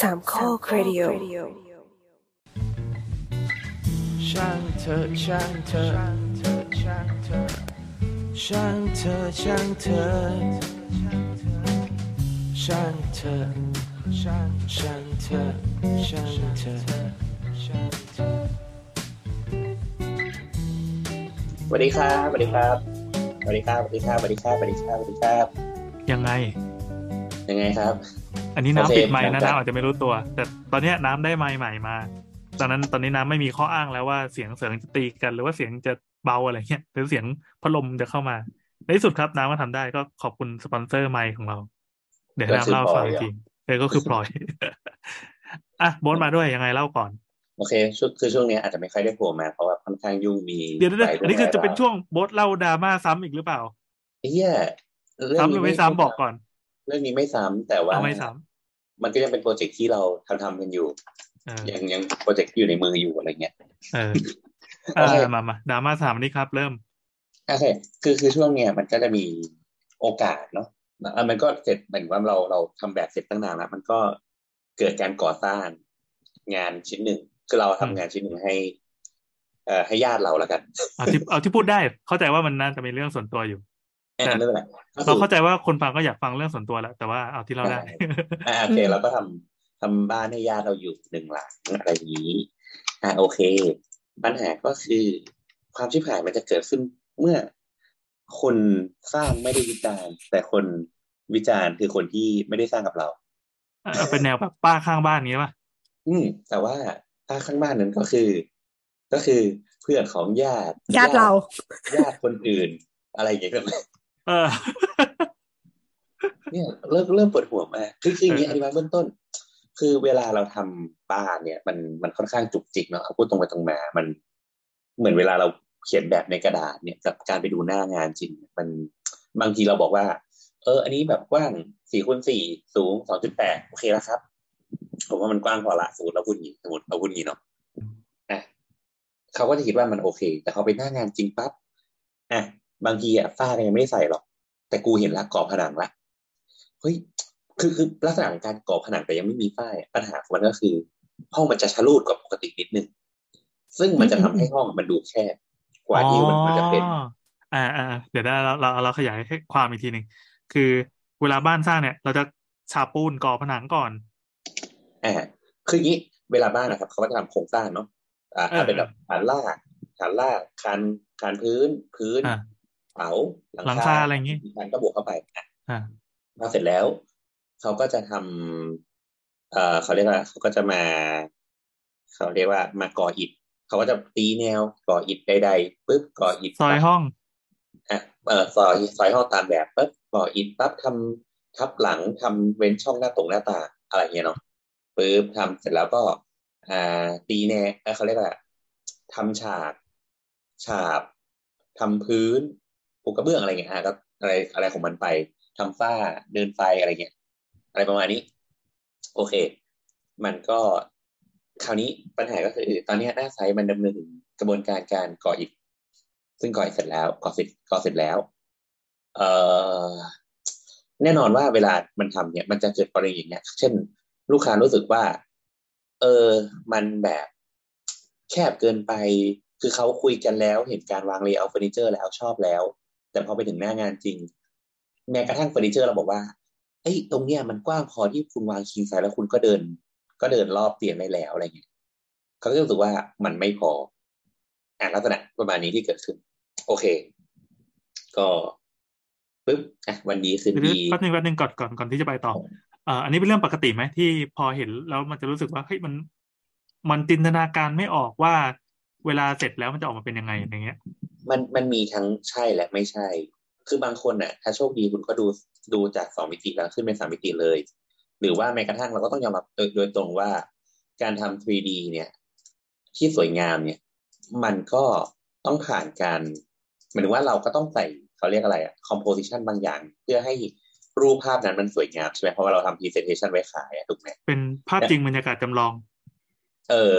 สามข้อครดิโอช่างเธอช่างเธอช่างเธอช่างเธอช่างเธอช่างเธอช่างช่างเธอช่างเธอช่างเธอสวัสดีครับสวัสดีครับสวัสดีครับสวัสดีครับสวัสดีครับสวัสดีครับสวัสดีครับ ยังไง ยังไงครับ อันนี้น้ำโอเคปิดไม้หลันะงจากน้ำอาจจะไม่รู้ตัว แต่ตอนเนี้ยน้ำได้ไม้ใหม่มาตอนนั้นตอนนี้น้ำไม่มีข้ออ้างแล้วว่าเสียงเสียงจะตีกัน หรือว่าเสียงจะเบาอะไรเงี้ยหรือเสียงพัดลมจะเข้ามา ในที่สุดครับน้ำก็ทำได้ก็ขอบคุณสปอนเซอร์ไมค์ของเรา เดี๋ยวน้ำเล่าให้ฟังอีกทีเออก็คือพลอยอะโบนมาด้วยยังไงเล่าก่อนโอเคช่วงคือช่วงนี้อาจจะไม่ค่อยได้โผล่มาเพราะว่าค่อนข้างยุ่งมีเดี๋ยวเดี๋ยวหลาอันนี้คือจะเป็นรื่ช่วงโบสเล่าดราม่าซ้ำอีกหรือเปล่าไอ้เหี้ยเรื่องซ้ำหนี้รือไม่ซ้ำบอกก่อน เรื่องนี้ไม่ซ้ำแต่ว่าเอาไม่ซ้ มันก็ยังเป็นโปรเจกต์ที่เราทำทำกันอยู่ำเออยังยังโปรเจกต์ที่อยู่ในมืออยู่อะไรเงี้ยเออโอเคเออมามาดราม่าสามนี่ครับเริ่มโอเคคือคือช่วงเนี้ยมันก็จะมีโอกาสเนาะเอ่อมันก็เสร็จเหมือนว่าเราเราทำแบบเสร็จตั้งนานแล้วมันก็เกิดการก่อสร้างงานชิ้นหนึ่งคือเราทำงานชิ้นหนึ่งให้ เอ่อให้ญาติเราแล้วกัน เอาที่เอาที่พูดได้ เข้าใจว่ามันน่าจะมีเรื่องส่วนตัวอยู่ เออไม่เป็นไรก็เราคือเข้าใจว่าคนฟังก็อยากฟังเรื่องส่วนตัวแหละแต่ว่าเอาที่เราได้อ่าโอเคเราก็ทำทำบ้านให้ญาติเราอยู่หนึ่งหลังอะไรอย่างนี้ อ่าโอเค ปัญหาก็คือความชิบหายมันจะเกิดขึ้นเมื่อคนสร้างไม่ได้วิจารณ์ แต่คนวิจารณ์คือคนที่ไม่ได้สร้างกับเราเอาเป็นแนวแบบป้าข้างบ้านนี้ป่ะอืม แต่ว่าถ้าข้างบ้านนั้นก็คือ ก็คือเพื่อนของญาติญาติเราญาติคนอื่น อะไรอย่างเงี้ย เออเนี่ยเริ่มเริ่มปวดหัวมากคือคืออย่างนี้เอออธิบายเบื้องต้น คือเวลาเราทำบ้านเนี่ย มันมันค่อนข้างจุกจิกเนาะเอาพูดตรงไปตรงมามัน เหมือนเวลาเราเขียนแบบในกระดาษเนี่ยกับการไปดูหน้างานจริง มันบางทีเราบอกว่า เออ อันนี้แบบกว้างสี่คูณสี่สูงสองจุดแปดโอเคแล้วครับ ผมว่ามันกว้างพอละสมมติเราพูดอย่างนี้สมมติเราพูดอย่างนี้เนาะอะเขาก็จะคิดว่ามันโอเค แต่เขาไปหน้างานจริงปั๊บอะ บางทีอะฝ้าก็ยังไม่ได้ใส่หรอก แต่กูเห็นละก่อผนังละเฮ้ยคือคือลักษณะของการก่อผนังแต่ยังไม่มีฝ้ายอะปัญหาของมันก็คือ ห้องมันจะชะลูดกว่าปกตินิดนึงซึ่งมันจะทำให้ห้องมันดูแคบกว่าที่มันควรจะเป็นอ๋ออ่าอ่าอ่าเดี๋ยวได้เราเราเราขยายให้ความอีกทีหนึ่งคือเวลาบ้านสร้างเนี่ย เราจะฉาบปูนก่อผนังก่อนอ่าคืออย่างนี้เวลาบ้านนะครับเขาก็จะทำโครงสร้างเนาะอ่าเออถ้าเป็นแบบฐานรากฐานรากคานคานพื้นพื้นอ่า เสาหลังคาอะไรอย่างงี้คานก็บวกเข้าไปอะอ่าพอเสร็จแล้วเขาก็จะทำเอ่อเขาเรียกว่าเขาก็จะมาเขาเรียกว่ามาก่ออิฐเขาก็จะตีแนวก่ออิฐใดๆปุ๊บก่ออิฐซอยปั๊บห้องอะเออซอยซอยห้องตามแบบปุ๊บก่ออิฐปั๊บทำทับหลังทำเว้นช่องหน้าตรงหน้าต่างอะไรอย่างเงี้ยเนาะปุ๊บทำเสร็จแล้วก็อ่าตีแนวเอ้ยเขาเรียกว่าทำฉาก ฉาบทำพื้น ปูกระเบื้องอะไรเงี้ยอะก็อะไรอะไรของมันไปทำฝ้าเดินไฟอะไรเงี้ยอะไรประมาณนี้ โอเค มันก็คราวนี้ปัญหาก็คือ ตอนนี้หน้า site มันดำเนินถึงกระบวนการการก่ออิฐซึ่งก่ออิฐเสร็จแล้วก่อเสร็จก่อเสร็จแล้ว เอ่อแน่นอนว่าเวลามันทำเนี่ย มันจะเกิดกรณีอย่างเงี้ย เช่น ลูกค้ารู้สึกว่า เออ มันแบบแคบเกินไป คือเขาคุยกันแล้ว เห็นการวาง layout เฟอร์นิเจอร์แล้วชอบแล้ว แต่พอไปถึงหน้างานจริง แม้กระทั่งเฟอร์นิเจอร์เราบอกว่าเอ้ยตรงเนี้ยมันกว้างพอที่คุณวางคิงไซส์แล้วคุณก็เดิน ก็เดินรอบเตียงได้แล้วอะไรเงี้ยเขาก็รู้สึกว่ามันไม่พออ่าลักษณะประมาณนี้ที่เกิดขึ้น โอเค ก็ปึ๊บอะวันดีคืนเดี๋ยวดีแป๊บนึงแป๊บนึงก่อนก่อนก่อนที่จะไปต่ออ่าอันนี้เป็นเรื่องปกติไหมที่พอเห็นแล้วมันจะรู้สึกว่าเฮ้ยมัน มันจินตนาการไม่ออกว่า เวลาเสร็จแล้วมันจะออกมาเป็นยังไงอย่างเงี้ย มันมันมีทั้งใช่และไม่ใช่ คือบางคนน่ะ ถ้าโชคดีคุณก็ดูดูจากสองมิติแล้วขึ้นเป็นสามมิติเลย หรือว่าแม้กระทั่งเราก็ต้องยอมรับโดยโดยตรงว่าการทำ 3D เนี่ย ที่สวยงามเนี่ย มันก็ต้องผ่านการหมายถึงว่าเราก็ต้องใส่เขาเรียกอะไรอะ composition บางอย่าง เพื่อให้รูปภาพนั้นมันสวยงามใช่ไหมเพราะว่าเราทำ presentation ไว้ขายอะถูกไหมเป็นภาพจริงบรรยากาศจำลอง เออ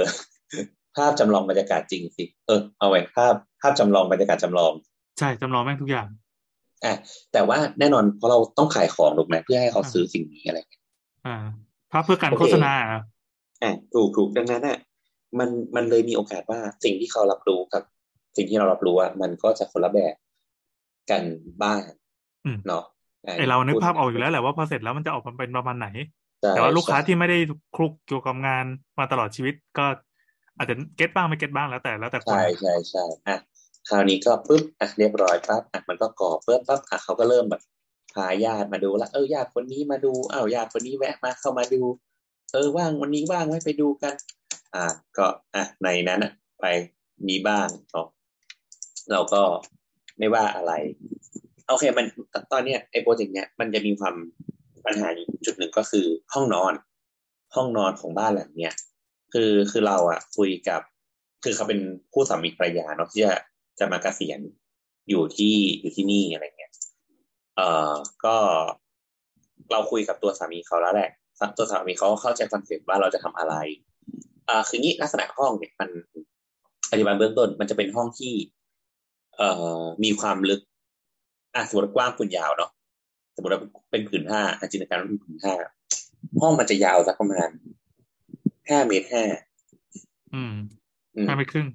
ภาพจำลองบรรยากาศจริงสิ เออ เอาไว้ภาพภาพจำลองบรรยากาศจำลอง ใช่จำลองแม่งทุกอย่างอะแต่ว่าแน่นอนเพราะเราต้องขายของถูกไหมเพื่อให้เขาซื้อสิ่งนี้อะไรเงี้ยอ่าภาพเพื่อการโฆษณาอะถูกถูกดังนั้นอะมันมันเลยมีโอกาสว่าสิ่งที่เขารับรู้กับ สิ่งที่เรารับรู้อะมันก็จะคนละแบบกันบ้างเนาะไอเรานึกภาพออกอยู่แล้วแหละว่าพอเสร็จแล้วมันจะออกมาเป็นประมาณไหน แต่ว่าลูกค้าที่ไม่ได้คลุกเกี่ยวกับงานมาตลอดชีวิตก็ อาจจะเก็ตบ้างไม่เก็ตบ้างแล้วแต่แล้วแต่คนใช่ใช่ใช่อะคราวนี้ก็ปุ๊บอะเรียบร้อยปั๊บอะมันก็ก่อเพิ่มปั๊บอะเขาก็เริ่มแบบพาญาติมาดูละเออญาติคนนี้มาดูอ้าวญาติคนนี้แวะมาเข้ามาดู เออว่างวันนี้ว่างไว้ไปดูกัน อ่า ก็อะในนั้นอะ ไปมีบ้างเนาะเราก็ไม่ว่าอะไร โอเค มันตอนเนี้ยไอ้ project เนี้ยมันจะมีความปัญหาจุดหนึ่งก็คือห้องนอน ห้องนอนของบ้านหลังเนี้ย คือคือเราอะคุยกับ คือเขาเป็นผู้สามีภรรยาเนาะที่จะจะมาเกษียณอยู่ที่อยู่ที่นี่อะไรเงี้ยเอ่อก็เราคุยกับตัวสามีเขาแล้วแหละตัวสามีเขาเข้าใจ concept ว่าเราจะทำอะไรอ่าคืองี้ลักษณะห้องเนี่ยมันอธิบายเบื้องต้น มันจะเป็นห้องที่ เอ่อมีความลึกอะสมมติกว้างคูณยาวเนาะสมมติว่าเป็นผืนผ้าจินตนาการว่าเป็นผืนผ้าห้องมันจะยาวสักประมาณ ห้าเมตรห้าอืมห้าเมตรครึ่ง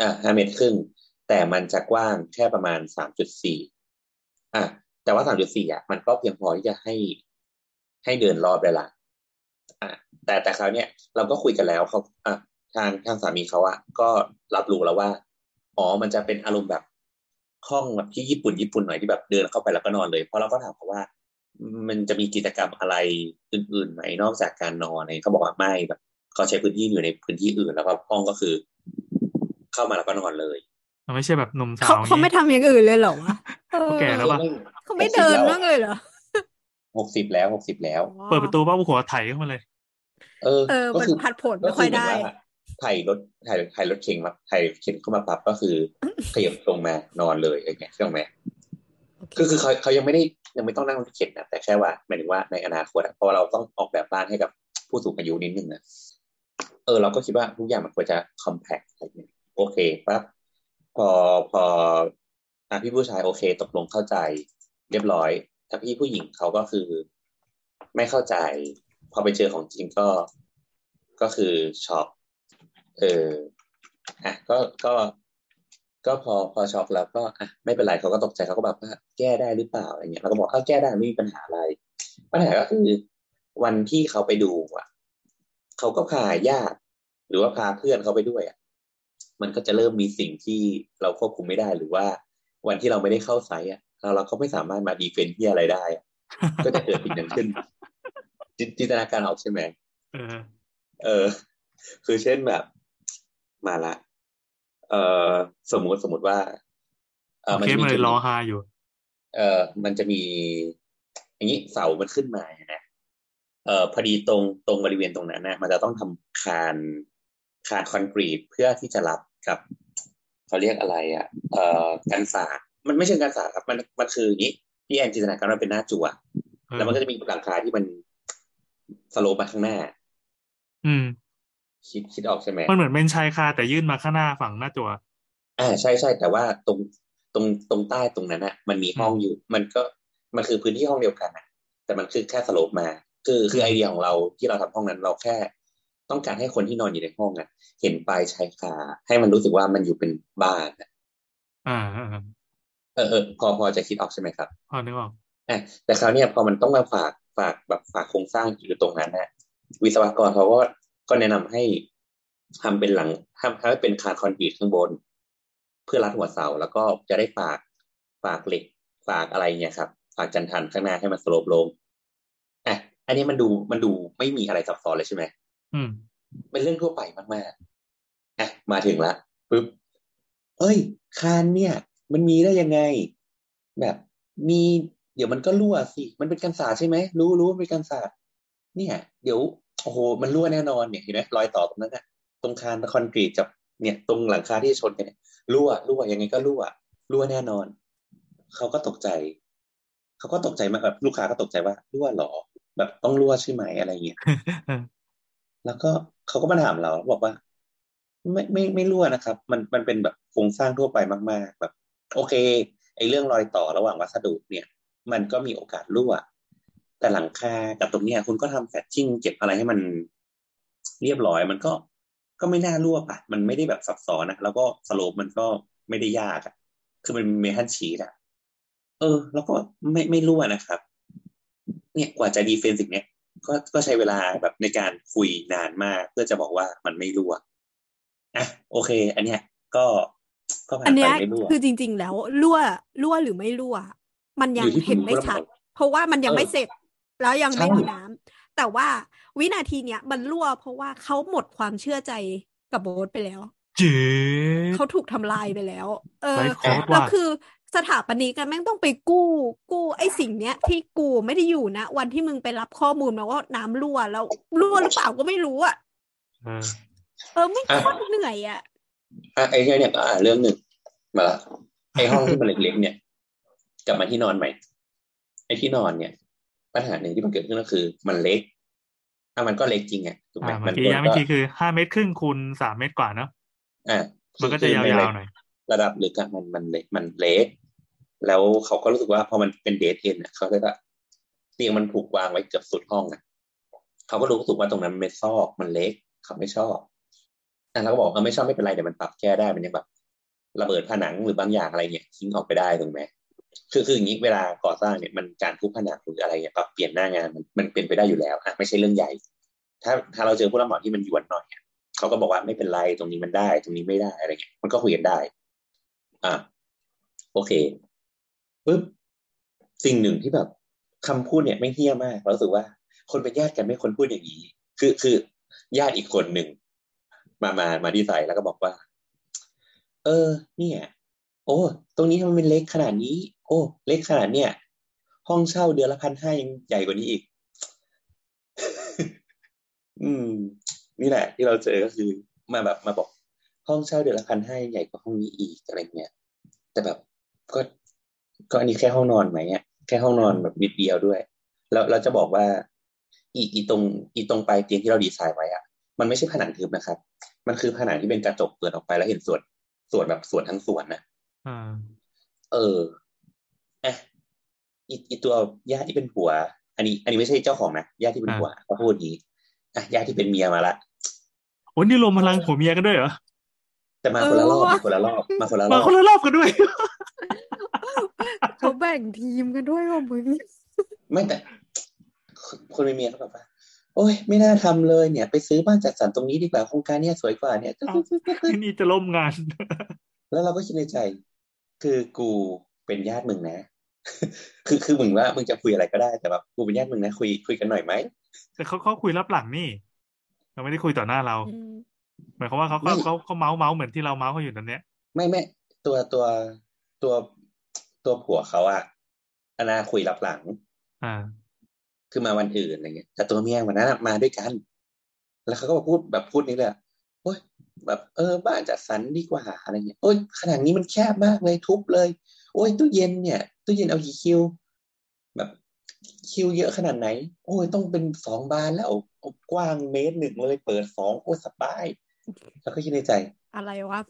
อ่าห้าเมตรครึ่ง แต่มันจะกว้างแค่ประมาณสามจุดสี่อะแต่ว่าสามจุดสี่อะมันก็เพียงพอที่จะให้ให้เดินรอบได้ละอะแต่แต่คราวเนี้ยเราก็คุยกันแล้วเขาอะทางทางสามีเขาอะก็รับรู้แล้วว่า อ๋อมันจะเป็นอารมณ์แบบห้องแบบที่ญี่ปุ่นญี่ปุ่นหน่อยที่แบบเดินเข้าไปแล้วก็นอนเลยเพราะเราก็ถามเขาว่า มันจะมีกิจกรรมอะไรอื่นๆไหมนอกจากการนอนอะไรเขาบอกว่าไม่แบบ เขาใช้พื้นที่อยู่ในพื้นที่อื่นแล้วก็ห้องก็คือ เข้ามาแล้วก็นอนเลยไม่ใช่แบบหนุ่มสาวเขาไม่ทำอย่างอื่นเลยเหรอวะแก่แล้วปะเขาไม่เดินบ้างเลยเหรอหกสิบแล้วหกสิบแล้ว เปิดประตูป้าหัวไถเข้ามาเลย เออ ก็คือผัดผลไม่ค่อยได้ไถ่รถไถ่ไถ่รถเข็งมาไถ่เข็นเข้ามาปรับก็คือขยับลงมานอนเลยอย่างเงี้ยใช่ไหมคือคือเขาเขายังไม่ได้ยังไม่ต้องนั่งรถเข็นนะแต่แค่ว่าหมายถึงว่าในอนาคตพอเราต้องออกแบบบ้านให้กับผู้สูงอายุนิดนึงนะเออเราก็คิดว่าทุกอย่างมันควรจะคอมแพคอะไรเงี้ยโอเคปั๊บพอพออะพี่ผู้ชายโอเค ตกลงเข้าใจเรียบร้อยถ้าพี่ผู้หญิงเขาก็คือ ไม่เข้าใจ พอไปเจอของจริงก็ก็คือช็อกเอออะก็ก็ก็พอพอช็อกแล้วก็อะไม่เป็นไรเขาก็ตกใจเขาก็แบบว่าแก้ได้หรือเปล่าอะไรเงี้ยเราก็บอกเออแก้ได้ไม่มีปัญหาอะไรปัญหาก็คือวันที่เขาไปดูอะเขาก็พาญาติ หรือว่าพาเพื่อนเขาไปด้วยอะมันก็จะเริ่มมีสิ่งที่เราควบคุมไม่ได้หรือว่า วันที่เราไม่ได้เข้าไซต์อะเราเราก็ไม่สามารถมาดีเฟนต์ที่อะไรได้ ก็จะเกิดสิ่งนั้นขึ้น จินตนาการออกใช่ไหมเออเออคือเช่นแบบ มาละ เอ่อสมมุติสมมติว่า เออมันจะมีรอฮาอยู่ เอ่อมันจะมี อย่างนี้เสามันขึ้นมานะเอ่อพอดีตรงตรงบริเวณตรงนั้นนะมันจะต้องทำคาน คานคอนกรีตเพื่อที่จะรับกับเขาเรียกอะไรอะเอ่อกันศาสตร์มันไม่ใช่กันศาสตร์ครับมันมันคืออย่างนี้พี่แอนจินตนาการว่าเป็นหน้าจั่วแล้วมันก็จะมีหลังคาที่มัน slope มาข้างหน้า อืม คิดคิดออกใช่ไหมมันเหมือนเป็นชายคาแต่ยื่นมาข้างหน้าฝั่งหน้าจั่วอ่าใช่ใช่แต่ว่าตรงตรงตรงใต้ตรงนั้นนะมันมีห้องอยู่ มันก็มันคือพื้นที่ห้องเดียวกันนะแต่มันคือแค่สโลปมา คือคือไอเดียของเราที่เราทำห้องนั้นเราแค่ ต้องการให้คนที่นอนอยู่ในห้องอะ เห็นปลายชายคาให้มันรู้สึกว่ามันอยู่เป็นบ้านอ่าเออเออพอพอจะคิดออกใช่ไหมครับพอนึกออกอะแต่คราวนี้พอมันต้องมาฝากฝากแบบฝากโครงสร้างอยู่ตรงนั้นนะวิศวกรเขาก็ก็แนะนำให้ทำเป็นหลังทำให้เป็นคานคอนกรีตข้างบน เพื่อรัดหัวเสาแล้วก็จะได้ฝากฝากเหล็กฝากอะไรเนี่ยครับ ฝากจันทันข้างหน้าให้มันสโลปลงอะอันนี้มันดูมันดูไม่มีอะไรซับซ้อนเลยใช่ไหม อืม เป็นเรื่องทั่วไปมากๆอะมาถึงละปึ๊บเอ้ย คานเนี่ย มันมีได้ยังไง แบบมีเดี๋ยวมันก็รั่วสิ มันเป็นกันศาสใช่ไหมรู้รู้เป็นกันศาสเนี่ย เดี๋ยวโอ้โหมันรั่วแน่นอนเนี่ยเห็นไหมรอยต่อตรงนั้นนะตรงคานคอนกรีตกับเนี่ย ตรงหลังคาที่ชนกันเนี่ยรั่วรั่วยังไงก็รั่วรั่วแน่นอน เขาก็ตกใจ เขาก็ตกใจมากแบบลูกค้าก็ตกใจว่ารั่วหรอ แบบต้องรั่วใช่ไหมอะไรเงี้ย แล้วก็เขาก็มาถามเราบอกว่า ไม่ไม่ไม่รั่วนะครับ มันมันเป็นแบบโครงสร้างทั่วไปมาก ๆ แบบ โอเค ไอ้เรื่องรอยต่อระหว่างวัสดุเนี่ย มันก็มีโอกาสรั่ว แต่หลังคากับตรงเนี้ย คุณก็ทำแฟชชิ่งเก็บอะไรให้มันเรียบร้อย มันก็ก็ไม่น่ารั่วปะมันไม่ได้แบบซับซ้อนนะแล้วก็สโลปมันก็ไม่ได้ยากอะคือมันเมทัลชีตอะเออ แล้วก็ไม่ไม่รั่วนะครับ เนี่ยกว่าจะดีเฟนสิ่งเนี้ย ก็ก็ใช้เวลาแบบในการคุยนานมาก เพื่อจะบอกว่ามันไม่รั่วอะโอเค อันเนี้ย ก็ก็ผ่าอันนไปเนี้ยไม่รั่วคือจริง ๆ แล้วรั่วรั่วหรือไม่รั่ว มันยังอยู่ที่เห็นไม่คุณผู้ชัดรับเหมาเพราะว่ามันยังเออไม่เสร็จ แล้วยังไม่ใช่มีน้ำแต่ว่าวินาทีเนี้ยมันรั่ว เพราะว่าเขาหมดความเชื่อใจกับโบ๊ทไปแล้วเจ๊เขาถูกทำลายไปแล้ว เออไลฟ์โค้ดแล้วว่ะคือ สถาปนิกกันแม่งต้องไปกู้ กู้ไอ้สิ่งเนี้ย ที่กูไม่ได้อยู่นะ วันที่มึงไปรับข้อมูลมาว่าน้ำรั่วแล้วรั่วหรือเปล่าก็ไม่รู้อะเออเออไม่งโคตรเหนื่อยอะอะไอ้เนี่ยเนี่ยก็อ่าเรื่องหนึ่งมาละไอ้ห้องที่มันเล็กๆเนี่ย กลับมาที่นอนใหม่ ไอ้ที่นอนเนี่ย ปัญหาหนึ่งที่มันเกิดขึ้นก็คือ มันเล็กอะมันก็เล็กจริงไงถูกไหมอ่ามัเมื่อกี้ก็ย้ำเมื่อกี้คือห้าเมตรครึ่งคูณสามเมตรกว่าเนาะอะมันก็จะคืยาในวๆหน่อยระดับลึกอะมันมันเล็กมันเล็ก แล้วเขาก็รู้สึกว่าพอมันเป็นเดทเอ็นเขาเลยว่าเตียงมันถูกวางไว้เกือบสุดห้องอะเขาก็รู้สึกว่าตรงนั้นมันไม่ซอกมันเล็ก เขาไม่ชอบอะแล้วก็บอกเออไม่ชอบไม่เป็นไรเดี๋ยวมันปรับแก้ได้มันยังแบบระเบิดผนังหรือบางอย่างอะไรเงี้ยทิ้งออกไปได้ถูกไหมคือคืออย่างนี้เวลาก่อสร้างเนี่ยมันการทุบผนังหรืออะไรเนี่ยปรับเปลี่ยนหน้างานมันมันเป็นไปได้อยู่แล้วอะไม่ใช่เรื่องใหญ่ ถ้าถ้าเราเจอผู้รับเหมาที่มันหยวนหน่อยเขาก็บอกว่าไม่เป็นไรตรงนี้มันได้ ตรงนี้ไม่ได้อะไรเงี้ยมันก็คุยกันได้ อะโอเค ปุ๊บสิ่งหนึ่งที่แบบคำพูดเนี่ยไม่เฮี้ยมากเรารู้สึกว่า คนเป็นญาติกันไม่ควรพูดอย่างนี้ คือคือญาติอีกคนหนึ่งมามามาที่ใส่แล้วก็บอกว่า เออ เนี่ย โอ้ ตรงนี้ทำไมมันเล็กขนาดนี้ โอ้ เล็กขนาดเนี่ย ห้องเช่าเดือนละพันห้ายังใหญ่กว่านี้อีก อืม นี่แหละ ที่เราเจอก็คือมาแบบมาบอก ห้องเช่าเดือนละพันห้าใหญ่กว่าห้องนี้อีกอะไรเงี้ยแต่แบบก็ ก็อันนี้แค่ห้องนอนไหมอะแค่ห้องนอนแบบนิดเดียวด้วย แล้วเราจะบอกว่า อีอีตรง อีตรงปลายเตียงที่เราดีไซน์ไว้อะมันไม่ใช่ผนังทึบนะครับ มันคือผนังที่เป็นกระจกเปิดออกไปแล้วเห็นส่วนส่วนแบบส่วนทั้งส่วนนะอ่า เอออะอีอีตัวญาติที่เป็นผัว อันนี้ อันนี้ไม่ใช่เจ้าของนะญาติที่เป็นผัวเขาพูดอย่างนี้อะญาติที่เป็นเมียมาละโอ้นี่รวมพลังผัวเมียกันด้วยเหรอแต่มาคนละรอบเออว่ะมาคนละรอบมาคนละรมาอบคนละรอบกันด้วยเขาแบ่งทีมกันด้วยว่ามึงไม่แต่คนเป็นเมียเขาแบบว่าโอ้ยไม่น่าทำเลยเนี่ย ไปซื้อบ้านจัดสรรตรงนี้ดีกว่าโครงการเนี้ยสวยกว่าเนี่ยเอานี่จะล่มงาน แล้วเราก็คิดในใจ คือกูเป็นญาติมึงนะ คือคือมึงว่ามึงจะคุยอะไรก็ได้แต่แบบกูเป็นญาติมึงนะคุยคุยกันหน่อยไหมแต่เขาเขาคุยรับหลังนี่เขาไม่ได้คุยต่อหน้าเราอืมหมายความว่าเขาไม่เขาเขาเขาเมาส์เมาส์เหมือนที่เราเมาส์เขาอยู่ตอนเนี้ย ไม่ไม่ตัวตัวตัว ตัวผัวเขาอะอนาคุยรับหลัง อ่า คือมาวันอื่นอะไรเงี้ย แต่ตัวเมียวันนั้นอะมาด้วยกัน แล้วเขาก็มาพูดแบบพูดนี้เลยอะโอ้ยแบบเออบ้านจัดสรรดีกว่าอะไรเงี้ยโอ้ยขนาดนี้มันแคบมากเลยทุบเลย โอ้ยตู้เย็นเนี่ยตู้เย็นเอากี่คิว แบบคิวเยอะขนาดไหน โอ้ยต้องเป็นสองบานแล้วกว้างเมตรหนึ่งเลยเปิดสองโอ้ยสบาย แล้วก็คิดในใจ อะไรวะ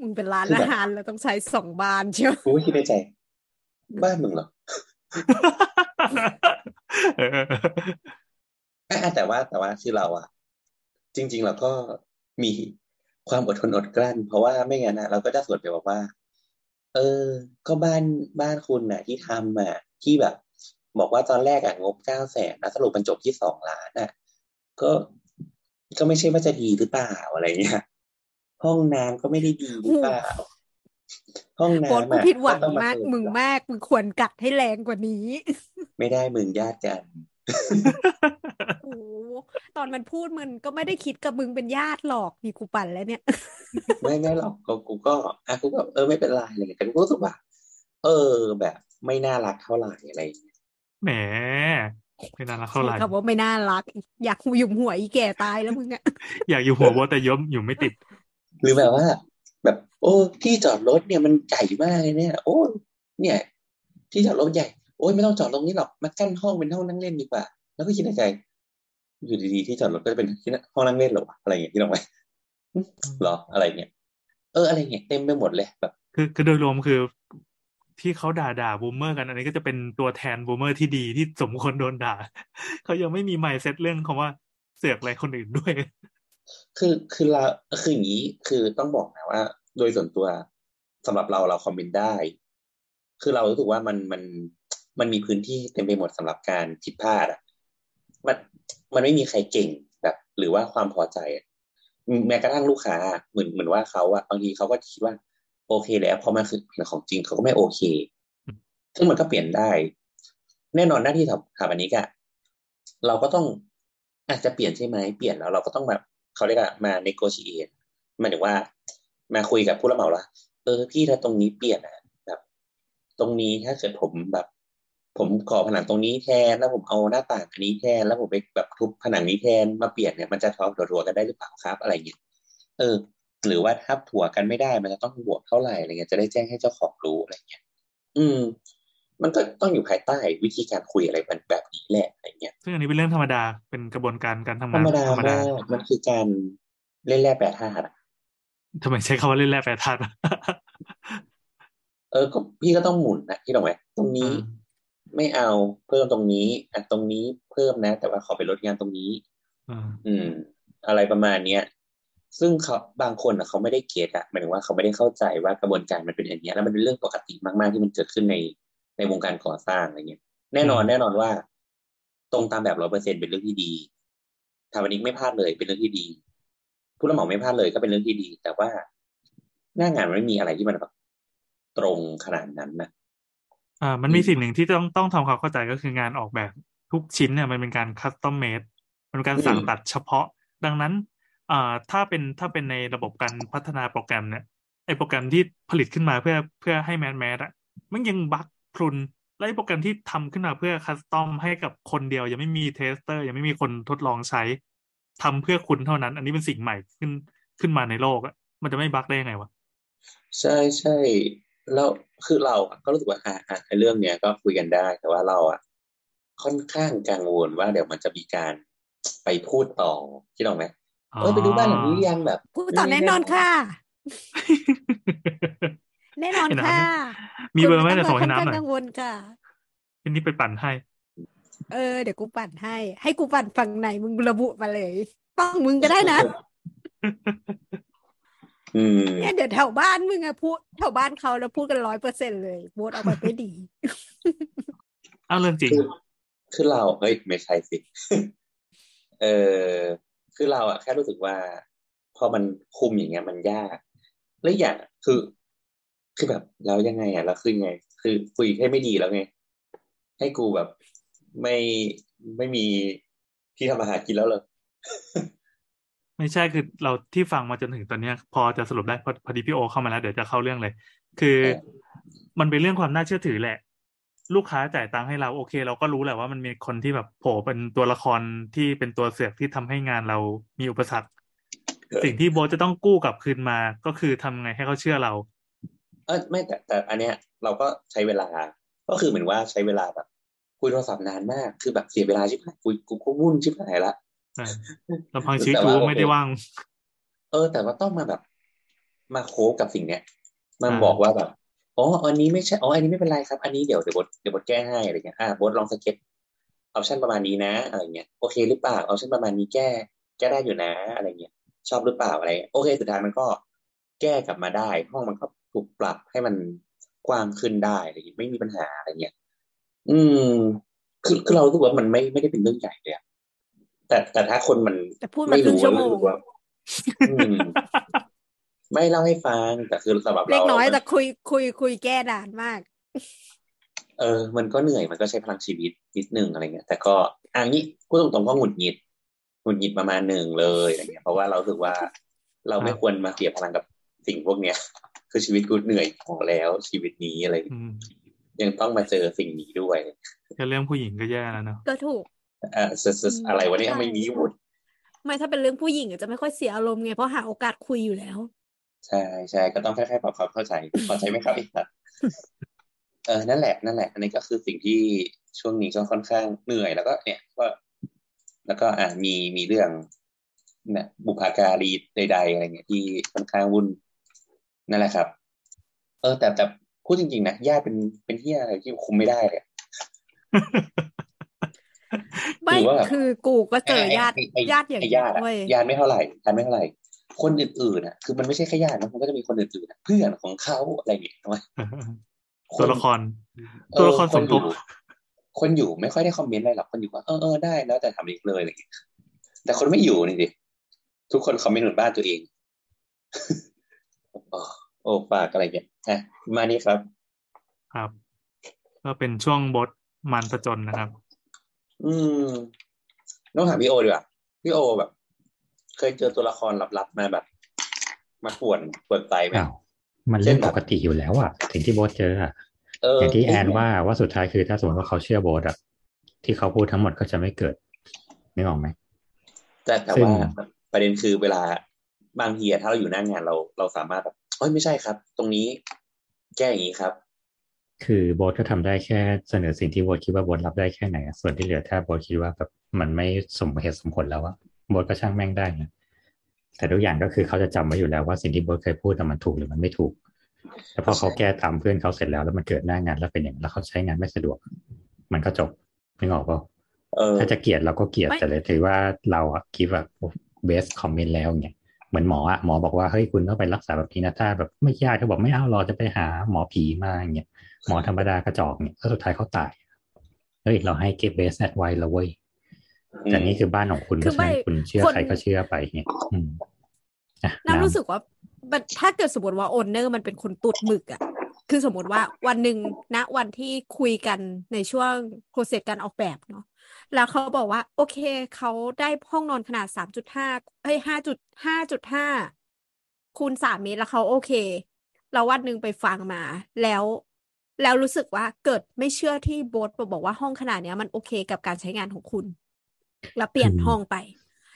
มึงเป็นร้านคืออาแบบหารแล้วต้องใช้สองบานเชียวกูก็คิดในใจ บ้านมึงเหรอเอออะแต่ว่าแต่ว่าคือเราอะจริง ๆ เราก็มีความอดทนอดกลั้น เพราะว่าไม่งั้นนะเราก็จะสวนไปบอกว่า เออ ก็บ้านบ้านคุณน่ะ ที่ทำอะที่แบบ บอกว่าตอนแรกอะงบเก้าแสนนะสรุปมันจบที่สองล้านอะ ก็ก็ไม่ใช่ว่าจะดีหรือเปล่าอะไรเงี้ยห้องน้ำก็ไม่ได้ดีหรือเปล่า ห้องโค้ดน้ำกูอะผิดหวังต้องมากเติมึงแบบมากมึงควรกัดให้แรงกว่านี้ ไม่ได้มึงญาติกันโอ้โหตอนมันพูดมันก็ไม่ได้คิดกับมึงเป็นญาติหรอกนี่กูปั่นแล้วเนี่ย ไม่ไม่หรอกกูกูก็อะกูก็เออไม่เป็นไรอะไรเงี้ยแต่กูก็รู้สึกว่าเออแบบ ไม่น่ารักเท่าไหร่อะไรอย่างเงี้ยแหมไม่น่ารักเท่าไหร่คำว่าไม่น่ารัก อยากหยุมหัวอีแก่ตายแล้วมึงอะอยากอยู่หัวโบทแต่ย้มอยู่ไม่ติด หรือแบบว่า แบบ โอ้ที่จอดรถเนี่ยมันใหญ่มากเลยเนี่ย โอ้เนี่ย ที่จอดรถใหญ่โอ้ยไม่ต้องจอดตรงนี้หรอกมากั้นห้องเป็นห้องนั่งเล่นดีกว่า แล้วก็คิดในใจอยู่ดีๆที่จอดรถก็จะเป็นที่ห้องนั่งเล่นหรอวะอะไรอย่างเงี้ยที่น้องไว้หรออะไรเงี้ยเอออะไรเงี้ยเต็มไปหมดเลยแบบคือคือโดยรวมคือที่เขาด่าด่า boomer กันอันนี้ก็จะเป็นตัวแทน boomer ที่ดีที่สมควรโดนด่า เขายังไม่มี mindset เรื่องคำว่าเสือกอะไรคนอื่นด้วย คือคือเราคืออย่างนี้คือต้องบอกนะว่า โดยส่วนตัวสำหรับเราเรา comment ได้ คือเรารู้สึกว่ามันมันมันมีพื้นที่เต็มไปหมดสำหรับการผิดพลาดอะมันมันไม่มีใครเก่งแบบ หรือว่าความพอใจอะแม้กระทั่งลูกค้าเหมือนเหมือนว่าเขาอะบางทีเขาก็คิดว่า โอเคแล้วพอมาคือเป็นของจริงเขาก็ไม่โอเค ซึ่งมันก็เปลี่ยนได้ แน่นอนหน้าที่สถาปนิกอะเราก็ต้องอาจจะเปลี่ยนใช่ไหมเปลี่ยนแล้วเราก็ต้องแบบ เขาเรียกอะมา negotiate มายถึงว่ามาคุยกับผู้รับเหมาละเออพี่ถ้าตรงนี้เปลี่ยนอะแบบ ตรงนี้ถ้าเกิดผมแบบ ผมก่อผนังตรงนี้แทนแล้วผมเอาหน้าต่างอันนี้แทนแล้วผมไปแบบทุบผนังนี้แทนมาเปลี่ยนเนี่ยมันจะทอถัวๆกันได้หรือเปล่าครับอะไรเงี้ยเออ หรือว่าถ้าถัวกันไม่ได้มันจะต้องบวกเท่าไหร่อะไรเงี้ยจะได้แจ้งให้เจ้าของรู้อะไรเงี้ยอืม มันก็ต้องอยู่ภายใต้วิธีการคุยอะไรแบบแบบนี้แหละอะไรเงี้ยซึ่งอันนี้เป็นเรื่องธรรมดาเป็นกระบวนการการทำธรงารนมดาธรรมดามากมันคือการเล่นแร่แปรธาตุอะทำไมใช้คำว่าเล่นแร่แปรธาตุเออก็พี่ก็ต้องหมุนนะพี่ถูกไหมตรงนี้อ่าไม่เอาเพิ่มตรงนี้อะตรงนี้เพิ่มนะ แต่ว่าขอไปลดงานตรงนี้อ่าอืม อะไรประมาณเนี้ยซึ่งเขาบางคนอะเขาไม่ได้เก็ตอะหมายถึงว่าเขาไม่ได้เข้าใจว่ากระบวนการมันเป็นอย่างเนี้ยแล้วมันเป็นเรื่องปกติมากๆที่มันเกิดขึ้นใน ในวงการก่อสร้างอะไรเงี้ยแน่นอนแน่นอนว่า ตรงตามแบบร้อยเปอร์เซ็นต์เป็นเรื่องที่ดีทาวันนี้ไม่พลาดเลยเป็นเรื่องที่ดี ผู้รับเหมาไม่พลาดเลยก็เป็นเรื่องที่ดี แต่ว่าหน้างานมันไม่มีอะไรที่มันแบบตรงขนาดนั้นนะอ่า มันมีสิ่งหนึ่งที่ต้องต้องทำความเข้าใจก็คืองานออกแบบทุกชิ้นเนี่ยมันเป็นการ custom made มันเป็นการสั่งตัดเฉพาะ ดังนั้นอ่าถ้าเป็นถ้าเป็นในระบบการพัฒนาโปรแกรมเนี่ยไอ้โปรแกรมที่ผลิตขึ้นมาเพื่อเพื่อให้ mass mass อะมันยัง bug พรุนและไอ้โปรแกรมที่ทำขึ้นมาเพื่อ custom ให้กับคนเดียว ยังไม่มี tester ยังไม่มีคนทดลองใช้ทำเพื่อคุณเท่านั้น อันนี้เป็นสิ่งใหม่ขึ้นขึ้นมาในโลกอะมันจะไม่ bug ได้ยังไงวะ ใช่ใช่แล้วคือเราอะก็รู้สึกว่าอ่าอ่าไอ้เรื่องเนี้ยก็คุยกันได้แต่ว่าเราอะ ค่อนข้างกังวลว่าเดี๋ยวมันจะมีการไปพูดต่อคิดออกไหมเออไปดูบ้านหลังนี้หรือยังแบบพูดต่อแน่นอนค่ะ แน่นอนไอ้น้ำค่ะ มีเบอร์ไหมคุณเดี๋ยวส่งให้ต้อน้ำหน่อยกังวลค่ะอันนี้ไปปั่นให้ เออ เดี๋ยวกูปั่นให้ ให้กูปั่นฝั่งไหนมึงระบุมาเลยต้องมึงก็ได้นะอืมเนี่ยเดี๋ยวแถวบ้านมึงอะพูดแถวบ้านเขาแล้วพูดกันร้อยเปอร์เซ็นเลยโบทเอาไปไม่ดีอ้าวเรื่องจริงคือคือเราเฮ้ยไม่ใช่สิ เออคือเราอะแค่รู้สึกว่า พอมันคุมอย่างเงี้ยมันยากและอีกอย่างอะคือ คือแบบแล้วยังไงอะแล้วคือไง คือคุยให้ไม่ดีแล้วไง ให้กูแบบไม่ไม่มีที่ทำอาหารกินแล้วเหรอไม่ใช่คือเราที่ฟังมาจนถึงตอนเนี้ย พอจะสรุปได้พอพอดีพี่โอเข้ามาแล้วเดี๋ยวจะเข้าเรื่องเลย คือเออมันเป็นเรื่องความน่าเชื่อถือแหละ ลูกค้าจ่ายตังค์ให้เราโอเค เราก็รู้แหละว่ามันมีคนที่แบบโผล่เป็นตัวละครที่เป็นตัวเสือกที่ทำให้งานเรามีอุปสรรค สิ่งที่โบทจะต้องกู้กลับคืนมาก็คือทำไงให้เขาเชื่อเรา เออไม่แต่แต่อันเนี้ยเราก็ใช้เวลา ก็คือเหมือนว่าใช้เวลาแบบคุยโทรศัพท์นานมาก คือแบบเสียเวลาชิบหายคุยกูก็วุ่นชิบหายละอ่าลำพังชีวิตแต่กูว่าก็ไม่ได้โอเคว่าง เออ แต่ว่าต้องมาแบบ มาโคฟกับสิ่งเนี้ยมันอ่าบอกว่าแบบอ๋ออันนี้ไม่ใช่อ๋ออันนี้ไม่เป็นไรครับ อันนี้เดี๋ยวเดี๋ยวบดเดี๋ยวบดแก้ให้อะไรเงี้ยอ่าบดลองสเก็ตออปชันประมาณนี้นะอะไรเงี้ยโอเคหรือเปล่าออปชันประมาณนี้แก้แก้ได้อยู่นะ อะไรเงี้ยชอบหรือเปล่าอะไรเงี้ยโอเค สุดท้ายมันก็แก้กลับมาได้ ห้องมันก็ ถูกปรับให้มันกว้างขึ้นได้อะไรเงี้ยไม่มีปัญหาอะไรเงี้ยอืม คือคือเรารู้สึกว่ามันไม่ไม่ได้เป็นเรื่องใหญ่เลยอะแต่แต่ถ้าคนมันแต่พูดมาไม่ครึ่งรู้ชั่วโมงรู้สึกว่าอืมไม่เล่าให้ฟังแต่คือสำหรับเล็เรากน้อยมันแต่คุยคุยคุยแก้นานมาก เออ มันก็เหนื่อยมันก็ใช้พลังชีวิตนิดนึงอะไรเงี้ยแต่ก็อันนี้พูดตรงๆก็หงุดหงิดหงุดหงิดประมาณหนึ่งเลยอะไรเงี้ยเพราะว่าเรารู้สึกว่าเราไม่ควรมาเสียพลังกับสิ่งพวกเนี้ย คือชีวิตกูเหนื่อยพอแล้วชีวิตนี้อะไรอืมยังต้องมาเจอสิ่งนี้ด้วยแค่เรื่องผู้หญิงก็แย่แล้วเนอะก็ถูกเออ sus- sus- อะไรวะเนี่ยใช่ไม่มีหมดไม่ถ้าเป็นเรื่องผู้หญิงอะจะไม่ค่อยเสียอารมณ์ไงเพราะหาโอกาสคุยอยู่แล้ว ใช่ใช่ก็ต้องค่อยๆปรับความเข้าใจเข้าใจไหมครับไอ้สัสเออนั่นแหละนั่นแหละ อันนี้ก็คือสิ่งที่ช่วงนี้ก็ค่อนข้างเหนื่อยแล้วก็ เนี่ยก็แล้วก็อ่ามีมีเรื่องเนี่ยบุพการีใด ๆ อะไรเงี้ยที่ค่อนข้างวุ่น นั่นแหละครับ เออ แต่แต่พูดจริงๆนะญาติเป็นเป็นที่อะไรที่คุมไม่ได้เลยอะไม่หรือว่าแบบคือกูก็เจอญาติไอ้ไอ้ญาติอย่างไอ้นี้ญาติอะเว้ยญาติไม่เท่าไหร่ญาติไม่เท่าไหร่ คนอื่นๆอะคือมันไม่ใช่แค่ญาตินะมันก็จะมีคนอื่นๆอะเพื่อนของเขาอะไรอย่างเงี้ยใช่ไหมตัวละครเออตัวละครสมทบนอยู่คนอยู่ไม่ค่อยได้คอมเมนต์อะไรหรอกคนอยู่ว่าเออเออได้แล้วแต่ทำอีกเลยอะไรอย่างเงี้ยแต่คนไม่อยู่นี่ดิทุกคนคอมเมนต์เหมือนบ้านตัวเอง โอ้โอ้ฝากอะไรเงี้ยอะมานี่ครับ ครับ ก็เป็นช่วงบทมันประจนนะครับ อืมต้องถามพี่โอดีกว่าพี่โอแบบ เคยเจอตัวละครลับๆมาแบบ มาป่วนป่วนใจไหมอ้าวมันเรื่องปกติอยู่แล้วอะสิ่งที่โบสเจออะเออออย่างที่แอนว่าว่าสุดท้ายคือถ้าสมมติว่าเขาเชื่อโบสอะที่เขาพูดทั้งหมดก็จะไม่เกิดนึกออกไหมแต่แต่ซึ่งว่าประเด็นคือเวลา บางทีอะถ้าเราอยู่หน้างานเราเราสามารถแบบเอ้ยไม่ใช่ครับ ตรงนี้แก้อย่างนี้ครับ คือโบสก็ทำได้แค่เสนอสิ่งที่โบสคิดว่าโบสรับได้แค่ไหนอะส่วนที่เหลือถ้าโบสคิดว่าแบบมันไม่สมเหตุสมผลแล้วอะโบสก็ช่างแม่งได้นะแต่ทุกอย่างก็คือเขาจะจำไว้อยู่แล้วว่าสิ่งที่โบสเคยพูดน่ะมันถูกหรือมันไม่ถูกแล้วพอเขาแก้ตามเพื่อนเขาเสร็จแล้วแล้วมันเกิดหน้างานแล้วเป็นอย่างนั้นแล้วเขาใช้งานไม่สะดวก มันก็จบไม่ออกเปล่าเออถ้าจะเกลียดเราก็เกลียดไม่แต่เลยถือว่าเราอะคิดว่าเบสคอมเมนต์แล้วเนี่ย เหมือนหมออะหมอบอกว่าเฮ้ยคุณต้องไปรักษาแบบนี้นะถ้าแบบไม่ยากเขาบอกไม่เอาเราจะไปหาหมอผีมาอย่างเงี้ยหมอธรรมดากระจอกเนี่ยแล้วสุดท้ายเขาตายเฮ้ยเราให้เก็บเบสแอดไว้แล้วเว้ยแต่นี่คือบ้านของคุณคืก็อใช่ไม่คุณเชื่อคนใครก็เชื่อไปเนี่ยอืมอะน้ำรู้น้ำสึกว่ามันถ้าเกิดสมมติว่าโอนเนอร์มันเป็นคนตุดหมึกอะ คือสมมติว่าวันหนึ่งณวันที่คุยกันในช่วงโปรเซสการออกแบบเนาะแล้วเขาบอกว่า โอเคเขาได้ห้องนอนขนาดสามจุดห้าเอ้ยห้าจุดห้าจุดห้าคูณสามเมตรแล้วเขาโอเคแล้ววันหนึ่งไปฟังมา แล้วแล้วรู้สึกว่าเกิดไม่เชื่อที่โบสบอกว่าห้องขนาดเนี้ย มันโอเคกับการใช้งานของคุณ แล้วเปลี่ยนห้องไป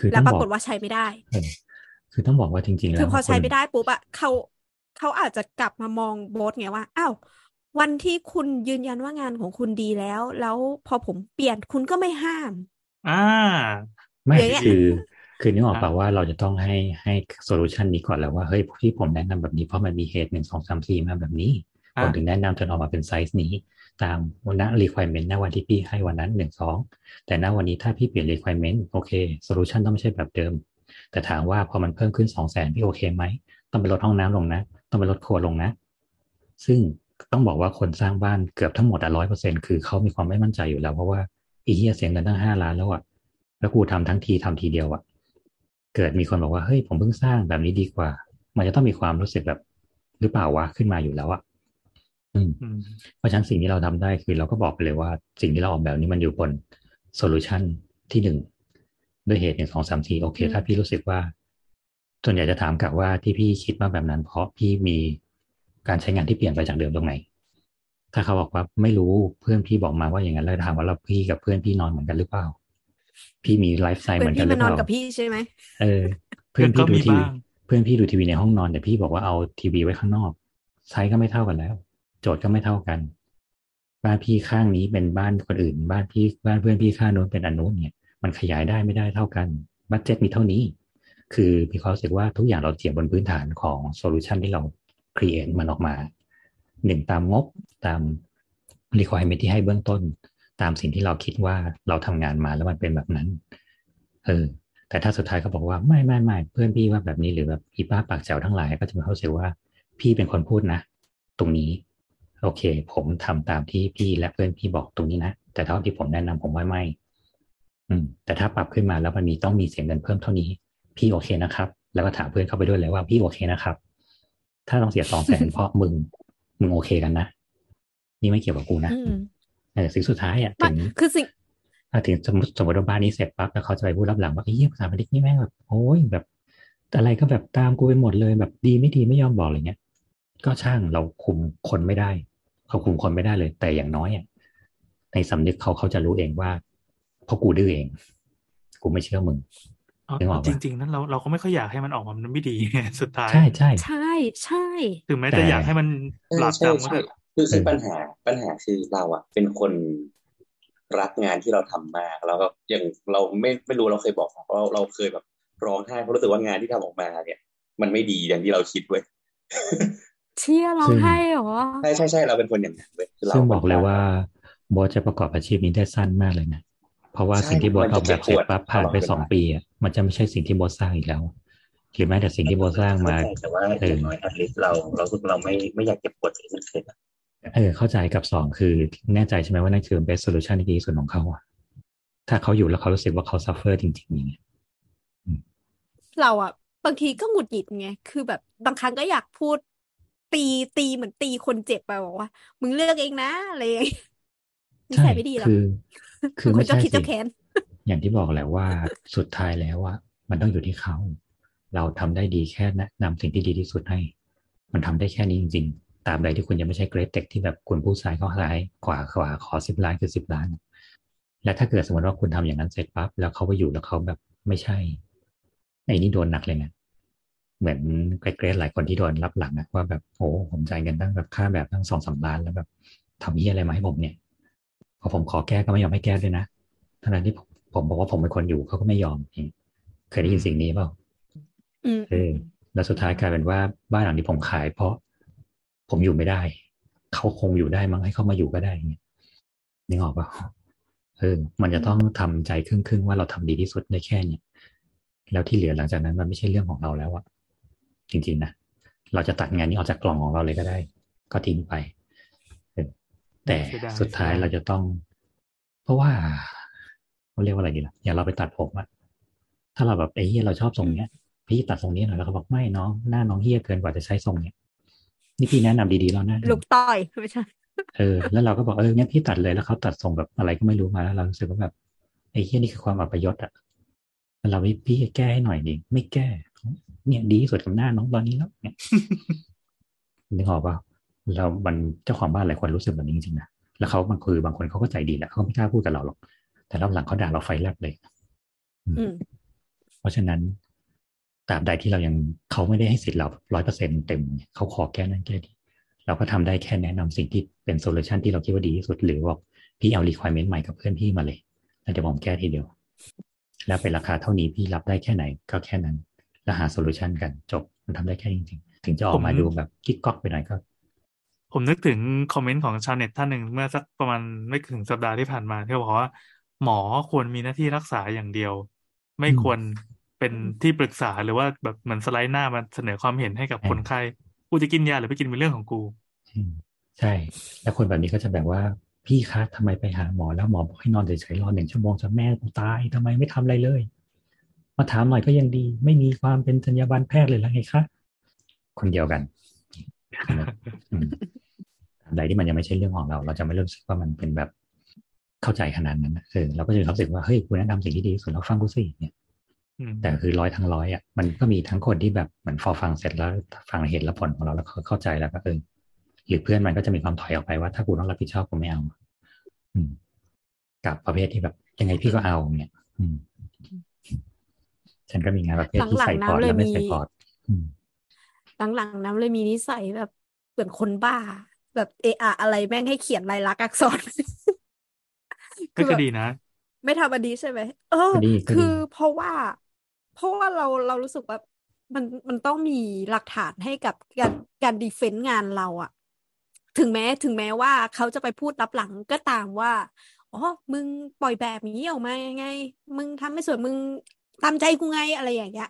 คือแล้ต้วองปราบอกกฏว่าใช้ไม่ได้เออคือต้องบอกว่าจริงๆแล้คือวพอใช้คนไม่ได้ปุ๊บอะเขา เขาอาจจะกลับมามองโบสไงว่าอ้าววันที่คุณยืนยันว่างานของคุณดีแล้ว แล้วพอผมเปลี่ยนคุณก็ไม่ห้าม อ่า ไม่อย่างเงี้ยคือคือนึกออกอะป่าว่าเราจะต้องให้ให้ solution นี้ก่อนแล้วว่าเฮ้ยที่ผมแนะนำแบบนี้เพราะมันมีเหตุหนึ่งสองสามสี่มาแบบนี้อะผมถึงแนะนำจนออกมาเป็นไซส์นี้ ตามวันนั้น requirement ณวันที่พี่ให้วันนั้นหนึ่งสองแต่ณวันนี้ถ้าพี่เปลี่ยน requirement โอเค solution ต้องไม่ใช่แบบเดิม แต่ถามว่าพอมันเพิ่มขึ้นสองแสนพี่โอเคไหมต้องไปลดห้องน้ำลงนะ ต้องไปลดครัวลงนะ ซึ่งต้องบอกว่าคนสร้างบ้านเกือบทั้งหมดอะร้อยเปอร์เซ็นต์คือเขามีความไม่มั่นใจอยู่แล้ว เพราะว่าอีเหี้ยเสียเงินตั้งห้าล้านแล้วอะแล้วกูทำทั้งทีทำทีเดียวอะเกิดมีคนบอกว่าเฮ้ยผมเพิ่งสร้างแบบนี้ดีกว่า มันจะต้องมีความรู้สึกแบบหรือเปล่าวะขึ้นมาอยู่แล้วอะอืมอืมเพราะฉะนั้นสิ่งที่เราทำได้คือเราก็บอกไปเลยว่าสิ่งที่เราออกแบบนี้มันอยู่บน solution ที่หนึ่งด้วยเหตุหนึ่งสองสามสี่โอเคอืมถ้าพี่รู้สึกว่า ส่วนใหญ่จะถามกลับว่าที่พี่คิดว่าแบบนั้น เพราะพี่มีการใช้งานที่เปลี่ยนไปจากเดิมตรงไหน ถ้าเขาบอกว่าไม่รู้เพื่อนพี่บอกมาว่าอย่างนั้นแล้วถามว่าเราพี่กับเพื่อนพี่นอนเหมือนกันหรือเปล่า พี่มีไลฟ์สไตล์เหเพื่อมืนอนกัพี่นหรืมาอนเปอนล่ากับพี่ใช่ไหมเออ เพื่อนก็พี่ดูมีทีวีบ้างเพื่อนพี่ดูทีวีในห้องนอนแต่พี่บอกว่าเอาทีวีไว้ข้างนอกไซส์ก็ไม่เท่ากันแล้ว โจทย์ก็ไม่เท่ากัน บ้านพี่ข้างนี้เป็นบ้านคนอื่น บ้านพี่บ้านเพื่อนพี่ข้างโน้นเป็นอันนู้นเนี่ย มันขยายได้ไม่ได้เท่ากัน budget มีเท่านี้ คือพี่เขารู้สึกว่าทุกอย่างเราเทียบบนพื้นฐานของ solution ที่เรา create มันออกมาหนึ่งตามงบตาม requirement ที่ให้เบื้องต้น ตามสิ่งที่เราคิดว่าเราทำงานมาแล้วมันเป็นแบบนั้น เออ แต่ถ้าสุดท้ายเขาบอกว่าไม่ไม่ไม่เพื่อนพี่ว่าแบบนี้หรือแบบพี่ป้าปากแจ๋วทั้งหลาย ก็จะมีความรู้สึกว่าพี่เป็นคนพูดนะ ตรงนี้ โอเค ผมทำตามที่พี่และเพื่อนพี่บอกตรงนี้นะแต่เท่าที่ผมแนะนำผมว่าไม่ อืม แต่ถ้าปรับขึ้นมาแล้วมันมีต้องมีเสียเงินเพิ่มเท่านี้ พี่โอเคนะครับ แล้วก็ถามเพื่อนเข้าไปด้วยเลยว่าพี่โอเคนะครับ ถ้าต้องเสียสองแสนเพราะมึง มึงโอเคกันนะ นี่ไม่เกี่ยวกับกูนะอืมเออสิ่งสุดท้ายอะไม่ถึงคือสิ่งถ้าถึงสมมติสมมติว่าบ้านนี้เสร็จปั๊บแล้วเขาจะไปพูดรับหลังว่าไอ้เหี้ยภาษาพนิกนี่แม่งแบบโอ้ยแบบอะไรก็แบบตามกูไปหมดเลยแบบดีไม่ดีไม่ยอมบอกอะไรเงี้ย ก็ช่างเราคุมคนไม่ได้เขาคุมคนไม่ได้เลย แต่อย่างน้อยอะในสำนึกเขาเขาจะรู้เองว่าเพราะกูดื้อเอง กูไม่เชื่อมึง เอานึกออกปะจริงๆนั้นเราเราก็ไม่ค่อยอยากให้มันออกมามันไม่ดีสุดท้ายใช่ใช่ใช่ใช่ถึงแม้แต่จะอยากให้มันเออหลาบใช่จำก็ใช่เถอะคือคือเออปัญหาปัญหาคือเราอะเป็นคนรักงานที่เราทำมากแล้วก็อย่างเราไม่ไม่รู้เราเคยบอกเราเราเคยแบบร้องไห้เพราะรู้สึกว่างานที่ทำออกมาเนี่ย มันไม่ดีอย่างที่เราคิดเว้ยเชี่ยร้องซึ่งไห้เหรอใช่ใช่ใช่เราเป็นคนอย่างนั้นเว้ยคือเราซึ่งบอกเลยว่าโบทจะประกอบอาชีพนี้ได้สั้นมากเลยนะ เพราะว่าใช่สิ่งที่โบทมันอจะอกแบบเสร็จปั๊บเจ็บปวดผ่านไปตลอดเวลาสองปีอะมันจะไม่ใช่สิ่งที่โบทสร้างอีกแล้วหรือแม้แต่สิ่งที่โบทสร้างมาเข้ใจแต่ว่าเออออย่างน้อย at least เราเรารู้สึกเราไม่ไม่อยากเก็บปวดสิ่งที่มันเกิดอะเออเข้าใจกับสองคือแน่ใจใช่ไหมว่านั่นคือ best solution ที่ดีที่สุดของเขาอะถ้าเขาอยู่แล้วเขารู้สึกว่าเขา suffer จริงๆอย่างเงี้ยเราอะบางทีก็หงุดหงิดไงคือแบบบางครั้งก็อยากพูดตีตีเหมือนตีคนเจ็บไปบอกว่า มึงเลือกเองนะอะไรอย่างเงี้ยนิใช่สัยไม่ดีหรอกคือ คือเป็นคนไม่เจ้าใช่คิดสิเจ้าแค้นอย่างที่บอกแหละว่าสุดท้ายแล้วว่ามันต้องอยู่ที่เขา เราทำได้ดีแค่แนะนำสิ่งที่ดีที่สุดให้ มันทำได้แค่นี้จริงๆตราบใดที่คุณยังไม่ใช่เกรดเต็กที่แบบคุณผู้ชายเขาหายขวาขวาขอสิบล้านคือสิบล้าน และถ้าเกิดสมมติว่าคุณทำอย่างนั้นเสร็จปั๊บแล้วเขาไปอยู่แล้วเขาแบบไม่ใช่ไอ้นี่โดนหนักเลยนะเหมือนเกรดๆหลายคนที่โดนรับหลังอะว่าแบบโอ้ผมจ่ายเงินตั้งแบบค่าแบบตั้งสองสามล้านแล้วแบบทำเหียอะไรมาให้ผมเนี่ย พอผมขอแก้ก็ไม่ยอมให้แก้ด้วยนะทั้งๆที่ผมผมบอกว่าผมเป็นคนอยู่เขาก็ไม่ยอมนี่เคยได้ยินสิ่งนี้เปล่าอืมเออแล้วสุดท้ายกลายเป็นว่าบ้านหลังที่ผมขาย เพราะผมอยู่ไม่ได้เขาคงอยู่ได้มั้งให้เขามาอยู่ก็ได้เงี้ยนึกออกปะเออ มันจะต้องทำใจครึ่งๆว่าเราทำดีที่สุดได้แค่เนี้ยแล้วที่เหลือหลังจากนั้นมันไม่ใช่เรื่องของเราแล้วอะจริงๆนะเราจะตัดงานนี้ออกจากกล่องของเราเลยก็ได้ ก็ทิ้งไปเออ แต่เสียดายสุดท้ายเสียดายเราจะต้อง เพราะว่าเขาเรียกว่าอะไรดีล่ะอย่างเราไปตัดผมอะถ้าเราแบบไอ้เฮียเราชอบทรงเนี้ย พี่ตัดทรงนี้หน่อยแล้วเขาบอกไม่น้องหน้าน้องเฮี้ยเกินกว่าจะใช้ทรงเนี้ยนี่พี่แนะนำดีๆแล้วนะลูกต่อยไม่ใช่เออแล้วเราก็บอกเอองั้นพี่ตัดเลยแล้วเขาตัดทรงแบบอะไรก็ไม่รู้มาแล้วเรารู้สึกว่าแบบไอ้เฮี้ยนี่คือความอัปยศอะแล้วเราไม่พี่แก้ให้หน่อยดิไม่แก้เนี่ยดีที่สุดกับหน้าน้องตอนนี้แล้วเนี่ยนึกออกป่ะ เรามันเจ้าของบ้านหลายคนรู้สึกแบบนี้จริงๆนะแล้วเขาบางคือบางคนเขาก็ใจดีแหละเขาก็ไม่กล้าพูดกับเราหรอก แต่รอบหลังเขาด่าเราไฟแลบเลยอืมเพราะฉะนั้นตราบใดที่เรายังเขาไม่ได้ให้สิทธิ์เราร้อยเปอร์เซ็นเต็มเนี่ยเขาขอแก้นั่นแก้นี้เราก็ทำได้แค่แนะนำสิ่งที่เป็น solution ที่เราคิดว่าดีที่สุด หรือว่าพี่เอา requirement ใหม่กับเพื่อนพี่มาเลยแล้วเดี๋ยวผมแก้ทีเดียว แล้วเป็นราคาเท่านี้พี่รับได้แค่ไหนก็แค่นั้น แล้วหา solution กันจบมันทำได้แค่นี้จริง ๆ ถึงจะออกมาผมดูแบบกิ๊กก๊อกไปหน่อยก็ ผมนึกถึงคอมเมนต์ของชาวเน็ตท่านหนึ่งเมื่อสักประมาณไม่ถึงสัปดาห์ที่ผ่านมาที่เขาบอกว่า หมอควรมีหน้าที่รักษาอย่างเดียว ไม่อืมควรเป็นที่ปรึกษาหรือว่าแบบเหมือนสไลด์หน้ามาเสนอความเห็นให้กับใช่คนไข้กูจะกินยาหรือไม่กินเป็นเรื่องของกูอืมใช่ แล้วคนแบบนี้ก็จะแบบว่าพี่คะทำไมไปหาหมอแล้วหมอบอกให้นอนเฉยๆรอหนึ่งชั่วโมงจะแม่กูตายทำไมไม่ทำอะไรเลย มาถามหน่อยก็ยังดี ไม่มีความเป็นจรรยาบรรณแพทย์เลยละไงคะคนเดียวกัน ใช่ไหมอืมตามใดที่มันยังไม่ใช่เรื่องของเรา เราจะไม่รู้สึกว่ามันเป็นแบบเข้าใจขนาดนั้นนะเออเราก็จะรู้สึกว่าเฮ้ยกูแนะนำสิ่งที่ดีที่สุดแล้วฟังกูสิเนี่ยอืมแต่คือร้อยทั้งร้อยอะมันก็มีทั้งคนที่แบบเหมือนพอฟังเสร็จแล้วฟังเหตุและผลของเราแล้วเขาเข้าใจแล้วก็เออหรือเพื่อนมันก็จะมีความถอยออกไปว่าถ้ากูต้องรับผิดชอบกูไม่เอาอืมกับประเภทที่แบบยังไงพี่ก็เอาเนี่ยอืมฉันก็มีงานประเภทที่หลังๆใส่พอร์ตน้ำเลยแล้วไม่มีใส่พอร์ตอืมหลังๆน้ำเลยมีนิสัยแบบเหมือนคนบ้า แบบเอะอะอะไรแม่งให้เขียนลายลักษณ์อักษร ก็คือแบจะบดีนะ ไม่ทำอันนี้ใช่ไหมเออก็ดีก็ดีคือเพราะว่า เพราะว่าเราเรารู้สึกว่ามันมันต้องมีหลักฐานให้กับการการดีเฟนต์งานเราอะถึงแม้ถึงแม้ว่าเขาจะไปพูดรับหลังก็ตามว่าอ๋อมึงปล่อยแบบนี้ออกมายังไง มึงทำไม่สวยมึงตามใจกูไงอะไรอย่างเงี้ย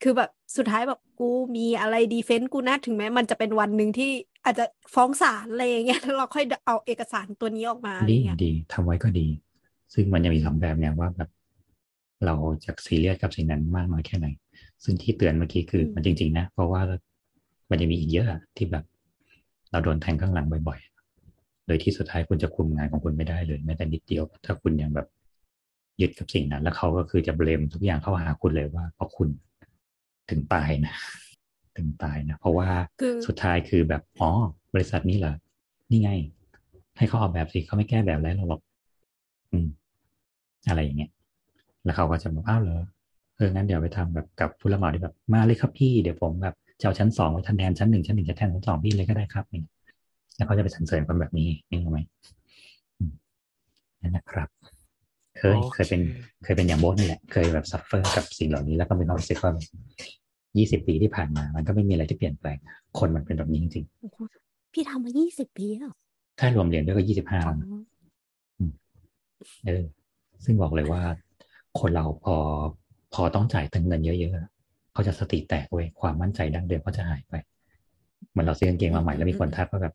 คือแบบสุดท้ายแบบกูมีอะไรดีเฟนต์กูนะถึงแม้มันจะเป็นวันหนึ่งที่ อาจจะฟ้องศาลอะไรอย่างเงี้ยแล้วเราค่อยเอาเอกสารตัวนี้ออกมาอะไรดีเงี้ยดีทำไว้ก็ดี ซึ่งมันยังมีสองแบบเนี่ยว่าแบบเราจะซีเรียสกับสิ่งนั้นมากน้อยแค่ไหน ซึ่งที่เตือนเมื่อกี้คือมันจริง ๆ นะ เพราะว่ามันจะมีอีกเยอะอะที่แบบ เราโดนแทงข้างหลังบ่อยๆ โดยที่สุดท้ายคุณจะคุมงานของคุณไม่ได้เลยแม้แต่นิดเดียว ถ้าคุณยังแบบยึดกับสิ่งนั้น แล้วเขาก็คือจะเบลมทุกอย่างเข้าหาคุณเลยว่าเพราะคุณถึงตายนะ ถึงตายนะ เพราะว่าคือสุดท้ายคือแบบอ๋อบริษัทนี้เหรอนี่ไง ให้เขาออกแบบสิเขาไม่แก้แบบแล้วหรอกอืม อะไรอย่างเงี้ยแล้วเขาก็จะบอกอ้าวเหรอเอองั้นเดี๋ยวไปทำแบบกับผู้รับเหมาที่แบบมาเลยครับพี่เดี๋ยวผมแบบจะเอาชั้นสองไว้ทันแทนชั้นหนึ่งชั้นหนึ่งจะแทนชั้นสองพี่เลยก็ได้ครับนี่แล้วเขาจะไปสรรเสริญคนแบบนี้นี่รู้ไหมอืมนั่นนะครับ เคยโอเคเคยเป็นเคยเป็นอย่างโบ๊ทนี่แหละ เคยแบบ suffer กับสิ่งเหล่านี้แล้วก็มีความรู้สึกว่าแบบ ยี่สิบปีที่ผ่านมา มันก็ไม่มีอะไรที่เปลี่ยนแปลง คนมันเป็นแบบนี้จริงโอ้โหพี่ทำมายี่สิบปีแล้วๆถ้ารวมเรียนด้วยก็ยี่สิบห้าอ๋อเออ ซึ่งบอกเลยว่า คนเราพอพอต้องจ่ายเงินเยอะๆเขาจะสติแตกเว้ยความมั่นใจดั้งเดิมเขาจะหายไปเหมือนเราซื้อกางเกงมาใหม่แล้วมีคนทักว่าแบบ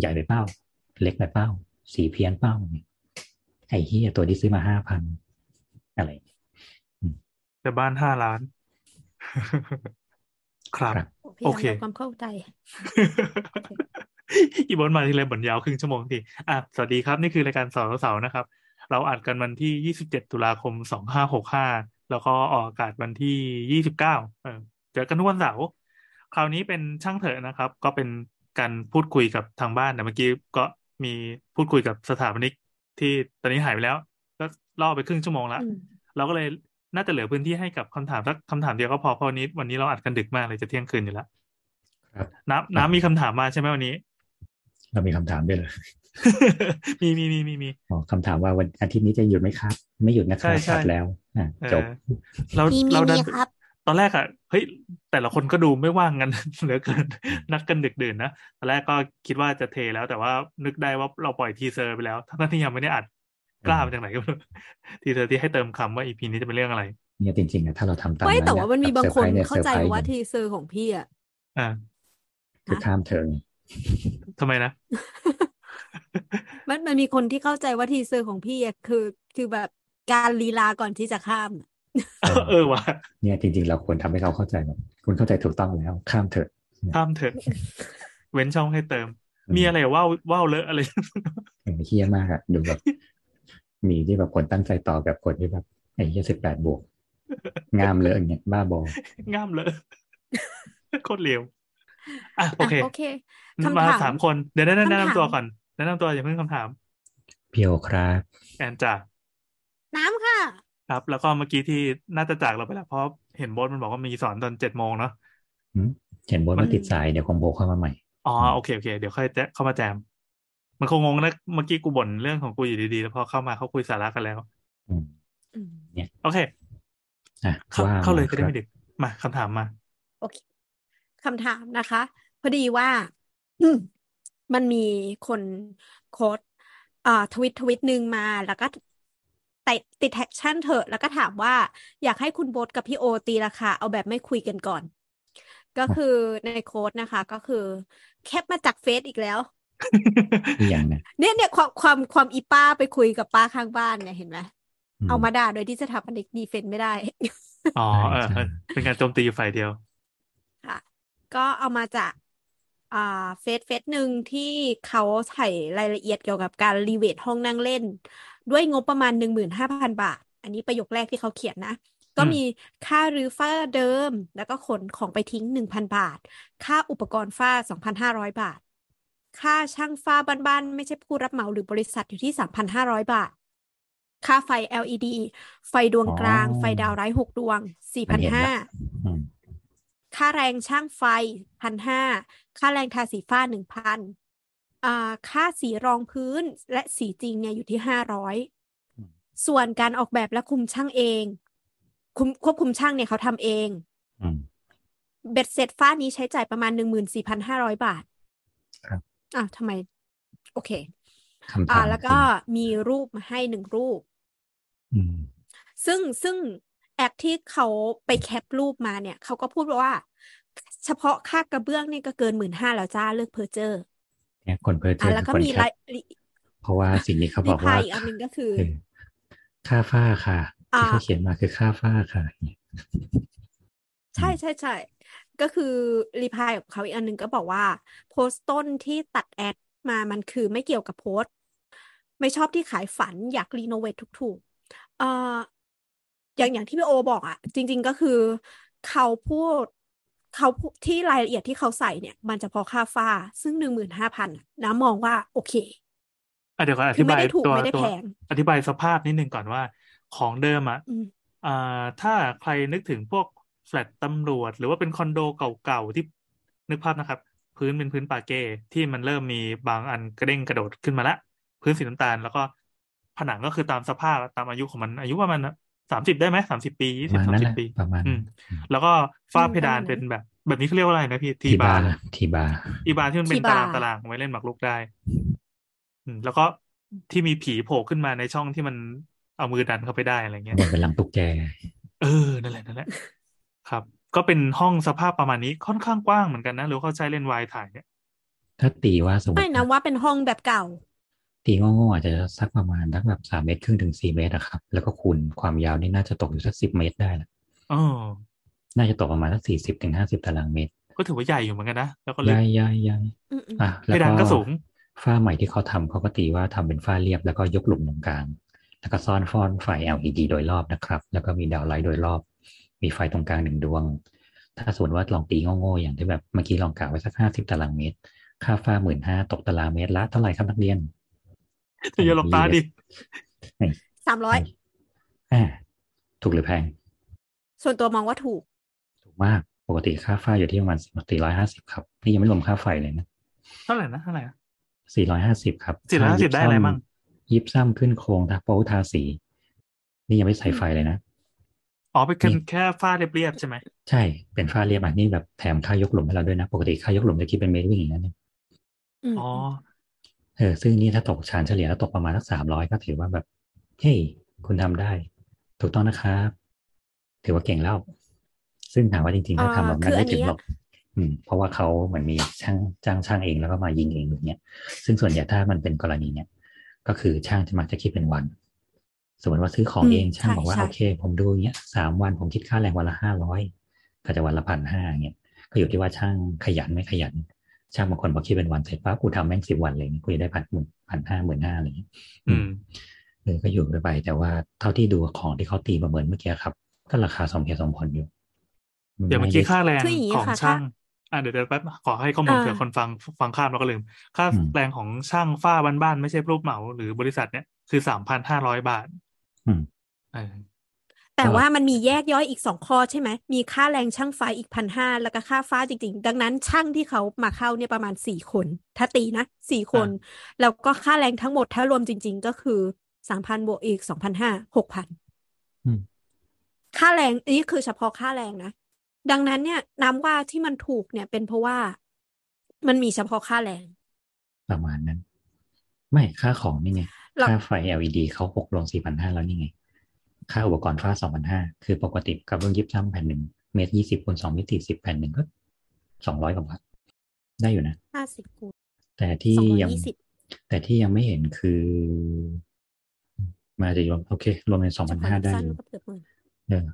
ใหญ่ไปเป้า เล็กไปเป้า สีเพี้ยนเป้าเนี่ยไอ้เฮียตัวที่ซื้อมาห้าพันอะไรแต่บ้านห้าล้าน ครับครับพี่โอเคทำความเข้าใจอีบนมาทีไรบ่นยาวครึ่งชั่วโมงทีอะสวัสดีครับ นี่คือรายการเสาร์เสาร์นะครับ เราอัดกันวันที่ 27 ตุลาคม 2565 แล้วก็ออกอากาศวันที่ 29 เออเจอกันทุกวันเสาร์คราวนี้เป็นช่างเถอะนะครับ ก็เป็นการพูดคุยกับทางบ้านแต่เมื่อกี้ก็มีพูดคุยกับสถาปนิกที่ตอนนี้หายไปแล้ว ก็ล่อไปครึ่งชั่วโมงแล้วอืมเราก็เลย น่าจะเหลือพื้นที่ให้กับคำถามสักคำถามเดียวก็พอเพราะวันนี้ วันนี้เราอัดกันดึกมากเลยจะเที่ยงคืนอยู่แล้วครับน้ำน้ำมีคำถามมาใช่ไหมวันนี้ เรามีคำถามด้วยเลยมีมีมีมีมีอ๋อคำถามว่าวันอาทิตย์นี้จะหยุดไหมครับ ไม่หยุดนะครัใช่บใช่ชัดแล้วอะเออจบเรามีมีเราดันมีครับตอนแรกอะเฮ้ยแต่ละคนก็ดูไม่ว่างกันเหลือเกินนัดกันดึกดื่นนะตอนแรกก็คิดว่าจะเทแล้วแต่ว่านึกได้ว่าเราปล่อยทีเซอร์ไปแล้วทั้งที่ยังไม่ได้อัด กล้ามาจากไหนก็ไม่รู้ทีเซอร์ที่ให้เติมคำว่าอีพีนี้จะเป็นเรื่องอะไร เนี่ยจริงๆนะถ้าเราทำตามเฮ้ยนั้นแต่ว่ามันมีกับางคนซอร์ไพรส์เนี่ยเข้าใจซอร์ไพรส์ว่าเนี่ยทีเซอร์ของพี่อะอ่าคือข้ามเทิงทำไมนะ มันมันมีคนที่เข้าใจว่าทีเซอร์ของพี่อะคือ คือแบบการลีลาก่อนที่จะข้ามอะเออว่ะเนี่ยจริงๆ เราควรทำให้เขาเข้าใจแบบคุณเข้าใจถูกต้องแล้ว ข้ามเถอะ ข้ามเถอะ เว้นช่องให้เติม มีอะไรว่าวว่าวเลอะอะไรเออเฮี้ยมากอะดูแบบ มีที่แบบคนตั้งใจต่อแบบคนที่แบบไอ้เฮี้ยสิบแปดบวกงามเลยอย่างเงี้ยบ้าบอง่ามเลอะโคตรเร็วอะโออะเคโอเคมาคำถามสามคนเดี๋ยวแนะนำแนะคำถามนำตัวก่อนแนะนำตัวอย่าเพิ่งคำถาม เพียวครับแอนจ้ะน้ำค่ะ ครับแล้วก็เมื่อกี้ที่น่าจะจากเราไปแล้วเพราะเห็นโบสมันบอกว่ามีสอนตอนเจ็ดโมงเนาะหืมเห็นบนว่าติดสายเดี๋ยวคงโบเข้ามาใหม่อ๋อโอเคโอเค เดี๋ยวค่อยแจะเข้ามาแจม มันคงงงนะเมื่อกี้กูบ่นเรื่องของกูอยู่ดีๆ แล้วพอเข้ามาเขาคุยสาระกันแล้วอืมอืมโอเคอะเข้าว่าเข้าเลยมาจะได้ครับไม่ดึกมาคำถามมา โอเคคำถามนะคะ พอดีว่าอืมมันมีคน quote อ่า tweet tweet หนึ่งมาแล้วก็ติดติดแท็กช่างเถอะแล้วก็ถามว่าอยากให้คุณโบ๊ทกับพี่โอตีราคาเอาแบบไม่คุยกันก่อน ก็คือใน quote นะคะ ก็คือแคปมาจากเฟซอีกแล้ว อีกอย่างนะเนี่ยเนี่ยความความความอีป้าไปคุยกับป้าข้างบ้านเนี่ยเห็นไหมอืมเอามาด่าโดยที่สถาปนิกดีเฟนต์ไม่ได้ อ๋อเออใช่เออเป็นการโจมตีฝ่ายเดียว ค่ะ ก็เอามาจากอ่าเฟซเฟซหนึ่งที่เขาใส่รายละเอียดเกี่ยวกับการรีเวทห้องนั่งเล่น ด้วยงบประมาณหนึ่งหมื่นห้าพันบาท อันนี้ประโยคแรกที่เขาเขียนนะ ก็อืมมีค่ารื้อฝ้าเดิม แล้วก็ขนของไปทิ้งหนึ่งพันบาท ค่าอุปกรณ์ฝ้าสองพันห้าร้อยบาท ค่าช่างฝ้าบ้านๆไม่ใช่ผู้รับเหมาหรือบริษัทอยู่ที่สามพันห้าร้อยบาท ค่าไฟ LED ไฟดวงกลางอ๋อไฟดาวไร้หกดวงสี่มัพันนเห็นห้าละอืมค่าแรงช่างไฟพันห้าค่าแรงทาสีฝ้าหนึ่งพันอ่าค่าสีรองพื้นและสีจริงเนี่ยอยู่ที่ห้าร้อยอืมส่วนการออกแบบและคุมช่างเองคุมควบคุมช่างเนี่ยเขาทำเองอืมเบ็ดเสร็จฝ้านี้ใช้จ่ายประมาณหนึ่งหมื่นสี่พันห้าร้อยบาทครับ อะทำไม โอเคคำอ่าถามแล้วก็คือมีรูปมาให้หนึ่งรูป อืมซึ่งซึ่งแอปที่เขาไปแคปรูปมาเนี่ย เขาก็พูดว่า เฉพาะค่ากระเบื้องนี่ก็เกินหมื่นห้าแล้วจ้าเลิกเพอเจอร์เนี่ยคนเพอเจอะอแล้วคือก็คนมีแคไลปลิเพราะว่าสิ่งนี้เขารีบอกพลาว่ายอีกอันหนึ่งก็คือเออค่าฝ้าค่ะ อ่า ที่เขาเขียนมาคือค่าฝ้าค่ะเนี่ยใช่ใช่ใช่ ก็คือรีพลายของเขาอีกอันหนึ่งก็บอกว่า โพสต์ต้นที่ตัดแอดมามันคือไม่เกี่ยวกับโพสต์ไม่ชอบที่ขายฝันอยากรีโนเวทถูกๆเอ่ออย่างอย่างที่พี่โอบอกอะจริง ๆก็คือเขาพูดเขาพูดที่รายละเอียดที่เขาใส่เนี่ย มันจะพอค่าฝ้า ซึ่งหนึ่งหมื่นห้าพันน้ำมองว่าโอเคอะเดี๋ยวก่อนอคืธิอไม่บายได้ถูกตัวไม่ได้ตัวแพงอธิบายสภาพนิดนึงก่อนว่า ของเดิมอะอืมอ่าถ้าใครนึกถึงพวก แฟลตตำรวจ หรือว่าเป็นคอนโดเก่าๆที่นึกภาพนะครับ พื้นเป็นพื้นปาเก้ที่มันเริ่มมีบางอันกระเด้งกระโดดขึ้นมาละ พื้นสีน้ำตาล แล้วก็ผนังก็คือตามสภาพตามอายุของมันอายุประมาณสามสิบได้ไหมสามสิบปียี่ประมาณสิบสามนั้นสิแหบละปีประมาณอืมแล้วก็ฝ้าอืมเพดานประมาณนั้นเป็นแบบ แบบนี้เขาเรียกว่าอะไรนะพี่ทีทีบาบาร์ร์ทีบาร์ทีบาร์ที่มันเป็นทีตาบาร์รางตารางไว้เล่นหมากรุกได้ อืมแล้วก็ที่มีผีโผล่ขึ้นมาในช่องที่มันเอามือดันเข้าไปได้อะไรเงี้ยเหมือนเป็นลังตุ๊กแก เออ นั่นแหละนั่นแหละ ครับ ก็เป็นห้องสภาพประมาณนี้ค่อนข้างกว้างเหมือนกันนะ หรือว่าเขาใช้เลนส์วายถ่ายเนี่ยถ้าตีว่าสมมไม่ตินะว่าเป็นห้องแบบเก่า ตีโง่ๆอาจจะสักประมาณสักแบบสามเมตรครึ่งถึงสี่เมตรอะครับ แล้วก็คูณความยาวนี่น่าจะตกอยู่สักสิบเมตรได้ละอ๋อน่าจะตกประมาณสักสี่สิบถึงห้าสิบตารางเมตร ก็ถือว่าใหญ่อยู่เหมือนกันนะแล้วก็ลึใหกญ่ใหญ่ใหญ่อืมอืมอะเพแล้วดานก็สูงฝ้าใหม่ที่เขาทำเขาก็ตีว่าทำเป็นฝ้าเรียบแล้วก็ยกหลุมตรงกลางแล้วก็ซ่อนฟอนไฟ LED โดยรอบนะครับ แล้วก็มีดาวไลท์โดยรอบ มีไฟตรงกลางหนึ่งดวง ถ้าสมมติว่าลองตีโง่ๆอย่างที่แบบเมื่อกี้ลองกะไว้สักห้าสิบตารางเมตร ค่าฝ้าหมื่นห้าตกตารางเมตรละเท่าไหร่ครับนักเรียนอย่าหลบตาดิสามร้อยอ่าถูกหรือแพง ส่วนตัวมองว่าถูก ถูกมากปกติค่าฝ้าอยู่ที่ประมาณสี่ร้อยห้าสิบครับ นี่ยังไม่รวมค่าไฟเลยนะเท่าไหร่นะเท่าไหร่นะสี่ร้อยห้าสิบครับ450ค่ยิปได้อะไรซัมมั่งยิบซ้ำขึ้นโครงทาโป๊ทาสี นี่ยังไม่ใส่ไฟเลยนะ อ๋อเป็นแค่นี่แค่ฝ้าเรียบๆใช่ไหมใช่เป็นฝ้าเรียบอะนี่แบบแถมค่ายกหลุมให้เราด้วยนะ ปกติค่ายกหลุมจะคิดเป็นเมตรวิ่งอย่างนั้นเนี่ยอืมอ๋อเออซึ่งนี่ถ้าตกชานเฉลี่ยแล้วตกประมาณสักสามร้อยก็ถือว่าแบบ เฮ้ย คุณทำได้ ถูกต้องนะครับ ถือว่าเก่งแล้ว ซึ่งถามว่าจริงๆถ้าทำแบบคืนั้นออัไม่นถึงเนี้ยหรอกอืม เพราะว่าเขาเหมือนมีช่างจ้างช่างเองแล้วก็มายิงเองอย่างเงี้ย ซึ่งส่วนใหญ่ถ้ามันเป็นกรณีเนี้ยก็คือช่างจะมักจะคิดเป็นวัน สมมติว่าซื้อของอืมเองช่างใช่บอกว่าใช่โอเค ผมดูอย่างเงี้ยสามวันผมคิดค่าแรงวันละห้าร้อยก็จะวันละพันห้าเงี้ยก็อยู่ที่ว่าช่างขยันไม่ขยัน ช่างบางคนพอคิดเป็นวันเสร็จปั๊บกูทำแม่งสิบวันเลยกูจะได้พันหมื่นพันห้าหมื่นห้าอะไรอย่างเงี้ยอืมเออก็อยู่ไปแต่ว่าเท่าที่ดูของที่เขาตีประเมินเมื่อกี้ครับ ก็ราคาสมเหตุสมผลอยู่ เดี๋ยวเมื่อกี้ไได้ค่าแรงคืออย่างนี้ของค่ะช่างถ้าอ่าเดี๋ยวเดี๋ยวแป๊บขอให้ข้อมูลอ่าเผื่อคนฟังฟังข้ามแล้วก็ลืม ค่าอืมแรงของช่างฝ้าบ้านๆไม่ใช่รูปเหมาหรือบริษัทเนี่ยคือสามพันห้าร้อยบาทอืมเออ แต่ก็ว่ามันมีแยกย่อยอีกสองข้อใช่ไหม มีค่าแรงช่างไฟอีกพันห้าแล้วก็ค่าฟ้าจริง ๆ ดังนั้นช่างที่เขามาเข้าเนี่ยประมาณสี่คน ถ้าตีนะสี่คน แล้วก็ค่าแรงทั้งหมดถ้ารวมจริง ๆ ก็คือสามพันบวกอีกสองพันห้าหกพันอืมค่าแรงนี่คือเฉพาะค่าแรงนะ ดังนั้นเนี่ยน้ำว่าที่มันถูกเนี่ยเป็นเพราะว่ามันมีเฉพาะค่าแรง ประมาณนั้น ไม่ค่าของนี่ไงเรา ค่าไฟ LED เขาหกรวมสี่พันห้าแล้วนี่ไง ค่าอุปกรณ์ฟ้าสองพันห้าคือปกติกับเรื่องยิบซ้ำแผ่นหนึ่งเมตรยี่สิบคูณสองมิติสิบแผ่นหนึ่งก็สองร้อยกว่าบาทได้อยู่นะห้าสิบคูณแต่ที่สองร้อยยังยี่สิบแต่ที่ยังไม่เห็นคือ มาจะรวมโอเค รวมเป็นสองเฉพันพาะห้ายิปได้ซัมอยู่ก็เกือบหมื่นเออ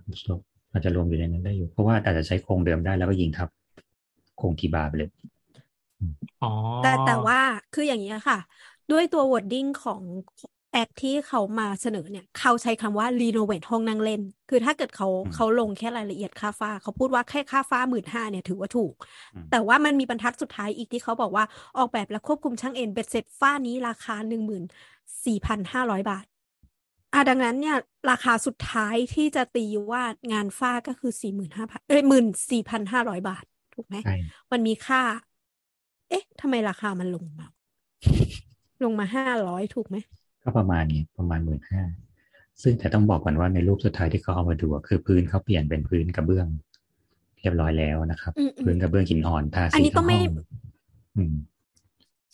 อาจจะรวมอยู่ในนั้นได้อยู่ เพราะว่าอาจจะใช้โครงเดิมได้แล้วก็ยิงทับ โครงทีบาร์ไปเลยอ๋อแต่แต่ว่าคืออย่างนี้ยค่ะ ด้วยตัว wording ของแอคที่เขามาเสนอเนี่ย เขาใช้คำว่า renovate ห้องนั่งเล่น คือถ้าเกิดเขาอืมเขาลงแค่รายละเอียดค่าฝ้า เขาพูดว่าแค่ค่าฝ้าหมื่นห้าเนี่ยถือว่าถูกอืมแต่ว่ามันมีบรรทัดสุดท้ายอีกที่เขาบอกว่าออกแบบและควบคุมช่างเอ็นเบ็ดเสร็จฝ้านี้ราคาหนึ่งหมื่นสี่พันห้าร้อยบาทอะดังนั้นเนี่ย ราคาสุดท้ายที่จะตีว่างานฝ้าก็คือสี่หมื่นห้าพันเอ้ยหมื่นสี่พันห้าร้อยบาท ถูกไหมใช่มันมีค่า เอ๊ะทำไมราคามันลงมา ลงมาห้าร้อยถูกไหม ก็ประมาณนี้ประมาณหมื่นห้าซึ่งแต่ต้องบอกก่อนว่าในรูปสุดท้ายที่เขาเอามาดูอะคือพื้นเขาเปลี่ยนเป็นพื้นกระเบื้อง เรียบร้อยแล้วนะครับอืมอืมพื้นกระเบื้องหินอ่อนทาอันสีนี้ก็ทั้งไม่ห้องอืม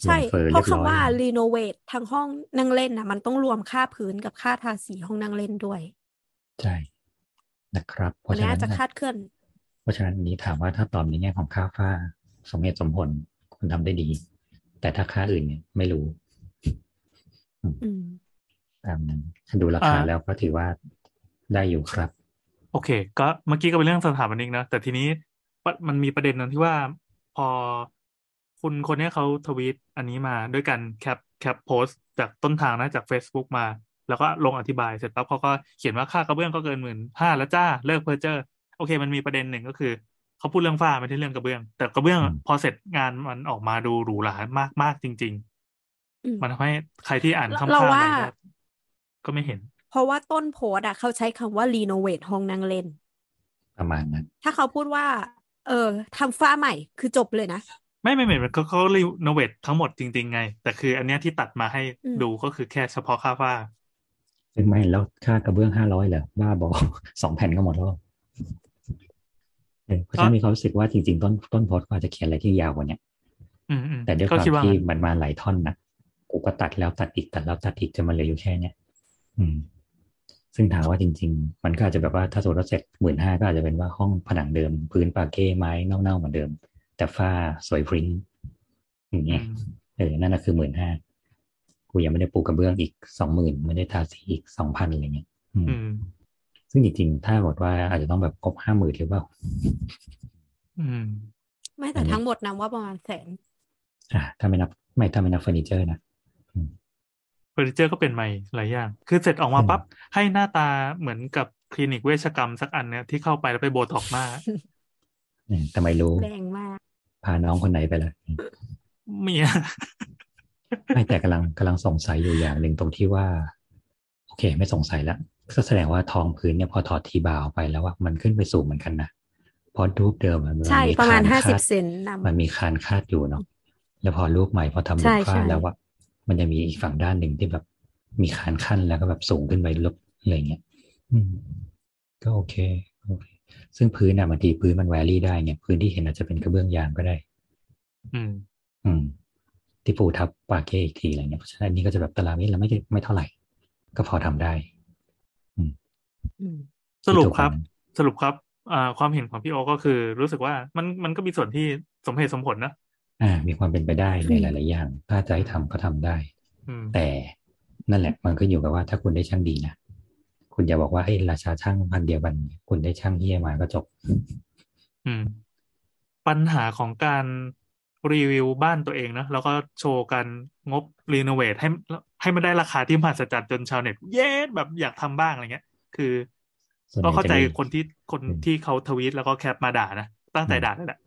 ใช่ลงเฟอร์เพราะเรียบร้อยคำว่าแล้ว renovate ทั้งห้องนั่งเล่นนะมันต้องรวมค่าพื้นกับค่าทาสีห้องนั่งเล่นด้วย ใช่นะครับ เพวันราะนี้ฉะอานั้จนจะน่ะคาดเคลื่อนเพราะฉะนั้นอันนี้ถามว่าถ้าตอบในแง่ของค่าฝ้าสมเหตุสมผลคุณทำได้ดี แต่ถ้าค่าอื่นเนี่ยไม่รู้อืมตามนั้น ดูราคาอ่าแล้วก็ถือว่าได้อยู่ครับ โอเค ก็เมื่อกี้ก็เป็นเรื่องสถาปนิกนะแต่ทีนี้ปะมันมีประเด็นนั้นที่ว่าพอคุณคนเนี้ยเขาทวีตอันนี้มาด้วยกันแคปแคปโพสต์จากต้นทางนะจาก Facebook มา แล้วก็ลงอธิบายเสร็จปั๊บเขาก็เขียนว่าค่ากระเบื้องก็เกินหมื่นห้าแล้วจ้าเลิกเพ้อเจ้อโอเค มันมีประเด็นหนึ่งก็คือเขาพูดเรื่องฝ้าไม่ใช่เรื่องกระเบื้อง แต่กระเบื้องอืมพอเสร็จงานมันออกมาดูหรูหรามากมากจริงอื มๆมันทำให้ใครที่อ่านข้ามเราๆไปว่าก็ก็ไม่เห็น เพราะว่าต้นโพสต์อะเขาใช้คำว่า renovate ห้องนั่งเล่น ประมาณนั้น ถ้าเขาพูดว่า เออทำฝ้าใหม่คือจบเลยนะ ไม่ไม่ไม่เขาเขารีโนเวททั้งหมดจริง ๆ ไง แต่คืออันเนี้ยที่ตัดมาให้อืมดูก็คือแค่เฉพาะค่าฝ้าซึ่งไม่แล้วค่ากระเบื้องห้าร้อยเหรอบ้าบอสองแผ่นก็หมดแล้วเออเพราะฉะนั้นมีความรู้สึกว่าจริง ๆ ต้นต้นโพสต์ก็อาจจะเขียนอะไรที่ยาวกว่าเนี้ยอืมอืมแต่ด้วยคก็วามคิดว่าที่งั้นมันมาหลายท่อนนะ กูก็ตัดแล้วตัดอีกตัดแล้วตัดอีกจนมันเหลืออยู่แค่เนี้ยอืม ซึ่งถามว่าจริง ๆ มันก็อาจจะแบบว่าถ้าสมมติว่าเสร็จหมื่นห้าก็อาจจะเป็นว่าห้องผนังเดิม พื้นปาเก้ไม้เน่าๆเหมือนเดิม แต่ฝ้าสวยฟริ้งอย่างอืเงี้ยมเออนั่นน่ะคือหมื่นห้ากูยังไม่ได้ปูกระเบื้องอีกสองหมื่นไม่ได้ทาสีอีกสองพันอะไรเงี้ยอืมอืมซึ่งจริงๆ ถ้าบอกว่าอาจจะต้องแบบครบห้าหมื่นหรือเปล่าอืม ไม่แต่ทั้งหมดนะว่าประมาณแสนอ่าถ้าไม่นับ ไม่ถ้าไม่นับเฟอร์นิเจอร์นะ เฟอร์นิเจอร์ก็เป็นใหม่หลายอย่าง คือเสร็จออกมาอืมปั๊บให้หน้าตาเหมือนกับคลินิกเวชกรรมสักอันเนี่ยที่เข้าไปแล้วไปโบท็อกซ์หน้าอืมแต่ไม่รู้แรงมาก พาน้องคนไหนไปเลยเมียไม่แต่กำลังกำลังสงสัยอยู่อย่างหนึ่งตรงที่ว่า โอเค ไม่สงสัยแล้วก็แสดงว่าทองพื้นเนี่ยพอถอดทีบาวออกไปแล้วว่ามันขึ้นไปสูงเหมือนกันนะเพราะรูปเดิมอะมันใช่มีประมาณคห้าสิคบเซนนมันมีคานคาดอยู่เนาะแล้วพอรูปใหม่พอทำรูใช่ปฝ้าใช่แล้วว่า มันจะมีอีกฝั่งด้านหนึ่งที่แบบมีคานขั้นแล้วก็แบบสูงขึ้นไปลบอะไรเงี้ยอืมก็โอเคโอเค ซึ่งพื้นอะบางทีพื้นมันแวรี่ได้เนี่ยพื้นที่เห็นอาจจะเป็นกระเบื้องยางก็ได้ อืม อืม ที่ปูทับปาเก้อีกทีอะไรเงี้ยเพราะฉะนั้นอันนี้ก็จะแบบตารางเมตรแล้วไม่ไม่เท่าไหร่ ก็พอทำได้ำอืมสรุปครับที่ทุกนสรุปครับอ่าความเห็นของพี่โอก็คือ รู้สึกว่ามันมันก็มีส่วนที่สมเหตุสมผลนะ อ่า มีความเป็นไปได้ในอืมหลาย ๆ อย่าง ถ้าจะให้ทำก็ทำได้อืมแต่นั่นแหละมันก็อยู่กับว่าถ้าคุณได้ช่างดีนะ คุณอย่าบอกว่าเอ้ยราชาช่างพันเดียวกัน คุณได้ช่างเฮียมาก็จบ อืม ปัญหาของการรีวิวบ้านตัวเองนะแล้วก็โชว์การงบรีโนเวทให้ให้มันได้ราคาที่มหัศจรรย์จนชาวเน็ตเย้แบบอยากทำบ้างอะไรเงี้ย คือส่วนใหก็ญ่เข้าใจจะมีคนที่คนอืมที่เขาทวีตแล้วก็แคปมาด่านะ ตั้งใจด่าเลยแหละ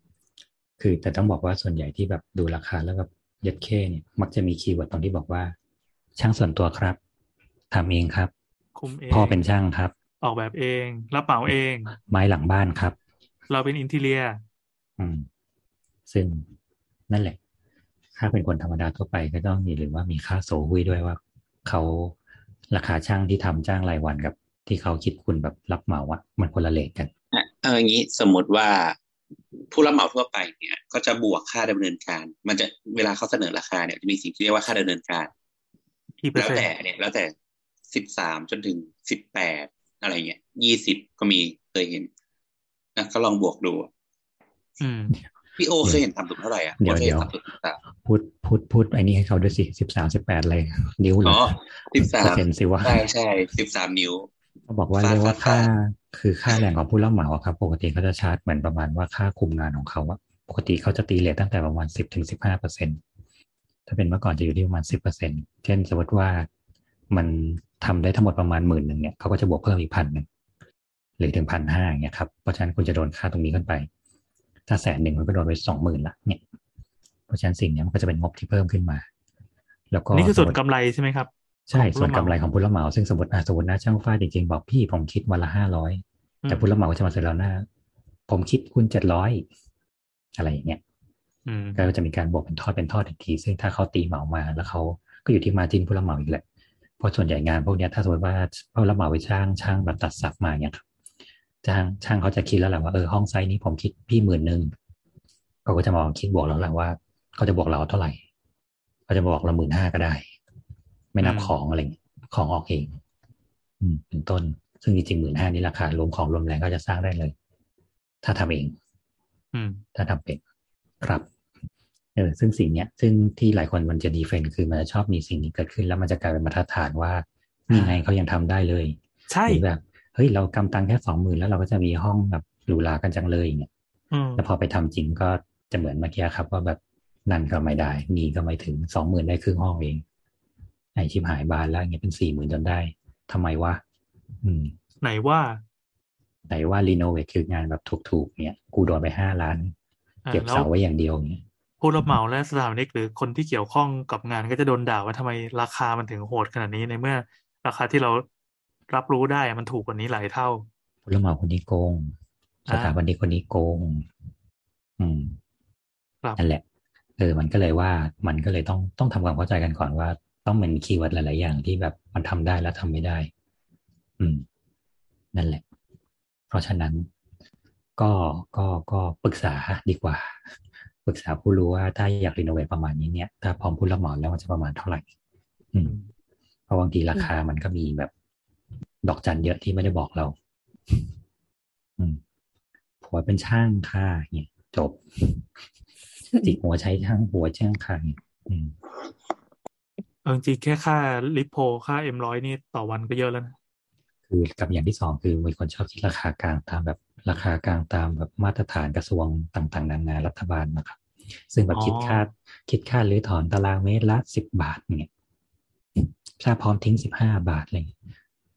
คือแต่ต้องบอกว่าส่วนใหญ่ที่แบบดูราคาแล้วแบบยัดเข้เนี่ยมักจะมี keyword ตรงที่บอกว่า ช่างส่วนตัวครับทำเองครับคุมเองพ่อเป็นช่างครับ ออกแบบเองรับเหมาเอง ไม้หลังบ้านครับ เราเป็น interiorอืม ซึ่งนั่นแหละ ถ้าเป็นคนธรรมดาทั่วไปก็ต้องอย่าลืมว่ามีค่าโซฮุยด้วยว่าเขาราคาช่างที่ทำจ้างรายวันกับที่เขาคิดคุณแบบรับเหมาอะมันคนละ rate กันอะเอาอย่างนี้สมมติว่า ผู้รับเหมาทั่วไปเนี่ยก็จะบวกค่าดำเนินการ มันจะเวลาเขาเสนอราคาเนี่ยจะมีสิ่งที่เรียกว่าค่าดำเนินการกี่เปอร์แล้วเซ็นแต่ต์เนี่ยแล้วแต่สิบสามจนถึงสิบแปดอะไรเงี้ยยี่สิบก็มีเคยเห็นนะก็ลองบวกดู อืมพี่โอเคยเห็นต่ำสุดเท่าไหร่อะเดี๋ยวโอคเดี๋ยวต่ำสุดสิบสามพูดพูดพูดไอ้นี่ให้เขาด้วยสิสิบสามสิบแปดเลยนิ้วเลอ๋ยอสิบสาเปอมร์เซ็นต์สิว่าใช่ใช่สิบสามนิ้ว เขาบอกว่าฟาดเรียกว่าฟาดค่าฟาดคือค่าแรงของผู้รับเหมาอะครับ ปกติเขาจะชาร์จเหมือนประมาณว่าค่าคุมงานของเขาอะปกติเขาจะตีเลทตั้งแต่ประมาณสิบถึงสิบห้าเปอร์เซ็นถ้าเป็นเมื่อก่อนจะอยู่ที่ประมาณสิบเปอร์เซ็นเช่นสมมติว่ามันทำได้ทั้งหมดประมาณหมื่นหนึ่งเนี่ยเขาก็จะบวกเพิ่มอีกพันหนึ่งหรือถึงพันห้าอย่างเงี้ยครับเพราะฉะนั้นคุณจะโดนค่าตรงนี้ขึ้นไป ถ้าแสนหนึ่งมันก็โดนไปสองหมื่นละเนี่ยเพราะฉะนั้นสิ่งเนี้ยมันก็จะเป็นงบที่เพิ่มขึ้นมา แล้วก็นี่คือส่วนสมมุติกำไรใช่ไหมครับ ใช่ของผู้ส่วนรับเหมากำไรของผู้รับเหมาซึ่งสมมติอะสมมตินะช่างฟ้าจริงๆบอกพี่ผมคิดวันละห้าร้อยแต่ผู้รับเหมาก็จะมาเสร็จแล้วหน้าผมคิดคุณเจ็ดร้อยอะไรอย่างเงี้ยอืมก็จะมีการบวกเป็นทอดเป็นทอดอีกที ซึ่งถ้าเขาตีเหมามา แล้วเขาก็อยู่ที่มาจินผู้รับเหมาอีกแหละเพราะส่วนใหญ่งานพวกเนี้ยถ้าสมมติว่าผู้รับเหมาไปจ้างช่างแบบตัดสับมาเนี่ยครับจ้างช่างเขาจะคิดแล้วแหละว่าเออห้องไซส์นี้ผมคิดพี่หมื่นหนึ่งเขาก็จะมาคิดบวกแล้วแหละว่าเขาจะบวกเราเท่าไหร่เขาจะบอกเราหมื่นห้าก็ได้ ไม่นับอืมของอะไรเงี้ยของออกเองอืมเป็นต้น ซึ่งจริงๆหมื่นห้านี่ราคารวมของรวมแรงก็จะสร้างได้เลย ถ้าทำเอง อืมถ้าทำเป็นครับเออซึ่งสิ่งเนี้ย ซึ่งที่หลายคนมันจะดีเฟนคือมันจะชอบมีสิ่งนี้เกิดขึ้น แล้วมันจะกลายเป็นมาตรฐานว่านี่ไงเขายังทำได้เลย ใช่หรือแบบเฮ้ยเรากำตังค์แค่สองหมื่นแล้วเราก็จะมีห้องแบบหรูหรากันจังเลยอย่างเงี้ยอืมแล้วพอไปทำจริงก็จะเหมือนเมื่อกี้ครับ ว่าแบบนั่นก็ไม่ได้ นี่ก็ไม่ถึงสองหมื่นได้ครึ่งห้องเอง ไอชิบหายบานแล้วอย่างเงี้ยเป็นสี่หมื่นจนได้ทำไมวะอืม ไหนว่า ไหนว่ารีโนเวทคืองานแบบถูกๆเนี่ย กูโดนไปห้าล้านอ่าเก็บแล้วเสาไว้อย่างเดียวอย่างเงี้ยผู้รับเหมาและสถาปนิกหรือคนที่เกี่ยวข้องกับงานก็จะโดนด่าว่าทำไมราคามันถึงโหดขนาดนี้ในเมื่อ ราคาที่เรารับรู้ได้อะมันถูกกว่านี้หลายเท่าผู้รับเหมาคนนี้โกงสอ่าถาปนิกคนนี้โกง อืมครับนั่นแหละเออมันก็เลยว่ามันก็เลยต้องต้องทำความเข้าใจกันก่อนว่า ต้องเป็นคีย์เวิร์ดหลาย ๆ อย่างที่แบบมันทำได้และทำไม่ได้ อืม นั่นแหละ เพราะฉะนั้น ก็ก็ก็ปรึกษาดีกว่า ปรึกษาผู้รู้ว่าถ้าอยากรีโนเวทประมาณนี้เนี่ย ถ้าพร้อมผู้รับเหมาแล้วมันจะประมาณเท่าไหร่ อืม เพราะบางทีราคามันก็มีแบบ ดอกจันเยอะที่ไม่ได้บอกเรา อืมผัวเป็นช่างค่ะเนี่ยจบจิกหัวใช้ช่างหัวช่างค่ะเนี่ยอืม เอาจริงๆแค่ค่าลิปโพค่าเอ็มร้อยนี่ต่อวันก็เยอะแล้วนะคือกับอย่างที่สองคือมีคนชอบคิดราคากลางตามแบบราคากลางตามแบบมาตรฐานกระทรวงต่างๆนานารัฐบาลนะครับซึ่งแบบอ๋อคิดค่าคิดค่าหรือถอนตารางเมตรละสิบบาทเนี่ยค่าพร้อมทิ้งสิบห้าบาทอะไรอย่างเลย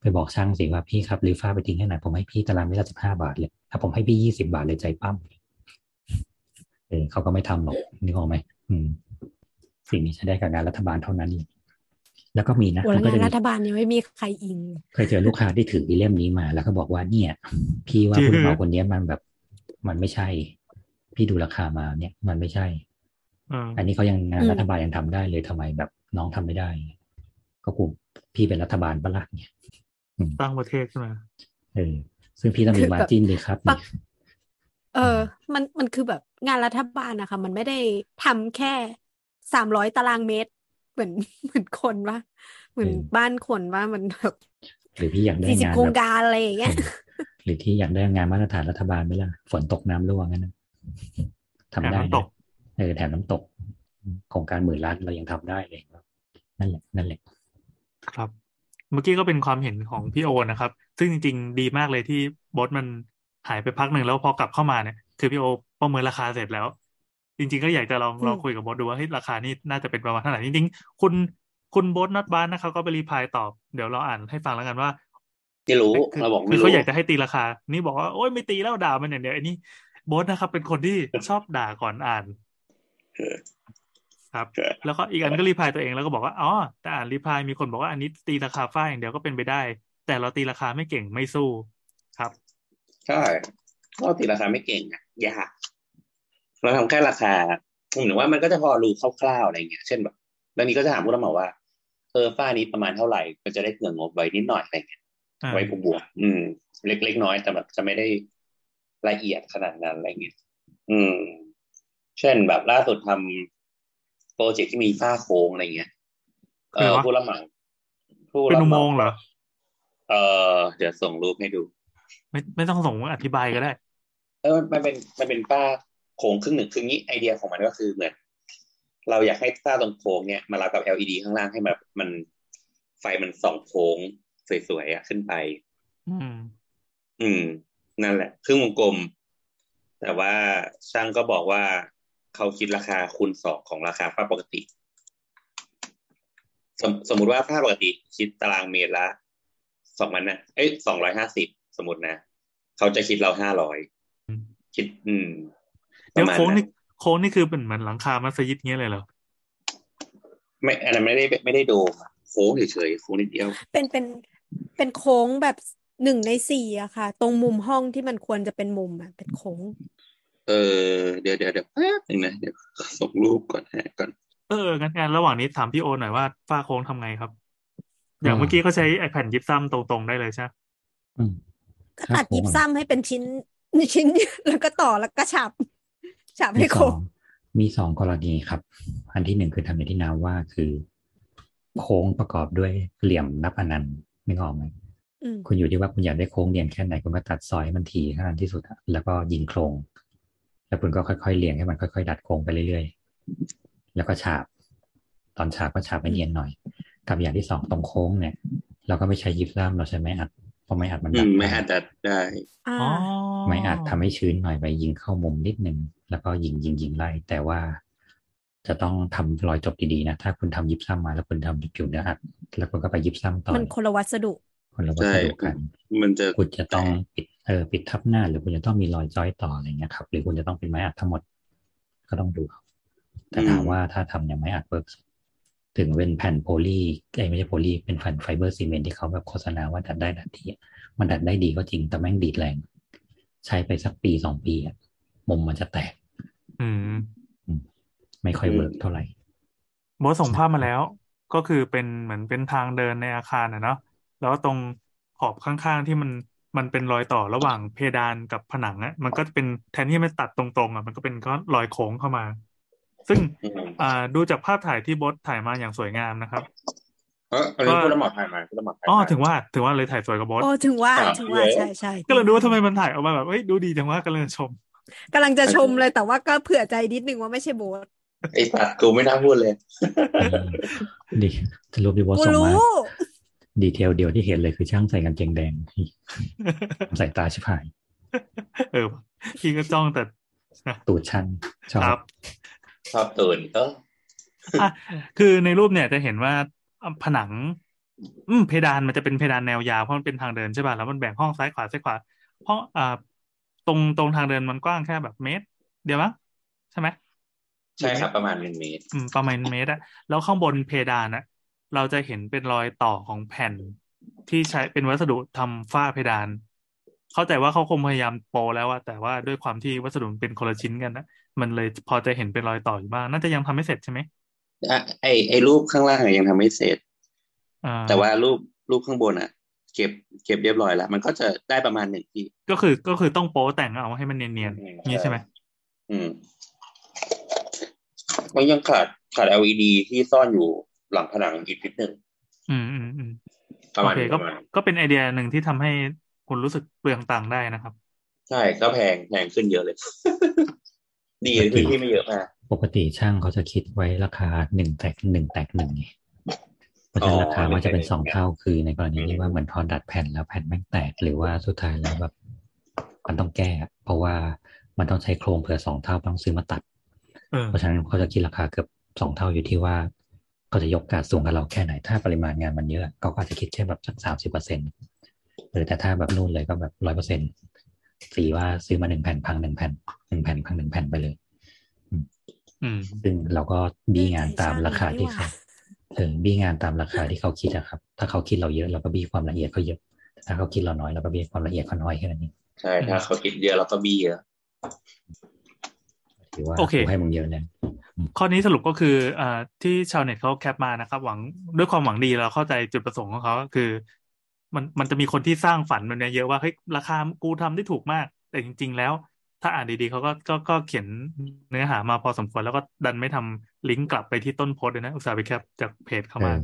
ไปบอกช่างสิว่าพี่ครับรื้อฝ้าไปทิ้งให้หน่อยผมให้พี่ตารางเมตรละสิบห้าบาทเลยถ้าผมให้พี่ยี่สิบาทเลยใจปั้มเออเขาก็ไม่ทำหรอกนึกออกไหมอืมสิ่งนี้ใช้ได้กับงานรัฐบาลเท่านั้นเอง แล้วก็มีนะโอ้มัแล้วนก็งานจะมีรัฐบาลยังไม่มีใครอิงเคยเจอลูกค้าที่ถืออีเล่มนี้มา แล้วก็บอกว่าเนี่ย พี่ว่าคือผู้รับเหมาคนเนี้ยมันแบบ มันไม่ใช่ พี่ดูราคามาเนี่ย มันไม่ใช่เอออันนี้เขายังงานอืมรัฐบาลยังทำได้เลยทำไมแบบน้องทำไม่ได้ ก็กูพี่เป็นรัฐบาลปะล่ะเนี่ยตั้งประเทศขึ้นมาเออซึ่งพี่ต้องมีมาจิ้นดีครับปักเนี่ยเออ มันมันคือแบบงานรัฐบาลนะคะ มันไม่ได้ทำแค่สามร้อยตารางเมตรเห มือนเหมือนคนว่าเหมือนบ้านคนว่ามันแบบหรือพี่อยากได้สี่สิบงานโครงแบบการอะไรอย่างเงี้ยหรือที่อยากได้งานมาตรฐานรัฐบาลไหมล่ะฝนตกน้ำรั่วงั้นนะทำแถมได้น้ำตนะกเออแถมน้ำตกโครงการหมื่นล้านเรายังทำได้เลยนั่นแหละนั่นแหละ ครับ เมื่อกี้ก็เป็นความเห็นของพี่โอนะครับ ซึ่งจริง ๆ ดีมากเลยที่บอสมันหายไปพักหนึ่งแล้วพอกลับเข้ามาเนี่ย คือพี่โอประเมินราคาเสร็จแล้ว จริง ๆ ก็อยากจะลองอืมลองคุยกับบอสดูว่าเฮ้ยราคานี่น่าจะเป็นประมาณเท่าไหร่จริงๆคุณคุณบอสนัดบ้านนะครับก็ไป reply ตอบ เดี๋ยวเราอ่านให้ฟังแล้วกันว่าไม่รู้คือเราบอกคืไม่รู้เขาอยากจะให้ตีราคา นี่บอกว่าโอ๊ยไม่ตีแล้วด่ามันอย่างเดียวไอ้นี่บอสนะครับ เป็นคนที่ชอบด่าก่อนอ่านครับ แล้วก็อีกอันก็ reply ตัวเองแล้วก็บอกว่าอ๋อแต่อ่าน reply มีคนบอกว่าอันนี้ตีราคาฝ้าอย่างเดียวก็เป็นไปได้ แต่เราตีราคาไม่เก่งไม่สู้ครับใช่ก็ตีราคาไม่เก่งอะยาก เราทำแค่ราคาผมถึงว่ามันก็จะพอรู้คร่าวๆอะไรเงี้ย เช่นแบบบางทีก็จะถามผู้รับเหมาว่าเออฝ้านี้ประมาณเท่าไหร่ก็จะได้เผื่องบไว้นิดหน่อยอะไรเงี้ยอ่าไว้บวกๆอืม เล็กๆน้อยๆแต่แบบจะไม่ได้ละเอียดขนาดนั้นอะไรเงี้ยอืม เช่นแบบล่าสุดทำโปรเจกต์ที่มีฝ้าโค้งอะไรเงี้ยเออคือวะผู้รับเหมาผู้เป็นรับอุเหโมมางค์เหรอเออเดี๋ยวส่งรูปให้ดู ไม่ไม่ต้องส่งอธิบายก็ได้ เออมันเป็นมันเป็นฝ้า โค้งครึ่งหนึ่งคืองี้ไอเดียของมันก็คือเหมือนเราอยากให้ฝ้าตรงโค้งเนี่ยมารับกับ LED ข้างล่างให้แบบมันไฟมันส่องโค้งสวยๆอะขึ้นไป อืม อืม นั่นแหละ ครึ่งวงกลม แต่ว่าช่างก็บอกว่าเขาคิดราคาคูณสองของราคาฝ้าปกติ สมสมมุติว่าฝ้าปกติ คิดตารางเมตรละสองพันนะเอ้ยสองร้อยห้าสิบสมมตินะ เขาจะคิดเราห้าร้อยอืมคิด อืมป เดี๋ยระวมาณโค้งนั้นี่นโค้งนี่คือเป็นเหมือนหลังคามัสยิดเงี้ยเลยเหรอไม่อันนั้นไม่ได้ไม่ได้ดูโค้งเฉยๆโค้งนิดเดียว เป็นเป็นเป็นโค้งแบบหนึ่งในสี่อะค่ะ ตรงมุมห้องที่มันควรจะเป็นมุมอะเป็นโค้ง เออเดี๋ยวเดี๋ยวเดี๋ยวแป๊บนึงนะเดี๋ยวส่งรูปก่อนฮะก่อนเอองั้นงานระหว่างนี้ถามพี่โอหน่อยว่าฝ้าโค้งทำไงครับ อย่างก็เมื่อกี้เขาใช้ไอแผ่นยิบซ้ำตรงๆได้เลยใช่ไหมอืมก็ถ้าตัดโค้ยิงบอะซ้ำให้เป็นชิ้นชิ้นแล้วก็ต่อแล้วก็ฉาบ ฉาบมีให้สโค้องงมีสองกรณีครับ อันที่หนึ่งคือทำอย่างที่นาว่าคือ โค้งประกอบด้วยเหลี่ยมนับอนันต์นึกออกไหมอืมคุณอยู่ที่ว่าคุณอยากได้โค้งเรียงแค่ไหนคุณก็ตัดซอยให้มันถี่ให้มันที่สุดอะแล้วก็ยิงโครง แล้วคุณก็ค่อยๆเรียงให้มันค่อยๆ ดัดโครงไปเรื่อยๆ แล้วก็ฉาบ ตอนฉาบก็ฉาบให้เนียนหน่อย กับอย่างที่สองตรงโค้งเนี่ย เราก็ไม่ใช้ยิบซ้ำเราใช้ไม้อัดเพ ราะไม้อัดมันอืดัดมไม่ได้อาจจะได้อ่าอ๋อไม้อัดทำให้ชื้นหน่อยไปยิงเข้ามุมนิดนึง แล้วก็ยิงยิงยิงไล่ แต่ว่าจะต้องทำรอยจบดีๆนะ ถ้าคุณทำยิบซ้ำมาแล้วคุณทำผิวเนื้ออัด แล้วคุณก็ไปยิบซ้ำต่อมันคนละวัสดุคนละวัสดุกันมันจะคุณจะต้องปิดเออปิดทับหน้า หรือคุณจะต้องมีรอยจอยต่ออะไรเงี้ยครับ หรือคุณจะต้องเป็นไม้อัดทั้งหมด ก็ต้องดูเอาแต่ถามว่าถ้าทำอย่างไม้อัด work ถึงเป็นแผ่น poly เอ้ยไม่ใช่ poly เป็นแผ่นไฟเบอร์ซีเมนต์ที่เขาแบบโฆษณาว่าดัดได้ดัดทีมันดัดได้ดีก็จริงแต่แม่งดีดแรง ใช้ไปสักปีสองปีอะมุมมันจะแตก อืม ไม่ค่อย work เท่าไหร่บอสส่งภาพมาแล้ว ก็คือเป็นเหมือนเป็นทางเดินในอาคารนะเนาะแล้วตรงขอบข้างๆที่มันมันเป็นรอยต่อระหว่างเพดานกับผนังอะมันก็จะเป็นแทนที่มันตัดตรงๆอะมันก็เป็นก็รอยโค้งเข้ามา ซึ่งอืมอ่าดูจากภาพถ่ายที่โบทถ่ายมาอย่างสวยงามนะครับเอออันนี้ผู้รับเหมาถ่ายมาผู้รับเหมาถ่ายอ๋อมาถึงว่าถึงว่าเลยถ่ายสวยกับโบทโอ้ถึงว่าอะถึงว่าเย้ใช่ใช่ก็เลยดูว่าทำไมมันถ่ายออกมาแบบเฮ้ยดูดีจังว่ากำลังจะชมกำลังจะชมเลยแต่ว่าก็เผื่อใจนิดนึงว่าไม่ใช่โบสไอ้สัตว์กูไม่น่าพูดเลยดีสรุปดีว่ากูส่งมารู้ดีเทลเดียวที่เห็นเลยคือช่างใส่กางเกงแดงใส่ตาชิบหาย เออพี่ก็จ้องแต่ตูดชันชอครับบ ชอบตื่นก็อะคือในรูปเนี่ยจะเห็นว่าผนัง อืมเพดานมันจะเป็นเพดานแนวยาวเพราะมันเป็นทางเดินใช่ป่ะแล้วมันแบ่งห้องซ้ายขวาซ้ายขวาห้องอ่าตรงตรงทางเดินมันกว้างแค่แบบเมตร เดียวมั้งใช่ไหมใช่ครับประมาณหนึ่งเมตรอืมประมาณเมตรอะแล้วข้างบนเพดานอะเราจะเห็นเป็นรอยต่อของแผ่นที่ใช้เป็นวัสดุทำฝ้าเพดาน เข้าใจว่าเขาคงพยายามโปรแล้วอะแต่ว่าด้วยความที่วัสดุมันเป็นคนละชิ้นกันนะ มันเลยพอจะเห็นเป็นรอยต่ออยู่บ้าง น่าจะยังทำไม่เสร็จใช่ไหมอะไอไอรูปข้างล่างอะยังทำไม่เสร็จอ่าแต่ว่ารูปรูปข้างบนอะ เก็บเก็บเรียบร้อยแล้ว มันก็จะได้ประมาณหนึ่งที่ ก็คือก็คือต้องโป๊แต่งเอาให้มันเนียนๆนี่ใช่ไหมอืมมันยังขาดขาด LED ที่ซ่อนอยู่หลังผนังอีกนิดหนึ่งอืมอืมอืมประโอมาณเคนี้ก็ประมาณก็เป็นไอเดียหนึ่งที่ทำให้คุณรู้สึกเปลืองตังค์ได้นะครับ ใช่ก็แพงแพงขึ้นเยอะเลย ดีพื้นที่ไม่เยอะมากปกติช่างเขาจะคิดไว้ราคาหนึ่งแตกหนึ่งแตกหนึ่งไงเพราะฉะนั้นราคามันจะเป็นสองเท่าคือในกรณีที่ว่าเหมือนพอดัดแผ่นแล้วแผ่นแม่งแตกหรือว่าสุดท้ายแล้วแบบมันต้องแก้ เพราะว่ามันต้องใช้โครงเผื่อสองเท่าต้องซื้อมาตัดเออเพราะฉะนั้นเขาจะคิดราคาเกือบสองเท่าอยู่ที่ว่าเขาจะยกการดสูงกับเราแค่ไหน ถ้าปริมาณงานมันเยอะเขาก็อาจจะคิดแค่แบบสักสามสิบเปอร์เซ็นต์หรือแต่ถ้าแบบนู่นเลยก็แบบร้อยเปอร์เซ็นต์ สีว่าซื้อมาหนึ่งแผ่นพังหนึ่งแผ่นหนึ่งแผ่นพังหนึ่งแผ่นไปเลยอืมซึ่งเราก็บี้งานตามราคาที่เขาเออบี้งานตามราคาที่เขาคิดอะครับ ถ้าเขาคิดเราเยอะเราก็บี้ความละเอียดเขาเยอะแต่ถ้าเขาคิดเราน้อยเราก็บี้ความละเอียดเขาน้อยแค่นั้นเองใช่ถ้าเขาคิดเยอะเราก็บี้เยอะถือว่าโอเคกูให้มึงเยอะแล้วข้อนี้สรุปก็คืออ่าที่ชาวเน็ตเขาแคปมานะครับ หวังด้วยความหวังดีเราเข้าใจจุดประสงค์ของเขาก็คือ มันมันจะมีคนที่สร้างฝันแบบเนี้ยเยอะว่าเฮ้ยราคากูทำได้ถูกมาก แต่จริง ๆ แล้ว ถ้าอ่านดีๆเขาก็ก็ก็เขียนเนื้อหามาพอสมควรแล้วก็ดันไม่ทำลิงก์กลับไปที่ต้นโพสต์เลยนะ อุตส่าห์ไปแคปจากเพจเข้าเอมาอ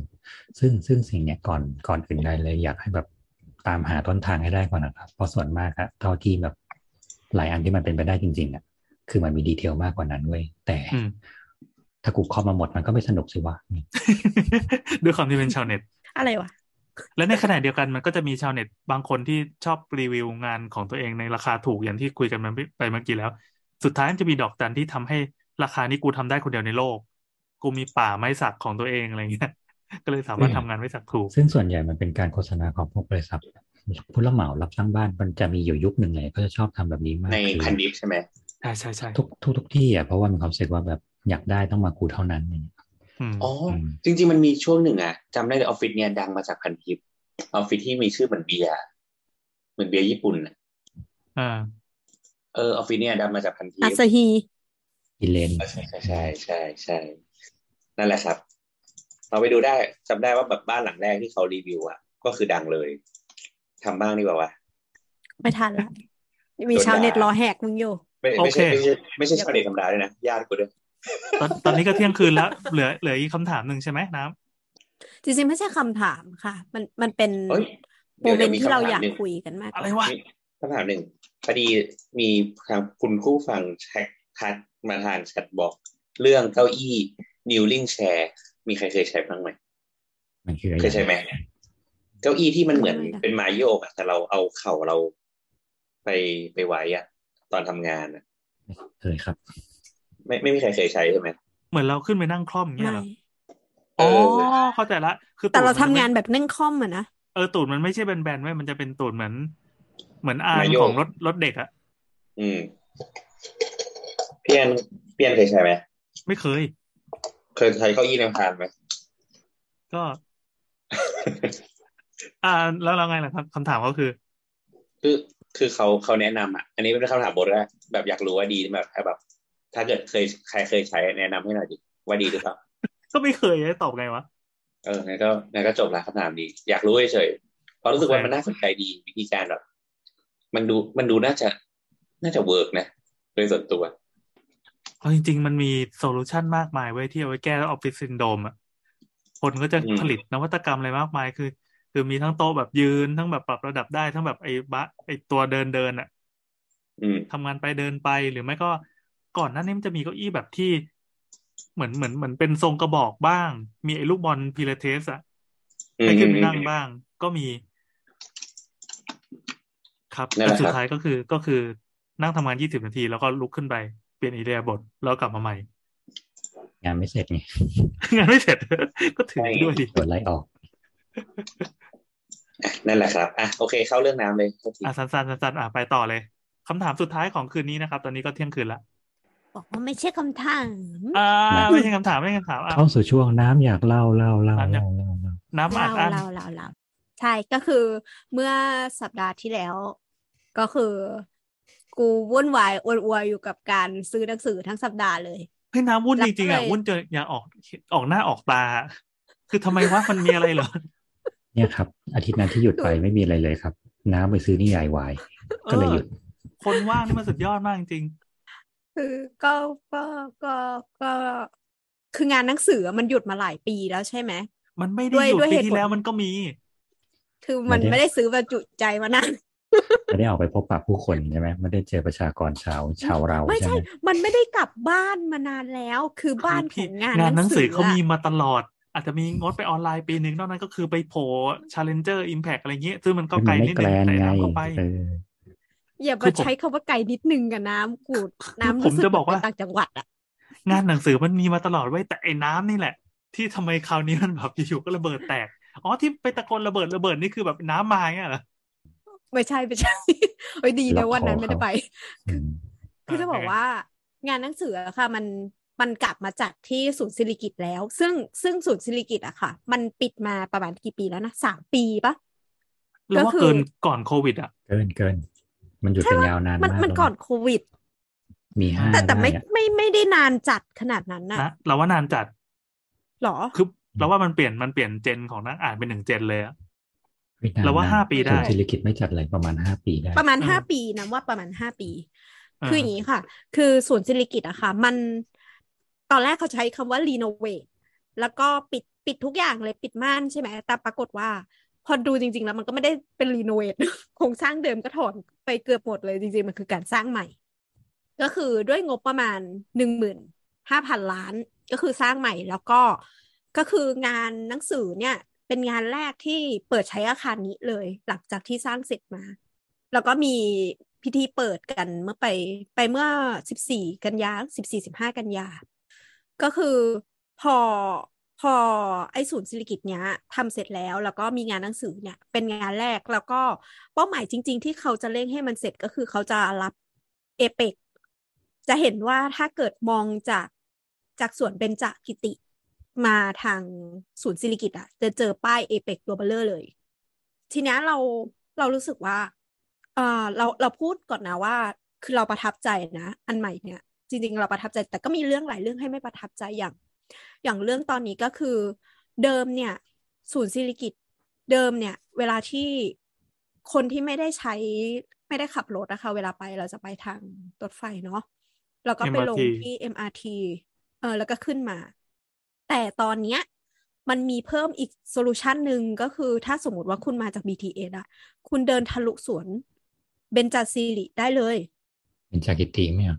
ซึ่งซึ่งสิ่งเนี้ยก่อนก่อนอื่นใดเลยอยากให้แบบตามหาต้นทางให้ได้ก่อนนะครับเพราะส่วนมากอะเท่าที่แบบหลายอันที่มันเป็นไปได้จริง ๆอะคือมันมีดีเทลมากกว่านั้นเว้ยแต่อืมถ้ากูครอบมาหมดมันก็ไม่สนุกสิวะด้วยความที่เป็นชาวเน็ต อะไรวะ และในขณะเดียวกันมันก็จะมีชาวเน็ตบางคนที่ชอบรีวิวงานของตัวเองในราคาถูกอย่างที่คุยกันมาไปเมื่อกี้แล้ว สุดท้ายมันจะมีดอกจันที่ทำให้ราคานี้กูทำได้คนเดียวในโลก กูมีป่าไม้สักของตัวเองอะไรเงี้ยก็เลยสามารถทำงานไม้สักถูก ซึ่งส่วนใหญ่มันเป็นการโฆษณาของพวกบริษัทผู้รับเหมารับสร้างบ้านมันจะมีอยู่ยุคหนึ่งเลยก็จะชอบทำแบบนี้มากในคือพันดิฟใช่ไหมใช่ใช่ใช่ทุกทุกทุกที่อะเพราะว่ามีความรู้สึกว่าแบบอยากได้ต้องมากูเท่านั้นเนี่ย อืมอ๋อจริง ๆ มันมีช่วงหนึ่งอะจำได้เลยออฟฟิศเนี่ยดังมาจากพันทิปออฟฟิศที่มีชื่อเหมือนเบียร์เหมือนเบียร์ญี่ปุ่นอะอ่าเออออฟฟิศเนี่ยดังมาจากพันทิปอาซาฮีอิเลนใช่ใช่ใช่ใช่ใช่นั่นแหละครับ เราไปดูได้จำได้ว่าแบบบ้านหลังแรกที่เขารีวิวอะก็คือดังเลยทำบ้างดีกว่าวะไม่ทันละมีชาวเน็ตรอแหกมึงอยู่ไม่ไม่ใช่ไม่ใช่ไม่ใช่ชาวเน็ตธรรมดาด้วยนะญาติกูด้วย ตอนตอนนี้ก็เที่ยงคืนแล้ว เหลือเหลืออีกคำถามหนึ่งใช่ไหมน้ำจริงๆไม่ใช่คำถามค่ะ มันมันเป็นเฮ้ยโมเดี๋ยวเมเดี๋นยวต์มีที่เราคำอถามยากหนึ่งคุยกันมากกอะไรว่าวะมีคำถามหนึ่งพอดีมีทางคุณผู้ฟังแชททักมาทางแชทบอก เรื่องเก้าอี้นิวลิงแชร์มีใครเคยใช้บ้างไหมมันคืออะไรเคยใช้ไหมเก้าอี้ที่มันเหมือนเป็นไม้โยกอะแต่เราเอาเข่าเราไปไปไว้อะตอนทำงานอะเคยครับ ไม่ไม่มีใครเคยใช้ใช่ไหมเหมือนเราขึ้นไปนั่งคล่อมอย่างเงี้ยไม่เหรอเออ๋ออเข้าใจละ คือแต่เราตูดทำมันจะงานไม่แบบนั่งคอมอะนะเออตูดมันไม่ใช่แบนๆไว้ยมันจะเป็นตูดเหมือน เหมือนอาร์ไม้มโยขกองรถรถเด็กอะอืมพี่แอนพี่แอนเคยใช้ไหมไม่เคย เคยใช้เก้าอี้แนวพานไหมก็ อ่า แล้วเราไงล่ะครับคำถามก็คือ คือคือเขาเขาแนะนำอะ อันนี้เป็นคำถามบทแรกแบบอยากรู้ว่าดีแบบแบบ ถ้าเกิดเคยใครเคยใช้แนะนำให้หน่อยดิว่าดีหรือเปล่าก็ไม่เคยจะตอบไงวะเอองั้นก็งั้นก็จบละคำถามดี อยากรู้เฉยเพราะรู้สึกว่าโอเคมันน่าสนใจดีวิธีการแบบมันดูมันดูน่าจะ น่าจะ work นะโดยส่วนตัวเอาจริง ๆ มันมี solution มากมายเว้ยที่เอาไว้แก้ออฟฟิศซินโดรมอะคนก็จะอืมผลิตนวัตกรรมอะไรมากมายคือ คือมีทั้งโต๊ะแบบยืนทั้งแบบปรับระดับได้ทั้งแบบไอ้บะไอ้ตัวเดินเดินอะอืมทำงานไปเดินไปหรือไม่ก็ ก่อนหน้านี้มันจะมีเก้าอี้แบบที่เหมือนเหมือนเหมือนเป็นทรงกระบอกบ้าง มีไอ้ลูกบอลพิลาเทสอะอืมให้อืขึ้นมไปอืนั่งมบ้าง ก็มี ครับนั่นแต่แหละสุคดรับท้ายก็คือก็คือนั่งทำงานยี่สิบนาที แล้วก็ลุกขึ้นไป เปลี่ยนอิเดียาบทแล้วกลับมาใหม่ งานไม่เสร็จไงงานไม่เสร็จ ก็ถือไปด้วยดิโดนไล่ออกอะนั่นแหละครับ อะ โอเค เข้าเรื่องน้ำเลยโทษทีอะ สั้นๆสั้นๆอะ ไปต่อเลย คำถามสุดท้ายของคืนนี้นะครับ ตอนนี้ก็เที่ยงคืนละ บอกว่าไม่ใช่คำถามอ่านะไม่ใช่คำถามไม่ใช่คำถามอะเข้าสู่ช่วงน้ำอยากเล่าเล่าเล่าน้ำอยากเล่าเล่าเล่าน้ำอัดเล่าอั้นเล่าเล่าเล่าใช่ก็คือเมื่อสัปดาห์ที่แล้ว ก็คือ กูวุ่นวายอวนอวยอยู่กับการซื้อหนังสือทั้งสัปดาห์เลยเฮ้ยน้ำวุ่นแล้จวก็ริงๆอะเลยวุ่นจนอยากออกออกหน้าออกตา คือทำไมวะมันมีอะไรเหรอเนี่ยครับ อาทิตย์นั้นที่หยุดไปไม่มีอะไรเลยครับ น้ำไปซื้อนิยายวายก็เลยหยุด คนว่างนี่มันสุดยอดมากจริง คือก็ก็ก็ก็คืองานหนังสือมันหยุดมาหลายปีแล้วใช่ไหมมันไม่ด้ได้วยหยุดด้วยปีเหตุที่ผลแล้วมันก็มี คือมันไม่ได้ไม่ได้ซื้อแบบจุใจมานานไม่ได้ออกไปพบปะผู้คนใช่ไหมไม่ได้เจอประชากรชาวชาวเราไม่ใช่ใช่ไหมมันไม่ได้กลับบ้านมานานแล้ว คือบ้านขพี่องงานงานหนังสืออะเขามีมาตลอด อาจจะมีงดไปออนไลน์ปีหนึ่งนอกนั้นก็คือไปโผล่ Challenger Impact อะไรเงี้ยซึ่งมันก็มันไกลไม่นิดแกนึลงนแต่ไงน้ำก็ไปเอออย่าคืมาอผมใช้คำว่าไกลนิดนึงกับน้ำกูดน้ำผมรู้สึจะบอกว่าเหมืนไปต่างจังหวัดอะงานหนังสือมันมีมาตลอดไว้ยแต่ไอ้น้ำนี่แหละ ที่ทำไมคราวนี้มันแบบอยู่ๆก็ระเบิดแตกอ๋อที่ไปตะโกนระเบิดระเบิดนี่คือแบบน้ำมาเงี้ยเหรอไม่ใช่ไม่ใช่เอ้ยดีล็นะอกวันคอนั้นไม่ได้เขาไปอืมคือจะบอกโอเคว่างานหนังสืออะค่ะ มันมันกลับมาจัดที่ศูนย์ศิริกิติ์แล้ว ซึ่งซึ่งศูนย์ศิริกิติ์อะค่ะ มันปิดมาประมาณกี่ปีแล้วนะสามปีปะแล้วว่าก็คือเกินก่อนโควิดอะเกินเกิน มันหยุดกันยาวนานมันมากมันแล้วก่อนโควิด มีห้าแต่แต่ได้ไม่อะไม่ไม่ได้นานจัดขนาดนั้นน่ะนะเราว่านานจัดหรอคือเราว่ามันเปลี่ยนมันเปลี่ยนเจนของนักอ่านเป็นหนึ่งเจนเลยอะไม่นานเราว่านะห้าปีได้ส่วนศิริกิตไม่จัดเลยประมาณห้าปีได้ ประมาณเออห้าปีนะว่าประมาณห้าปีเออคืออย่างนี้ค่ะ คือศูนย์ศิริกิติ์อะค่ะ มันตอนแรกเขาใช้คำว่ารีโนเวทแล้วก็ปิดปิดทุกอย่างเลยปิดม่านใช่ไหมแต่ปรากฏว่า พอดูจริง ๆ แล้วมันก็ไม่ได้เป็นรีโนเวทโครงสร้างเดิมก็ถอนไปเกือบหมดเลยจริง ๆ มันคือการสร้างใหม่ ก็คือด้วยงบประมาณหนึ่งหมื่นห้าพันล้านก็คือสร้างใหม่แล้วก็ก็คืองานหนังสือเนี่ย เป็นงานแรกที่เปิดใช้อาคารนี้เลย หลังจากที่สร้างเสร็จมา แล้วก็มีพิธีเปิดกันเมื่อไปไปเมื่อสิบสี่กันยาสิบสี่สิบห้ากันยา ก็คือพอ พอไอ้ศูนย์ศิริกิตเนี้ยทำเสร็จแล้วแล้วก็มีงานหนังสือเนี่ย เป็นงานแรกแล้วก็เป้าหมายจริง ๆ ที่เขาจะเร่งให้มันเสร็จก็คือเขาจะรับเอเปกจะเห็นว่าถ้าเกิดมองจากจากสวนเบญจกิติมาทางศูนย์ศิริกิตอะจะเจอป้ายเอเปกตัวเบลเลอร์เลย ทีนี้เราเรารู้สึกว่าเออเราเราพูดก่อนนะว่า คือเราประทับใจนะ อันใหม่เนี่ย จริง ๆ เราประทับใจแต่ก็มีเรื่องหลายเรื่องให้ไม่ประทับใจอย่าง อย่างเรื่องตอนนี้ก็คือ เดิมเนี่ย ศูนย์ศิริกิติ์เดิมเนี่ย เวลาที่คนที่ไม่ได้ใช้ไม่ได้ขับรถนะคะ เวลาไปเราจะไปทางรถไฟเนาะแล้วก็ไปลง MRT ที่ MRT เออแล้วก็ขึ้นมา แต่ตอนเนี้ยมันมีเพิ่มอีกโซลูชันหนึ่งก็คือถ้าสมมติว่าคุณมาจาก BTS อะคุณเดินทะลุสวนเบญจศิริได้เลย เป็นจากกิติไหมอะ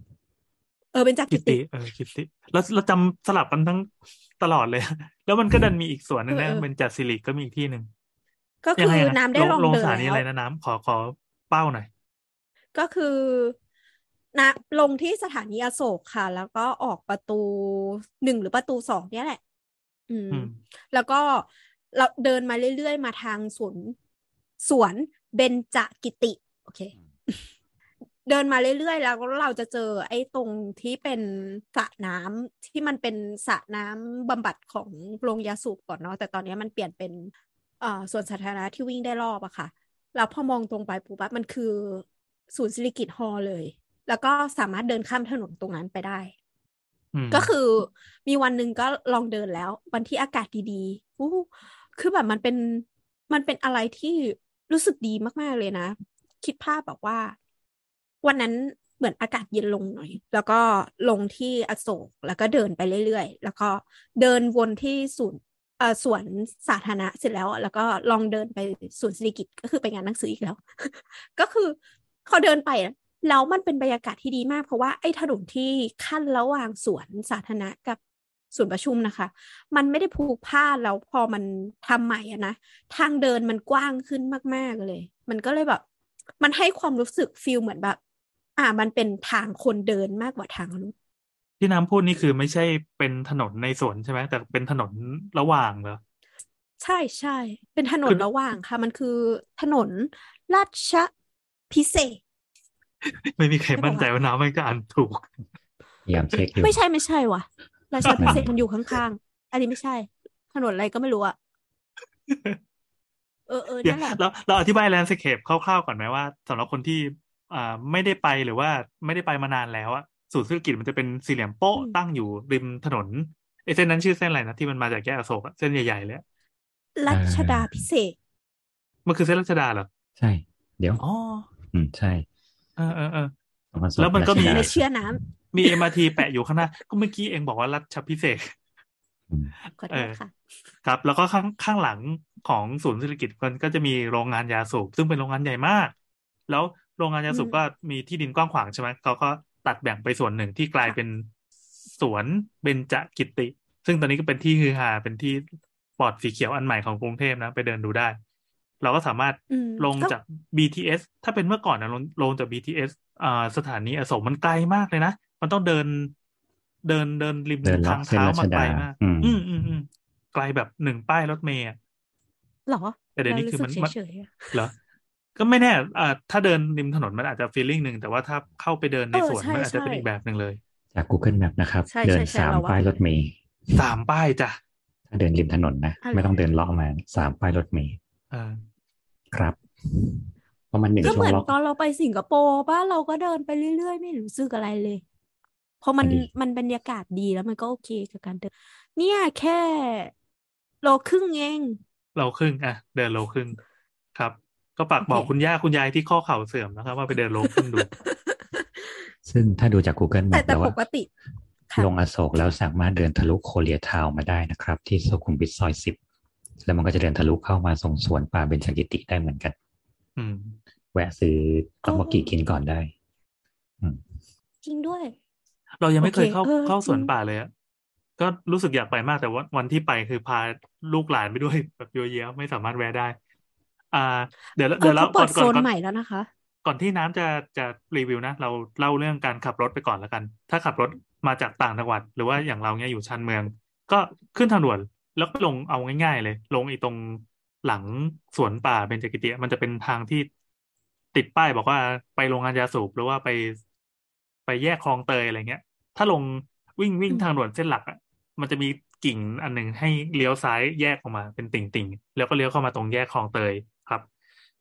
เออเบญจกิกิติติ เออกิติแล้วเราจำสลับกันทั้งตลอดเลย แล้วมันก็ดันมีอีกส่วนหนึ่งนะเออเออเป็นจัดสิริก็มีอีกที่หนึ่งก็ยังคือไงนะน้ำได้ลองลงเดิสนถานีแล้อะไรวนะน้ำขอขอเป้าหน่อย ก็คือนะลงที่สถานีอโศกค่ะ แล้วก็ออกประตูหนึ่งหรือประตูสองเนี่ยแหละ อืมอืมแล้วก็เราเดินมาเรื่อยๆ มาทางสวนสวนเบญจกิติ โอเค เดินมาเรื่อยๆ แล้วเราจะเจอไอ้ตรงที่เป็นสระน้ำที่มันเป็นสระน้ำบำบัดของโรงยาสูบก่อนเนาะแต่ตอนนี้มันเปลี่ยนเป็นเอ่อส่วนสาธารณะที่วิ่งได้รอบอะค่ะแล้วพอมองตรงไปปุ๊บอะมันคือศูนย์ศิริกิติ์ฮอลล์เลย แล้วก็สามารถเดินข้ามถนนตรงนั้นไปได้อืมก็คือมีวันหนึ่งก็ลองเดินแล้ว วันที่อากาศดีๆอู้คือแบบมันเป็นมันเป็นอะไรที่รู้สึกดีมากๆเลยนะ คิดภาพแบบว่า วันนั้นเหมือนอากาศเย็นลงหน่อย แล้วก็ลงที่อโศกแล้วก็เดินไปเรื่อยๆ แล้วก็เดินวนที่ศูนย์เอ่อสวนสาธารณะเสร็จแล้ว แล้วก็ลองเดินไปสวนศิริกิตก็คือไปงานหนังสืออีกแล้ว ก็คือเขาเดินไปแล้วมันเป็นบรรยากาศที่ดีมาก เพราะว่าไอ้ถนนที่ขั้นระหว่างสวนสาธารณะกับศูนประชุมนะคะ มันไม่ได้ผูกผ้าแล้วพอมันทำใหม่อะนะ ทางเดินมันกว้างขึ้นมาก ๆ เลย มันก็เลยแบบ มันให้ความรู้สึกฟีลเหมือนแบบ อ่ามันเป็นทางคนเดินมากกว่าทางรถที่น้ำพูดนี่คือไม่ใช่เป็นถนนในสวนใช่ไหมแต่เป็นถนนระหว่างเหรอใช่ใช่เป็นถนนคือระหว่างค่ะ มันคือถนนราชพิเศษกไม่มีใครมั่นใจว่าน้ำมันจะอ่านถูกพยายามเช็คอยู่ไม่ใช่ไม่ใช่ว่ะราชพิเศษกมันอยู่ข้างๆ อันนี้ไม่ใช่ ถนนอะไรก็ไม่รู้อะเออเออเดี๋ยวนั่นแหละเราเราอธิบายแลนด์สเคปคร่าวๆก่อนไหมว่าสำหรับคนที่ อ่าไม่ได้ไปหรือว่าไม่ได้ไปมานานแล้วอะศูนย์เศรษฐกิจมันจะเป็นสี่เหลี่ยมโป๊ะตั้งอยู่ริมถนนไอ้เส้นนั้นชื่อเส้นอะไรนะที่มันมาจากแยกอโศกอะเส้นใหญ่ๆเลยอะรัชดาพิเศษกมันคือเส้นรัชดาเหรอใช่ เดี๋ยวอ๋ออืมใช่เออเออเออสองพันสองแล้วมันก็มีรัชดาไม่เชื่อน้มีเอ็มอาร์ทีแปะอยู่ข้างหน้า ก็เมื่อกี้เองบอกว่ารัชพิเศษกอืมำขอโทเอษอค่ะ ครับ แล้วก็ข้างข้างหลังของศูนย์เศรษฐกิจมันก็จะมีโรงงานยาสูบซึ่งเป็นโรงงานใหญ่มาก แล้ว โรงงานยาสูบอืมก็มีที่ดินกว้างขวางใช่ไหมเขาก็ตัดแบ่งไปส่วนหนึ่งที่กลายค่ะเป็นสวนเบญจกิติ ซึ่งตอนนี้ก็เป็นที่ฮือฮาเป็นที่ปลอดสีเขียวอันใหม่ของกรุงเทพนะ ไปเดินดูได้ เราก็สามารถอืมลงก็จาก BTS ถ้าเป็นเมื่อก่อนนะลงลงจาก BTS อ่าสถานีอโศกมันไกลมากเลยนะ มันต้องเดิน เดินเดินริมเดินเลาะทางเส้นเท้ารัชมาไกลดามากอืมอืมอืมอืมไกลแบบหนึ่งป้ายรถเมล์อะเหรอแต่เดี๋ยวนี้ราคือรู้มันสึกมันเฉยๆอะเหรอ ก็ไม่แน่อ่าถ้าเดินริมถนนมันอาจจะฟีลลิ่งหนึ่ง แต่ว่าถ้าเข้าไปเดินในเออสวนใช่มันอาจจะเป็นใช่อีกแบบหนึ่งเลย จาก Google Map นะครับใช่เดินใช่ใช่สามเราว่าป้ายรถเมล์สามป้ายจ้ะถ้าเดินริมถนนนะอ๋อเหรอไม่ต้องเดินเลาะมาสามป้ายรถเมล์เออครับเพราะมันหนึ่งก็ช่เหวงมือนล็อกตอนเราไปสิงคโปร์ป่ะเราก็เดินไปเรื่อยๆ ไม่รู้สึกอะไรเลยเพราะมันดีมันบรรยากาศดีแล้วมันก็โอเคกับการเดิน เนี่ยแค่โลครึ่งเองเราครึ่งอะเดินโลครึ่งครับ ก็ฝากโอเคบอกคุณย่าคุณยายที่ข้อเข่าเสื่อมนะครับ ว่าไปเดินโลครึ่งดู ซึ่งถ้าดูจาก Google แต่ Map แต่แล้วปอะกติค่ะลงอโศกแล้วสามารถเดินทะลุโคเรียทาวน์มาได้นะครับ ที่สุขุมวิทซอยสิบแล้วมันก็จะเดินทะลุเข้ามาส่งสวนป่าเบญจกิติได้เหมือนกัน อืม แวะซื้อต๊อกบกกีกินก่อนได้จริงด้วย เรายังไม่โอเคเคยเข้าเออเข้าสวนจริงป่าเลยอะก็รู้สึกอยากไปมากแต่ว่าวันที่ไปคือพาลูกหลานไปด้วยแบบเยอะแยะไม่สามารถแวะได้ อ่า เดี๋ยวเอเดี๋อยวเราเขาเปิก่อดนโซก่อนนก่อนใหม่แล้วนะคะ ก่อนที่น้ำจะจะรีวิวนะ เราเล่าเรื่องการขับรถไปก่อนแล้วกัน ถ้าขับรถมาจากต่างจังหวัด หรือว่าอย่างเราเนี่ยอยู่ชานเมือง ก็ขึ้นทางด่วนแล้วก็ลงเอาง่าย ๆ เลย ลงไอ้ตรงหลังสวนป่าเบญจกิติมันจะเป็นทางที่ติดป้ายบอกว่าไปโรงงานยาสูบหรือว่าไปไปแยกคลองเตยอะไรเงี้ย ถ้าลงวิ่งวิ่งอืมทางด่วนเส้นหลักอะมันจะมีกิ่งอันหนึ่งให้เลี้ยวซ้ายแยกออกมาเป็นติ่งๆแล้วก็เลี้ยวเข้ามาตรงแยกคลองเตยครับ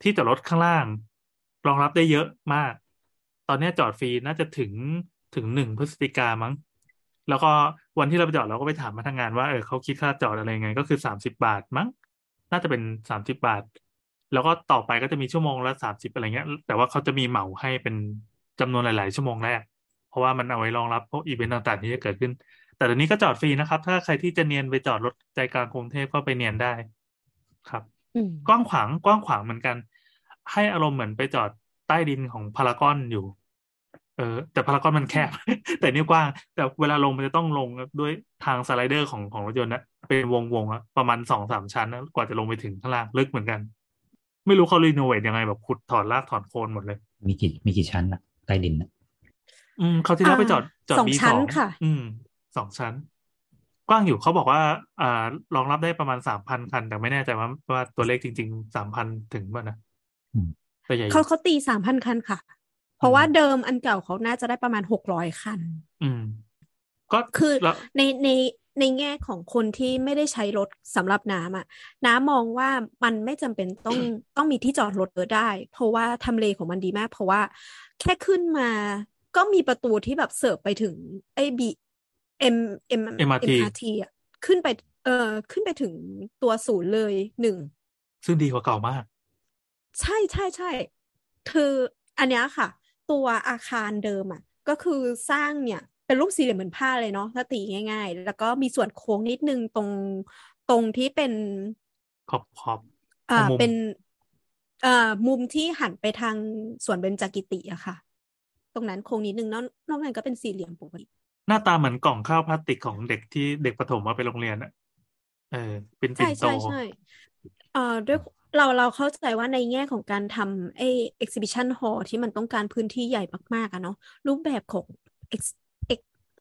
ที่จอดรถข้างล่าง รองรับได้เยอะมาก ตอนนี้จอดฟรีน่าจะถึงถึงหนึ่งพฤศจิกามั้ง แล้วก็วันที่เราไปจอดเราก็ไปถามพนักงานว่าเออเขาคิดค่าจอดอะไรไง ก็คือสามสิบาทมั้ง น่าจะเป็นสามสิบาท แล้วก็ต่อไปก็จะมีชั่วโมงละสามสิบอะไรเงี้ย แต่ว่าเขาจะมีเหมาให้เป็นจำนวนหลาย ๆ ชั่วโมงแรก เพราะว่ามันเอาไว้รองรับพวกอีเวนต์ต่างๆที่จะเกิดขึ้น แต่เดี๋ยวนี้ก็จอดฟรีนะครับ ถ้าใครที่จะเนียนไปจอดรถใจกลางกรุงเทพก็ไปเนียนได้ครับ กว้างขวางกว้างขวางเหมือนกัน ให้อารมณ์เหมือนไปจอดใต้ดินของพารากอนอยู่ เออ แต่พารากอนมันแคบ แต่นี่กว้าง แต่เวลาลงมันจะต้องลงด้วยทางสไลเดอร์ของของรถยนต์นะเป็นวงวงๆอะประมาณสองสามชั้นนะกว่าจะลงไปถึงข้างล่างลึกเหมือนกัน ไม่รู้เขารีโนเวทยังไงแบบขุดถอดรากถอนโคนหมดเลย มีกี่มีกี่ชั้นอะใต้ดินอะอืมเขาวที่แล้วไปจอดจอดสองบีชั้สนองค่ะ อืมสองชั้น กว้างอยู่เขาบอกว่าอ่ารองรับได้ประมาณสามพันคัน แต่ไม่แน่ใจว่าว่าตัวเลขจริงๆสามพันถึงป่ะนะแต่ใหญ่อเขายู่เขาตีสามพันคันค่ะ เพราะว่าเดิมอันเก่าเขาน่าจะได้ประมาณหกร้อยคัน อืม ก็คือแล้วในในในแง่ของคนที่ไม่ได้ใช้รถสำหรับน้ำอะ น้ำมองว่ามันไม่จำเป็นต้องต้องมีที่จอดรถเยอะได้ เพราะว่าทำเลของมันดีมาก เพราะว่าแค่ขึ้นมาก็มีประตูที่แบบเสิร์ฟไปถึงไอ้บี เอ็มเอ็ม MRT ทีอะขึ้นไป เออขึ้นไปถึงตัวศูนย์เลยหนึ่ง ซึ่งดีกว่าเก่ามาก ใช่ใช่ใช่คืออันเนี้ยค่ะ ตัวอาคารเดิมอะ ก็คือสร้างเนี่ยเป็นรูปสี่เหลี่ยมเหมือนผ้าเลยเนาะถ้าตีง่าย ๆ แล้วก็มีส่วนโค้งนิดนึงตรงตรงที่เป็นขอบขอบอ่ามุมเป็นเอ่อมุมที่หันไปทางสวนเบญจกิติอะค่ะ ตรงนั้นโค้งนิดนึงนอกนอกนั้นก็เป็นสี่เหลี่ยมปกติ หน้าตาเหมือนกล่องข้าวพลาสติกของเด็กที่เด็กประถมมาไปโรงเรียนอะ เออ เป็นปิ่นโตใช่ใช่เอ่อด้วยเราเราเข้าใจว่าในแง่ของการทำไอ้ exhibition hall ที่มันต้องการพื้นที่ใหญ่มากๆอะเนาะรูปแบบของ ex ex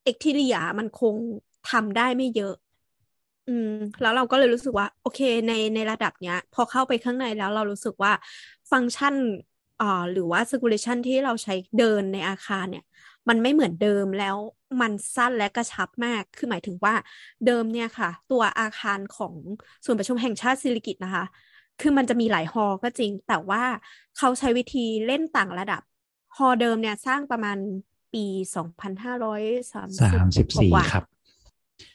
exterior มันคงทำได้ไม่เยอะ อืม แล้วเราก็เลยรู้สึกว่า โอเคในในระดับเนี้ย พอเข้าไปข้างในแล้วเรารู้สึกว่าฟังก์ชันอ่าหรือว่า circulation ที่เราใช้เดินในอาคารเนี่ย มันไม่เหมือนเดิมแล้ว มันสั้นและกระชับมาก คือหมายถึงว่าเดิมเนี่ยค่ะ ตัวอาคารของศูนย์ประชุมแห่งชาติสิริกิติ์นะคะ คือมันจะมีหลายฮอลล์ก็จริง แต่ว่าเขาใช้วิธีเล่นต่างระดับ ฮอลล์เดิมเนี่ยสร้างประมาณปีสองพันห้าร้อยสามสามสิบสี่กว่าครับ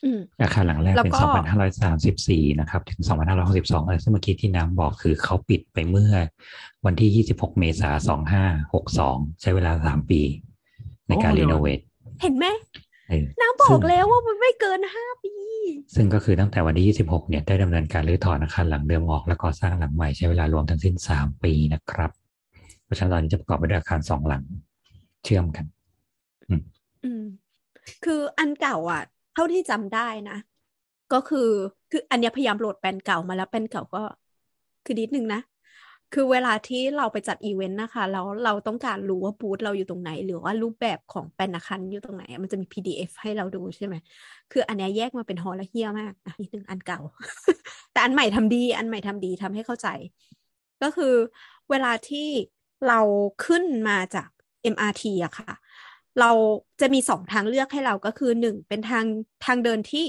อืมอาคารหลังแรกแล้วเป็นก็สองพันห้าร้อยสามสิบสี่นะครับ ถึงสองพันห้าร้อยหกสิบสองเออซึ่งเมื่อกี้ที่น้ำบอกคือเขาปิดไปเมื่อ วันที่ยี่สิบหกเมษาสองห้าหกสองใช้เวลาสามปี ในการโอ้เร็รีวโนเวท เห็นไหมเออน้าบอซึ่กงแล้วว่ามันไม่เกินห้าปี ซึ่งก็คือตั้งแต่วันที่ 26 เนี่ยได้ดำเนินการรื้อถอนอาคารหลังเดิมออกและก่อสร้างหลังใหม่ใช้เวลารวมทั้งสิ้น 3 ปีนะครับ เพราะฉะนั้นตอนนี้จะประกอบไปด้วยอาคารสองหลัง เชื่อมกัน อืมคืออันเก่าอะ เท่าที่จำได้นะ ก็คือคืออันเนี้ยพยายามโหลดแปลนเก่ามาแล้วแปลนเก่าก็ คือนิดนึงนะ คือเวลาที่เราไปจัดอีเวนต์นะคะแล้วเราต้องการรู้ว่าบูธเราอยู่ตรงไหน หรือว่ารูปแบบของแปนอาคารอยู่ตรงไหน มันจะมี PDF ให้เราดูใช่ไหมคืออันนี้แยกมาเป็นฮอลและเฮียมากอะนิดนึงอันเก่า แต่อันใหม่ทำดีอันใหม่ทำดีทำให้เข้าใจ ก็คือเวลาที่เราขึ้นมาจาก MRT อะค่ะ เราจะมีสองทางเลือกให้เราก็คือหนึ่งเป็นทางทางเดินที่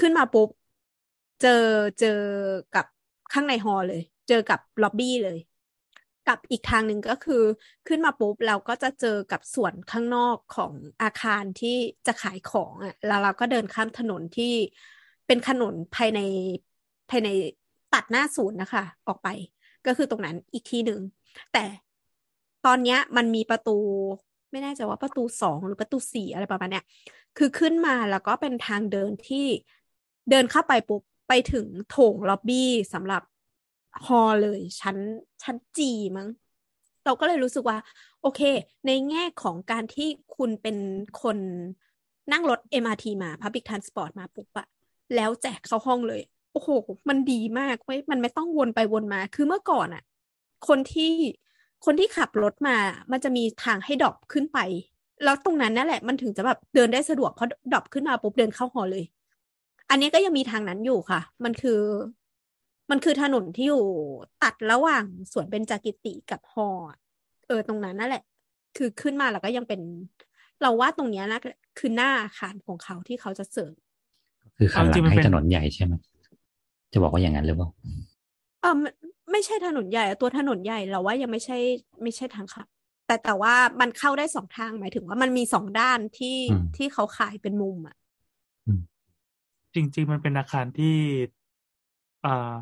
ขึ้นมาปุ๊บ เจอเจอกับข้างในฮอลเลย จอกับล็อบบี้เลย กับอีกทางหนึ่งก็คือขึ้นมาปุ๊บเราก็จะเจอกับส่วนข้างนอกของอาคารที่จะขายของอะแล้วเราก็เดินข้ามถนนที่เป็นถนนภายในภายในตัดหน้าศูนย์นะคะ ออกไปก็คือตรงนั้นอีกทีหนึ่งแต่ตอนเนี้ยมันมีประตู ไม่แน่ใจว่าประตูสองหรือประตูสี่อะไรประมาณเนี้ยคือขึ้นมาแล้วก็เป็นทางเดินที่เดินเข้าไปปุ๊บไปถึงโถงล็อบบี้สำหรับ ฮอลเลยชั้นชั้นจีมั้งเราก็เลยรู้สึกว่า โอเค ในแง่ของการที่คุณเป็นคนนั่งรถ MRT มา Public Transport มาปุ๊บอะแล้วแจกเข้าห้องเลย โอ้โห มันดีมากเว้ยมันไม่ต้องวนไปวนมา คือเมื่อก่อนอะคนที่คนที่ขับรถมา มันจะมีทางให้ดรอปขึ้นไป แล้วตรงนั้นนั่นแหละ มันถึงจะแบบเดินได้สะดวกเพราะดรอปขึ้นมาปุ๊บเดินเข้าหอเลย อันนี้ก็ยังมีทางนั้นอยู่ค่ะ มันคือ มันคือถนนที่อยู่ตัดระหว่างสวนเบญจกิติกับฮออะเออตรงนั้นนั่นแหละ คือขึ้นมาแล้วก็ยังเป็น เราว่าตรงเนี้ยนะคือหน้าอาคารของเขาที่เขาจะเสริมคือขันหเอาจริลังงมันให้เป็นถนนใหญ่ใช่ไหมจะบอกว่าอย่างนั้นหรือเปล่าเออไม่ไม่ใช่ถนนใหญ่อะตัวถนนใหญ่เราว่ายังไม่ใช่ ไม่ใช่ทางขับแต่แต่ว่ามันเข้าได้สองทางหมายถึงว่ามันมีสองด้านที่อืมที่เขาขายเป็นมุมอะจริง ๆ มันเป็นอาคารที่อ่า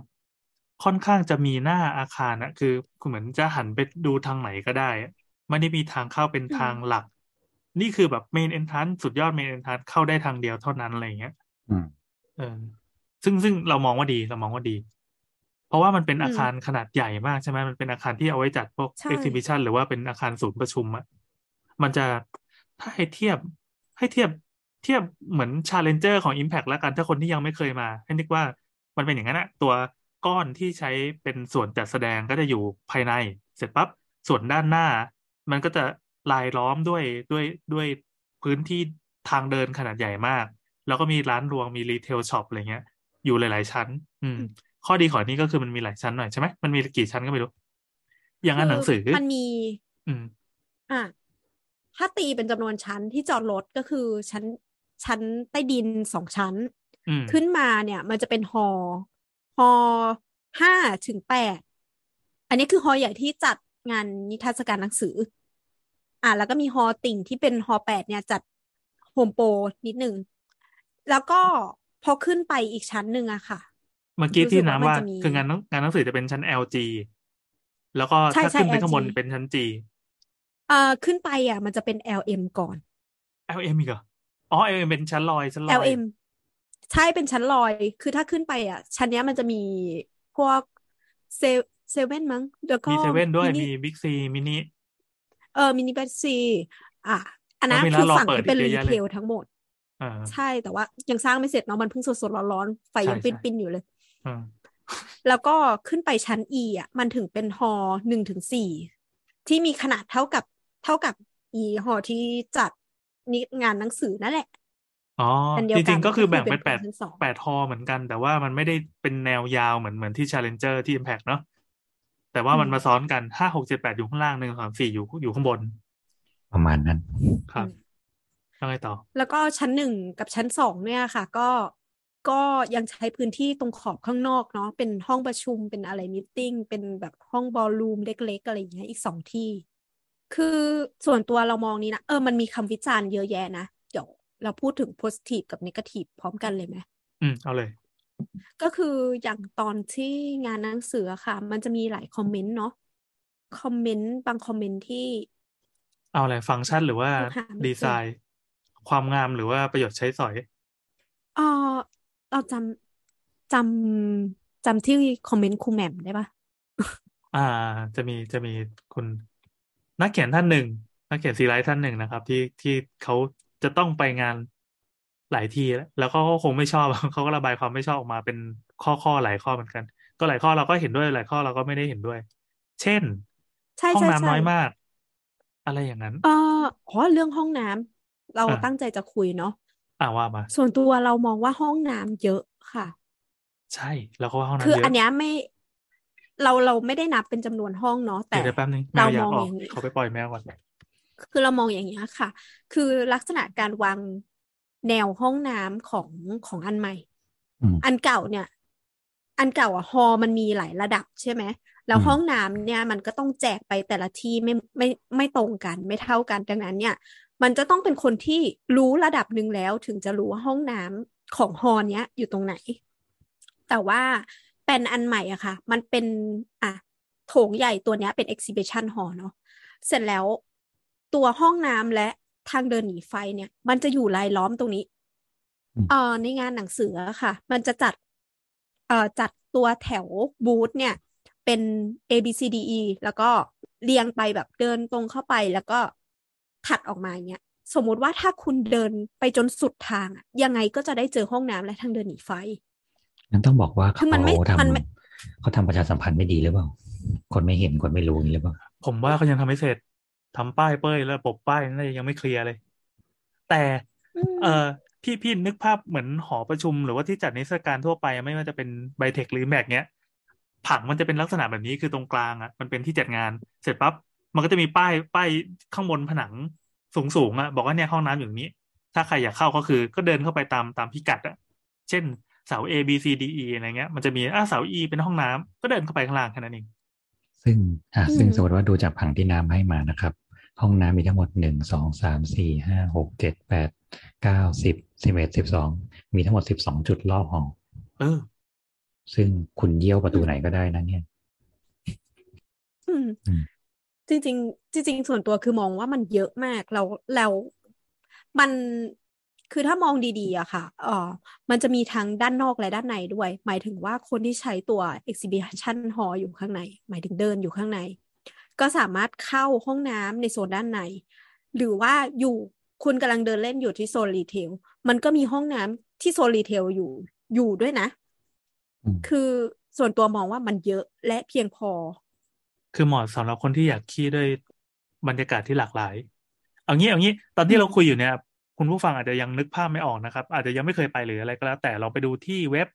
ค่อนข้างจะมีหน้าอาคารอะคือคือเหมือนจะหันไปดูทางไหนก็ได้อะไม่ได้มีทางเข้าเป็นอืมทางหลัก นี่คือแบบเมนเอนทรานสุดยอดเมนเอนทรานเข้าได้ทางเดียวเท่านั้นอะไรอย่างเงี้ยอืมเออ ซึ่งซึ่งเรามองว่าดีเรามองว่าดี เพราะว่ามันเป็นอืมอาคารขนาดใหญ่มากใช่ไหมมันเป็นอาคารที่เอาไว้จัดพวกใช่เอ็กซิบิชันหรือว่าเป็นอาคารศูนย์ประชุมอะมันจะถ้าให้เทียบให้เทียบเทียบเหมือน Challenger ของ Impact แล้วกันถ้าคนที่ยังไม่เคยมา ให้นึกว่ามันเป็นอย่างนั้นอะตัว ก้อนที่ใช้เป็นส่วนจัดแสดงก็จะอยู่ภายใน เสร็จปั๊บส่วนด้านหน้า มันก็จะรายล้อมด้วยด้วยด้วยพื้นที่ทางเดินขนาดใหญ่มาก แล้วก็มีร้านรวงมีรีเทลช็อปอะไรเงี้ย อยู่หลาย ๆ ชั้น อืม ข้อดีของอันนี้ก็คือมันมีหลายชั้นหน่อยใช่ไหมมันมีกี่ชั้นก็ไม่รู้ อย่างงานหนังสือคือมันมี อืม อะถ้าตีเป็นจำนวนชั้นที่จอดรถก็คือชั้นชั้นใต้ดินสองชั้นอืมขึ้นมาเนี่ย มันจะเป็นฮอฮ อห้าถึงแปดอันนี้คือฮอใหญ่ที่จัดงานนิทรรศการหนังสือ อะแล้วก็มีฮอติ่งที่เป็นฮอแปดเนี่ยจัดโฮมโปรนิดนึงแล้วก็พอขึ้นไปอีกชั้นหนึ่งอะค่ะ เมื่อกี้ที่รู้สึกว่าน้ำว่ามันจะมีคืองานหนังงานหนังสือจะเป็นชั้น LG แล้วก็ใช่ถ้าใช่ขึ้นไปข้างบน LG เป็นชั้นจีเอ่อขึ้นไปอะ มันจะเป็น LM ก่อน LM อีกเหรออ๋อ LM เป็นชั้นลอยชั้นลอย LM ใช่เป็นชั้นลอย คือถ้าขึ้นไปอะ ชั้นเนี้ยมันจะมีพวกเซเซเว่นมั้งแล้วก็มีเซเว่นด้วยมินิมีบิ๊กซีมินิเออมินิเบสซีอะอันนั้นแล้วมีคือร้านรอฝั่งเปิดที่เป็นอีกรีเยอะแยะเลยเทลทั้งหมดอ่าใช่แต่ว่ายังสร้างไม่เสร็จเนาะมันเพิ่งสดๆร้อนๆไฟใช่ยังใช่ปิ้นๆอยู่เลยอ่าแล้วก็ขึ้นไปชั้น E อะ มันถึงเป็นฮอหนึ่งถึงสี่ที่มีขนาดเท่ากับเท่ากับอีฮอที่จัดนิงานหนังสือนั่นแหละ อ๋ออันเดียจวกัรินงๆก็คือแบ่งก็คือเป็นเป็แปนดชั้นสองแปดฮอเหมือนกัน แต่ว่ามันไม่ได้เป็นแนวยาวเหมือนเหมือนที่ Challenger ที่ Impact เนาะแต่ว่ามันมาซ้อนกันห้าหกเจ็ดแปดอยู่ข้างล่างหนึ่งสามสี่อยู่อยู่ข้างบนประมาณนั้น ครับแล้วไงต่อ แล้วก็ชั้นหนึ่งกับชั้นสองเนี่ยค่ะ ก็ก็ยังใช้พื้นที่ตรงขอบข้างนอกเนาะเป็นห้องประชุมเป็นอะไรมิทติ้งเป็นแบบห้องบอลลูมเล็กๆอะไรอย่างเงี้ยอีกสองที่ คือส่วนตัวเรามองนี้นะเออมันมีคำวิจารณ์เยอะแยะนะเดี๋ยว เราพูดถึง positive กับ negative พร้อมกันเลยไหมอืม เอาเลย ก็คืออย่างตอนที่งานหนังสืออะค่ะ มันจะมีหลายคอมเมนต์เนาะคอมเมนต์บางคอมเมนต์ที่ เอาอะไรฟังก์ชันหรือว่าหาไม่เจอดีไซน์ ความงามหรือว่าประโยชน์ใช้สอยเออเราจำจำจำที่คอมเมนต์ครูแหม่มได้ปะอ่า จะมีจะมีคุณนักเขียนท่านหนึ่งนักเขียนซีไรต์ท่านหนึ่งนะครับ ที่ที่เขา จะต้องไปงานหลายทีแล้วแล้วเขาก็คงไม่ชอบเขาก็ระบายความไม่ชอบออกมาเป็นข้อข้อหลายข้อเหมือนกัน ก็หลายข้อเราก็เห็นด้วยหลายข้อเราก็ไม่ได้เห็นด้วย เช่นใช่ห้องใช่น้ำใช่น้อยมาก อะไรอย่างนั้นเอออ๋อเรื่องห้องน้ำเราอ่าตั้งใจจะคุยเนาะอ่าว่ามา ส่วนตัวเรามองว่าห้องน้ำเยอะค่ะ ใช่แล้วก็ว่าห้องน้ำคือเยอัอะนเนี้ยไม่เราเราไม่ได้นับเป็นจำนวนห้องเนาะแต่เดี๋ยวเดี๋ยวแป๊บนึงแมเราวอยามกองอออกย่างนี้เขาไปปล่อยแมวก่อน คือเรามองอย่างเงี้ยค่ะ คือลักษณะการวางแนวห้องน้ำของของอันใหม่อืมอันเก่าเนี่ย อันเก่าอะฮอลมันมีหลายระดับใช่ไหมแล้วอืมห้องน้ำเนี่ยมันก็ต้องแจกไปแต่ละที่ไม่ไม่ไม่ตรงกัน ไม่เท่ากันดังนั้นเนี่ย มันจะต้องเป็นคนที่รู้ระดับหนึ่งแล้วถึงจะรู้ว่าห้องน้ำของฮอลเนี้ยอยู่ตรงไหน แต่ว่าเป็นอันใหม่อะค่ะ มันเป็นอะโถงใหญ่ตัวเนี้ยเป็น exhibition hall เนาะเสร็จแล้ว ตัวห้องน้ำและทางเดินหนีไฟเนี่ย มันจะอยู่รายล้อมตรงนี้อืมเอ่อในงานหนังสืออะค่ะ มันจะจัดเอ่อจัดตัวแถวบูธเนี่ย เป็น A B C D E แล้วก็เรียงไปแบบเดินตรงเข้าไปแล้วก็ถัดออกมาอย่างเงี้ยสมมุติว่าถ้าคุณเดินไปจนสุดทางอะยังไงก็จะได้เจอห้องน้ำและทางเดินหนีไฟงั้นต้องบอกว่าคืเขาอมันไม่ทมันไม่ำเขาทำประชาสัมพันธ์ไม่ดีหรือเปล่า คนไม่เห็นคนไม่รู้อย่างนี้หรือเปล่า ผมว่าเขายังทำไม่เสร็จ ทำป้ายเป้ยแล้วระบบป้ายน่าจะยังไม่เคลียร์เลย แต่อืมเออพี่พี่นึกภาพเหมือนหอประชุมหรือว่าที่จัดนิทรรศการทั่วไปไม่ว่าจะเป็นไบเทคหรือแมกเนี้ย ผังมันจะเป็นลักษณะแบบนี้คือตรงกลางอะมันเป็นที่จัดงาน เสร็จปั๊บมันก็จะมีป้ายป้ายข้างบนผนังสูงสูงอะบอกว่าเนี่ยห้องน้ำอยู่ตรงนี้ ถ้าใครอยากเข้าก็คือ ก็เดินเข้าไปตามตามพิกัดอะ เช่นเสา A B C D E อะไรเงี้ย มันจะมีอะเสา E เป็นห้องน้ำก็เดินเข้าไปข้างล่างแค่นั้นเองซึ่งอะอืมซึ่งสมมติว่าดูจากผังที่น้ำให้มานะครับ ห้องน้ำมีทั้งหมดหนึ่งสองสามสี่ห้าหกเจ็ดแปดเก้าสิบสิบเอ็ดสิบสองมีทั้งหมดสิบสองจุดรอบห้องเออ ซึ่งคุณเยี่ยวประตูไหนก็ได้นะเนี่ยอืมอืมจริงๆจริงๆส่วนตัวคือมองว่ามันเยอะมากแล้วแล้วมันคือถ้ามองดีๆอะค่ะเออมันจะมีทั้งด้านนอกและด้านในด้วย หมายถึงว่าคนที่ใช้ตัว exhibition hall อยู่ข้างใน หมายถึงเดินอยู่ข้างใน ก็สามารถเข้าห้องน้ำในโซนด้านใน หรือว่าอยู่คุณกำลังเดินเล่นอยู่ที่โซน retail มันก็มีห้องน้ำที่โซน retail อยู่อยู่ด้วยนะอืมคือส่วนตัวมองว่ามันเยอะและเพียงพอ คือเหมาะสำหรับคนที่อยากขี้ด้วยบรรยากาศที่หลากหลาย เอางี้เอางี้ ตอนที่อืมเราคุยอยู่เนี่ย คุณผู้ฟังอาจจะยังนึกภาพไม่ออกนะครับ อาจจะยังไม่เคยไปหรืออะไรก็แล้ว แต่เราไปดูที่เว็บ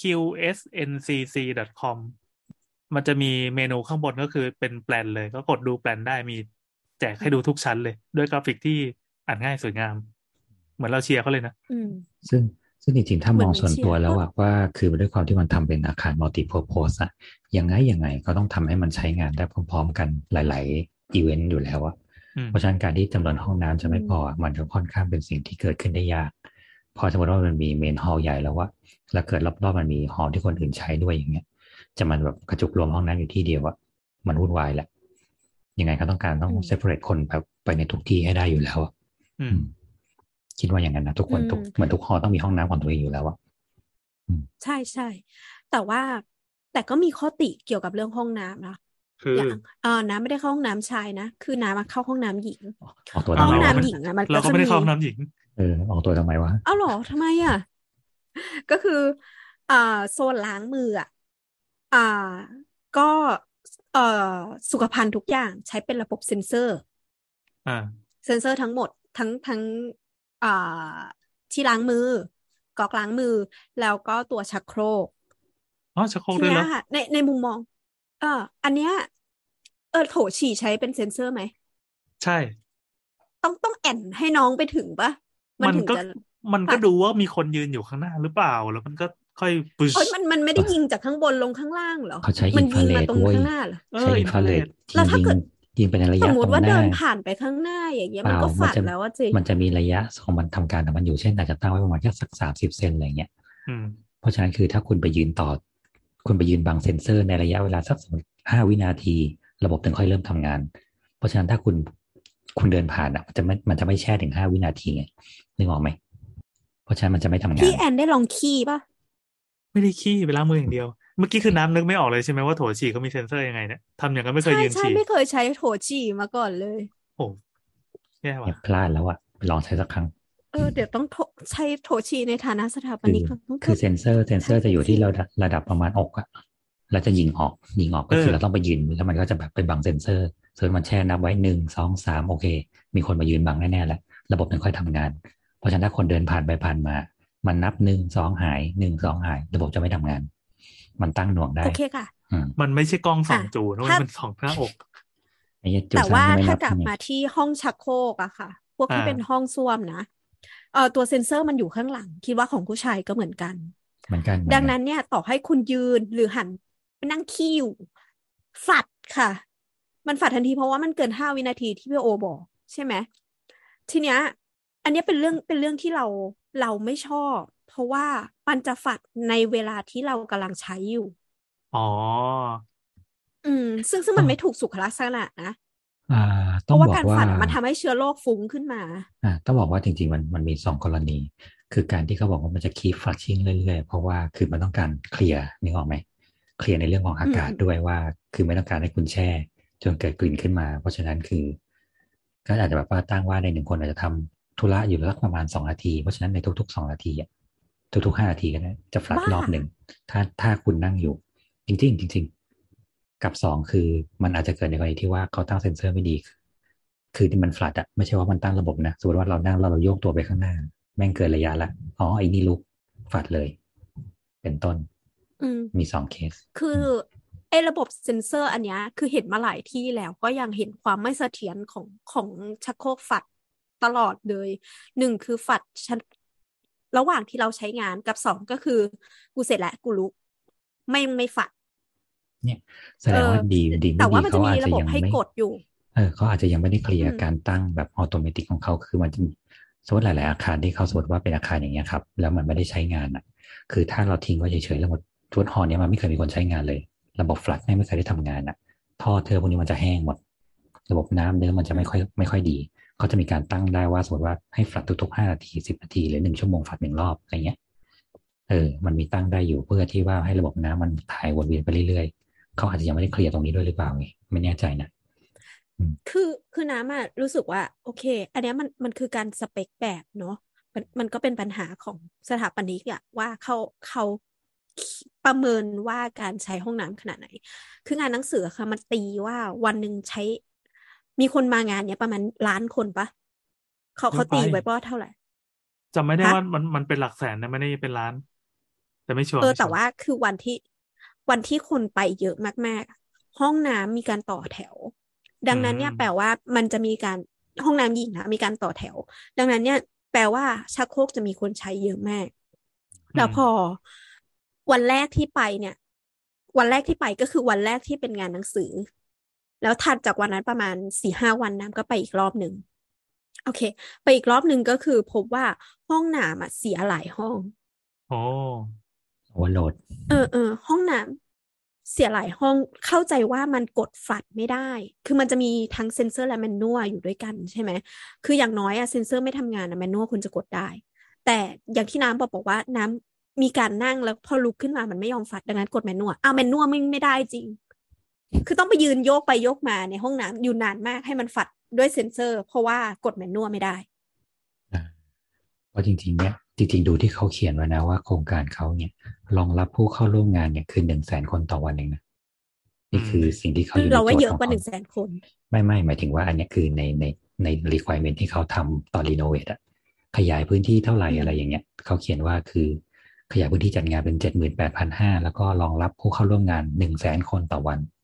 qsncc.com มันจะมีเมนูข้างบนก็คือเป็นแปลนเลย ก็กดดูแปลนได้มีแจกให้ดูทุกชั้นเลย ด้วยกราฟิกที่อ่านง่ายสวยงาม เหมือนเราเชียร์เขาเลยนะอืมซึ่งซึ่งจริงๆ ถ้ามองส่วนตัวเหมือนเหมือนตัวเชียร์แล้วอะว่าคือด้วยความที่มันทำเป็นอาคารมัลติ p u r p o s e อะยังไงยังไงก็ต้องทำให้มันใช้งานได้พร้อม ๆ กันหลายๆอีเวนต์อยู่แล้วอะอืมเพราะฉะนั้นการที่จำนวนห้องน้ำจะไม่พออะมันจะค่อนข้างเป็นสิ่งที่เกิดขึ้นได้ยาก พอสมมติว่ามันมี main hall ใหญ่แล้วว่าแล้วเกิดรอบๆมันมีฮอลล์ที่คนอื่นใช้ด้วยอย่างเงี้ย จะมันแบบกระจุกรวมห้องน้ำอยู่ที่เดียวอะมันวุ่นวายแหละ ยังไงก็ต้องการต้องอืม separate คนแบบไปในทุกที่ให้ได้อยู่แล้วอะอือืมมคิดว่าอย่างนั้นนะทุกคนอืมทุกเหมือนทุกหอต้องมีห้องน้ำของตัวเองอยู่แล้วอะใช่ใช่แต่ว่าแต่ก็มีข้อติเกี่ยวกับเรื่องห้องน้ำนะคืออย่างเออน้ำไม่ได้เข้าห้องน้ำชายนะคือน้ำมาเข้าห้องน้ำหญิงออกตัวห้ทำองไมวะน้ำหญิงอะมันเราก็ก็จะไม่ได้มีเข้าห้องน้ำหญิงเออออกตัวทำไมวะเอ้าเหรอทำไมอะก็คืออ่าโซนล้างมืออะ อ่า ก็เอ่อสุขภัณฑ์ทุกอย่างใช้เป็นระบบเซ็นเซอร์ อ่า เซ็นเซอร์ทั้งหมดทั้งทั้งอ่าที่ล้างมือก๊อกล้างมือ แล้วก็ตัวชักโครกอ๋อชักโครกทีด้วยเนี้แล้ยวค่ะในในมุมมอง เอออันเนี้ยเออโถฉี่ใช้เป็นเซ็นเซอร์ไหม ใช่ ต้องต้องแอนให้น้องไปถึงปะมันมันถึงก็จะมันก็ปัดดูว่ามีคนยืนอยู่ข้างหน้าหรือเปล่า แล้วมันก็ ค่อยปุชเอ้ยมันมันไม่ได้ยิงจากข้างบนลงข้างล่างเหรอเขาใช้มัอินนฟยิรางเรมาดตรงเว้ยข้างหน้าเหรอเอใช้ออินฟราเรด infrared แล้วถ้ายิงเกิดยิงเป็นระสยะมมตรติงว่าหเดิน้านผ่านไปข้างหน้าอย่างเงี้ยเปมันล่าก็มันฝัดจะแล้วว่าเจมันจะมีระยะของมันทำการของมันอยู่เช่นอาจจะตั้งไว้ประมาณแค่สักสามสิบเซนอะไรเงี้ยอืมเพราะฉะนั้นคือถ้าคุณไปยืนต่อ คุณไปยืนบังเซ็นเซอร์ในระยะเวลาสักห้าวินาที ระบบถึงค่อยเริ่มทำงาน เพราะฉะนั้นถ้าคุณคุณเดินผ่านอะมันจะไม่มันจะไม่แช่ถึงห้าวินาทีไงนึกออกไหมเพราะฉะนั้นมันจะไม่ทำงานพี่แอนได้ลองขี้ป่ะ ไม่ได้ขี้ไปล้างมืออย่างเดียว เมื่อกี้คือน้ำนึกไม่ออกเลยใช่ไหมว่าโถฉี่เขามีเซ็นเซอร์ยังไงเนี่ยทำอย่างนั้นไม่เคยใช่ยืนใช่ฉี่ไม่เคยใช้โถฉี่มาก่อนเลย โอ้แย่อย่าว่ะพลาดแล้วอะไปลองใช้สักครั้งเออเดี๋ยวต้องโถใช้โถฉี่ในฐานะสถาปคือนิกก่อนต้องคือเซนเซอร์เซนเซอร์จะอยู่ที่ใช่ระดับระดับประมาณอกอะแล้วจะยิงออกยิงออกก็คือเราต้องไปยืนแล้วมันก็จะแบบไปบังเซนเซอร์เซอร์มันแช่นับไว้หนึ่งสองสามโอเค มีคนมายืนบังแน่ๆแล้วระบบถึงค่อยทำงาน เพราะฉะนั้นถ้าคนเดินผ่านไปผ่านมา มันนับหนึ่งสองหายหนึ่งสองหาย ระบบจะไม่ทำงาน มันตั้งหน่วงได้โอเคค่ะอืมมันไม่ใช่กล้องสองอะจูนะเว้ยถ้ามันสองหน้าอกไอ้เหี้ยจุดแต่สามว่าไม่ถ้านับกลับไงมาที่ห้องชักโครกอะค่ะ พวกที่อ่าเป็นห้องส้วมนะเออตัวเซ็นเซอร์มันอยู่ข้างหลัง คิดว่าของผู้ชายก็เหมือนกันเหมือนกันเหมือดังกันั้นเนี่ยต่อให้คุณยืนหรือหันไปนั่งขี้อยู่ฝัดค่ะ มันฝัดทันทีเพราะว่ามันเกินห้าวินาทีที่พี่โอบอก ใช่ไหมทีเนี้ย อันเนี้ยเป็นเรื่องเป็นเรื่องที่เราเราไม่ชอบ เพราะว่ามันจะฝัดในเวลาที่เรากำลังใช้อยู่ อ๋อ อืม ซึ่งซึ่งมันไม่ถูกสุขลักษณะนะอ่าเพต้องราะว่าบอกการว่าฝัดอะมันทำให้เชื้อโรคฟุ้งขึ้นมา อ่า ต้องบอกว่าจริง ๆ มันมันมีสองกรณี คือการที่เขาบอกว่ามันจะคีฟฟัดชิ่งเรื่อยๆ เพราะว่าคือมันต้องการเคลียร์นึกออกไหม เคลียร์ในเรื่องของอากาศอืมด้วยว่า คือไม่ต้องการให้คุณแช่ จนเกิดกลิ่นขึ้นมา เพราะฉะนั้นคือ ก็อาจจะแบบว่าตั้งว่าในหนึ่งคนอาจจะทำ ธุระอยู่แล้วประมาณสองนาที เพราะฉะนั้นในทุกๆสองนาทีอะทุกๆห้านาทีก็ได้จะฟลัดบ้ารอบหนึ่งถ้าถ้าคุณนั่งอยู่ จริง ๆ จริง ๆ กับสองคือมันอาจจะเกิดในกรณีที่ว่าเขาตั้งเซ็นเซอร์ไม่ดี คือที่มันฟลัดอะไม่ใช่ว่ามันตั้งระบบนะสมมติว่าเรานั่งแล้วเราโยกตัวไปข้างหน้า แม่งเกินระยะละอ๋อไอ้นี่ลุกฟลัดเลย เป็นต้นอืมมีสองเคส คือไอ้ระบบเซ็นเซอร์อันเนี้ยคือเห็นมาหลายที่แล้วก็ยังเห็นความไม่เสถียรของของชักโครกฝัด ตลอดเลยหนึ่งคือฝัดชั้นระหว่างที่เราใช้งานกับสองก็คือ กูเสร็จแล้วกูลุก ไม่ไม่ฝัด เนี่ยแสดงว่าเออดีดีแต่ไม่ว่าดีมันจะเขามีอาจระจะบบยังให้ไม่กดอยู่เออเขาอาจจะยังไม่ได้เคลียร์อืมการตั้งแบบอัตโนมัติของเขาคือมันจะมีสมมติหลาย ๆ อาคารที่เขาสมมติว่าเป็นอาคารอย่างเงี้ยครับ แล้วมันไม่ได้ใช้งานอะ คือถ้าเราทิ้งไว้เฉย ๆ แล้วหมดทุกหอเนี้ยมันไม่เคยมีคนใช้งานเลย ระบบฟลัดไม่เคยได้ทำงานอะ ท่อเธอพวกนี้มันจะแห้งหมด ระบบน้ำเนื้อมันจะไม่ค่อยไม่ค่อยดี เขาจะมีการตั้งได้ว่าสมมติว่าให้ฟลัดทุกๆห้านาทีสิบนาทีหรือหนึ่งชั่วโมงฟลัดหนึ่งรอบอะไรเงี้ยเออ มันมีตั้งได้อยู่เพื่อที่ว่าให้ระบบน้ำมันถ่ายวนเวียนไปเรื่อยๆ เขาอาจจะยังไม่ได้เคลียร์ตรงนี้ด้วยหรือเปล่าไงไม่แน่ใจนะ คือคือน้ำอะรู้สึกว่า โอเค อันนี้มันมันคือการสเปคแบบเนาะมันมันก็เป็นปัญหาของสถาปนิกอะว่าเขาเขาประเมินว่าการใช้ห้องน้ำขนาดไหน คืองานหนังสือค่ะมันตีว่าวันหนึ่งใช้ มีคนมางานเนี้ยประมาณล้านคนปะเขาเขาตีไว้ว่าเท่าไหร่จำไม่ได้ฮะว่ามันมันเป็นหลักแสนนะไม่ได้เป็นล้าน แต่ไม่ชัวร์เออไม่ชัแต่วร์ว่าคือวันที่วันที่คนไปเยอะมากๆอะห้องน้ำมีการต่อแถว ดังนั้นเนี่ยแปลว่ามันจะมีการห้องน้ำหญิงนะมีการต่อแถว ดังนั้นเนี่ย แปลว่าชักโครกจะมีคนใช้เยอะมากแล้วพอวันแรกที่ไปเนี่ย วันแรกที่ไปก็คือวันแรกที่เป็นงานหนังสือ แล้วถัดจากวันนั้นประมาณสี่ห้าวันน้ำก็ไปอีกรอบหนึ่งโอเค ไปอีกรอบหนึ่งก็คือพบว่าห้องน้ำอะเสียหลายห้องโอ้โอเวอร์โหลดเออเออห้องน้เสียหลายห้องเข้าใจว่ามันกดฝัดไม่ได้ คือมันจะมีทั้งเซนเซอร์และแมนนวลอยู่ด้วยกันใช่ไหมคืออย่างน้อยอะเซนเซอร์ไม่ทำงานอะแมนนวลคุณจะกดได้ แต่อย่างที่น้ำบอกบอกว่าน้ำมีการนั่งแล้วพอลุกขึ้นมามันไม่ยอมฝัดดังนั้นกดแมนนวลอ้าวแมนนวลไม่ไม่ได้จริง คือต้องไปยืนโยกไปโยกมาในห้องน้ำอยู่นานมากให้มันฝัดด้วยเซนเซอร์ เพราะว่ากดแมนนวลไม่ได้เพราะจริงๆเนี่ยจริงๆดูที่เขาเขียนไว้นะว่าโครงการเขาเนี่ยรองรับผู้เข้าร่วมงานเนี่ยคือหนึ่งแสนคนต่อวันเองนะนี่คือสิ่งที่เขาอยู่ในเราว่าโจทเยย์อะของกว่าหนึ่งเขาแสนคน ไม่ไม่หมายถึงว่าอันเนี้ยคือในในใน requirement ที่เขาทำตอน renovate อะขยายพื้นที่เท่าไหร่อืมอะไรอย่างเงี้ยเขาเขียนว่าคือขยายพื้นที่จัดงานเป็นเจ็ดหมื่นแปดพันห้าแล้วก็รองรับผู้เข้าร่วมงานหนึ่งแสนคนต่อวันอืม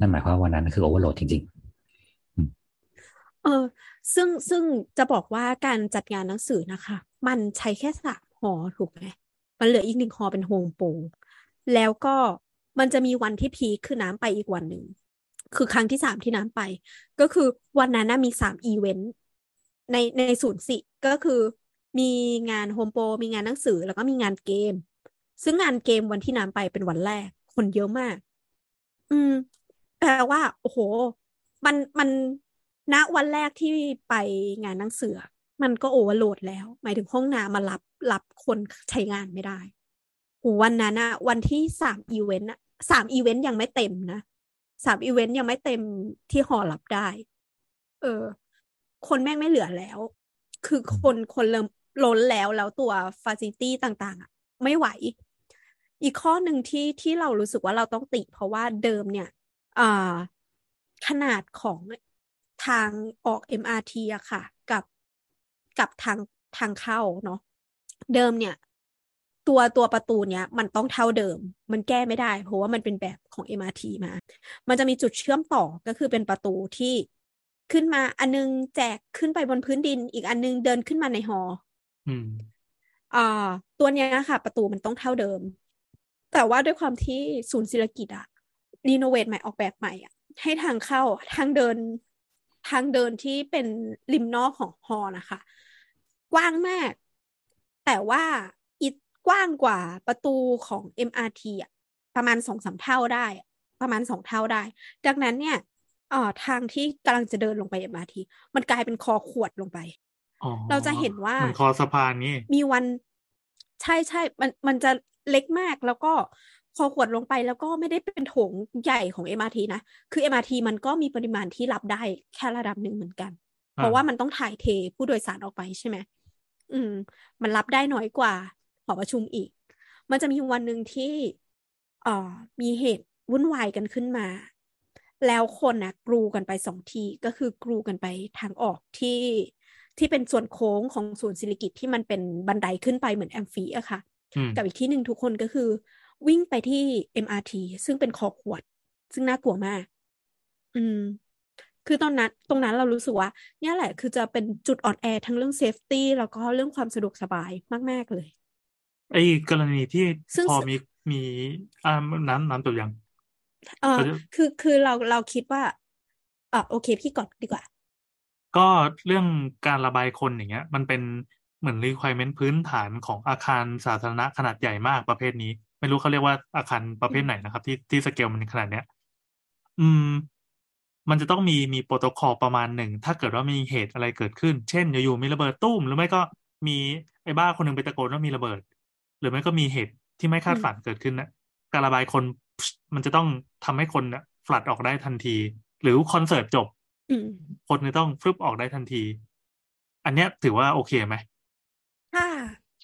นั่นหมายความว่าวันนั้นคือ overload จริงเออ ซึ่งซึ่งจะบอกว่าการจัดงานหนังสือนะคะ มันใช้แค่สามหอถูกไหมมันเหลืออีกหนึ่งหอเป็นโฮมโปรแล้วก็มันจะมีวันที่ peak คือน้ำไปอีกวันหนึ่ง คือครั้งที่สามที่น้ำไป ก็คือวันนั้นนะมีสามอีเวนต์ในในศูนย์สิก็คือมีงานโฮมโปรมีงานหนังสือแล้วก็มีงานเกม ซึ่งงานเกมวันที่น้ำไปเป็นวันแรก คนเยอะมาก อืม แปลว่า โอ้โห มันมันณวันแรกที่ไปงานหนังสือ มันก็ overload แล้ว หมายถึงห้องน้ำมารับรับคนใช้งานไม่ได้โอ้วันนั้นอะวันที่สามอีเวนต์สามอีเวนต์ยังไม่เต็มนะสามอีเวนต์ยังไม่เต็มที่หอรับได้ เออ คนแม่งไม่เหลือแล้ว คือคนคนเริ่มล้นแล้วแล้วตัว facility ต่างๆอะไม่ไหว อีกข้อหนึ่งที่ที่เรารู้สึกว่าเราต้องติ เพราะว่าเดิมเนี่ย ขนาดของทางออก MRT อะค่ะ กับกับทางทางเข้าเนาะเดิมเนี่ย ตัวตัวประตูเนี้ยมันต้องเท่าเดิม มันแก้ไม่ได้ เพราะว่ามันเป็นแบบของ MRT มา มันจะมีจุดเชื่อมต่อก็คือเป็นประตูที่ขึ้นมาอันนึงแจกขึ้นไปบนพื้นดิน อีกอันนึงเดินขึ้นมาในหออืมอ่า ตัวเนี้ยค่ะ ประตูมันต้องเท่าเดิม แต่ว่าด้วยความที่ศูนย์ศิริกิติ์อะ รีโนเวทใหม่ออกแบบใหม่อะให้ทางเข้าทางเดินทางเดินที่เป็นริมนอกของฮอนะคะ กว้างมาก แต่ว่าอีกกว้างกว่าประตูของ MRT อะประมาณสองสามเท่าได้อะประมาณสองเท่าได้ ดังนั้นเนี่ยเอ่อทางที่กำลังจะเดินลงไป MRT มันกลายเป็นคอขวดลงไปอ๋อเราจะเห็นว่าเหมือนคอสะพานงี้มีวันใช่ใช่มันมันจะเล็กมากแล้วก็ พอขวดลงไปแล้วก็ไม่ได้เป็นโถงใหญ่ของ MRT นะ คือ MRT มันก็มีปริมาณที่รับได้แค่ระดับหนึ่งเหมือนกัน เพราะว่ามันต้องถ่ายเทผู้โดยสารออกไปใช่ไหมอืม มันรับได้น้อยกว่าหอประชุมอีก มันจะมีวันหนึ่งที่เอ่อมีเหตุวุ่นวายกันขึ้นมา แล้วคนนะกรูกันไปสองทีก็คือกรูกันไปทางออกที่ที่เป็นส่วนโค้งของศูนย์ศิริกิติ์ที่มันเป็นบันไดขึ้นไปเหมือนแอมฟีอะค่ะอืมกับอีกที่หนึ่งทุกคนก็คือ วิ่งไปที่ MRT ซึ่งเป็นคอขวด ซึ่งน่ากลัวมาก อืม คือตอนนั้น ตรงนั้นเรารู้สึกว่า เนี่ยแหละ คือจะเป็นจุดอ่อนแอทั้งเรื่อง safety แล้วก็เรื่องความสะดวกสบายมาก ๆ เลย ไอ้กรณีที่ซึ่งพอมีมีอ่าน้ำน้ำจบยังเออก็จะคือคือเราเราคิดว่าเออโอเคพี่ก่อนดีกว่า ก็เรื่องการระบายคนอย่างเงี้ย มันเป็นเหมือน requirement พื้นฐานของอาคารสาธารณะขนาดใหญ่มากประเภทนี้ ไม่รู้เขาเรียกว่าอาคารประเภทไหนนะครับ ที่ที่สเกลมันขนาดเนี้ย อืม มันจะต้องมีมีโปรโตคอลประมาณหนึ่ง ถ้าเกิดว่ามีเหตุอะไรเกิดขึ้น เช่นอยู่ๆมีระเบิดตุ้ม หรือไม่ก็มีไอ้บ้าคนหนึ่งไปตะโกนว่ามีระเบิด หรือไม่ก็มีเหตุที่ไม่คาดฝันเกิดขึ้นนะการระบายคนมันจะต้องทำให้คนน่ะฟลัดออกได้ทันที หรือคอนเสิร์ตจบอืมคนจะต้องฟึบออกได้ทันที อันเนี้ยถือว่าโอเคไหมถ้า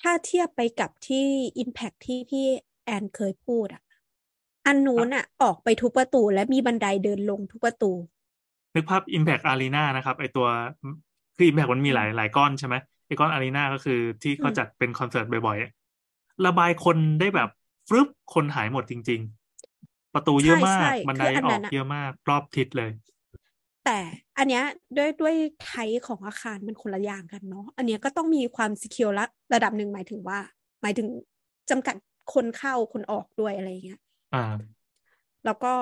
ถ้าเทียบไปกับที่ Impact ที่พี่ แอนเคยพูดอะ อันนู้นอะ ออกไปทุกประตูและมีบันไดเดินลงทุกประตู นึกภาพ Impact Arena นะครับ ไอตัวคือ Impact มันมีหลายหลายก้อนใช่ไหมไอก้อน Arena ก็คือที่เขาอืมจัดเป็นคอนเสิร์ตบ่อยๆอะระบายคนได้แบบฟึบคนหายหมดจริง ๆ ประตูเยอะใช่มากใช่บันไดคืออันออนั้กนอะเยอะมาก รอบทิศเลย แต่อันเนี้ยด้วยด้วยไทป์ของอาคารมันคนละอย่างกันเนาะอันเนี้ยก็ต้องมีความสกิลละระดับหนึ่งหมายถึงว่า หมายถึงจำกัด คนเข้าคนออกด้วยอะไรอย่างเงี้ยอ่า แล้วก็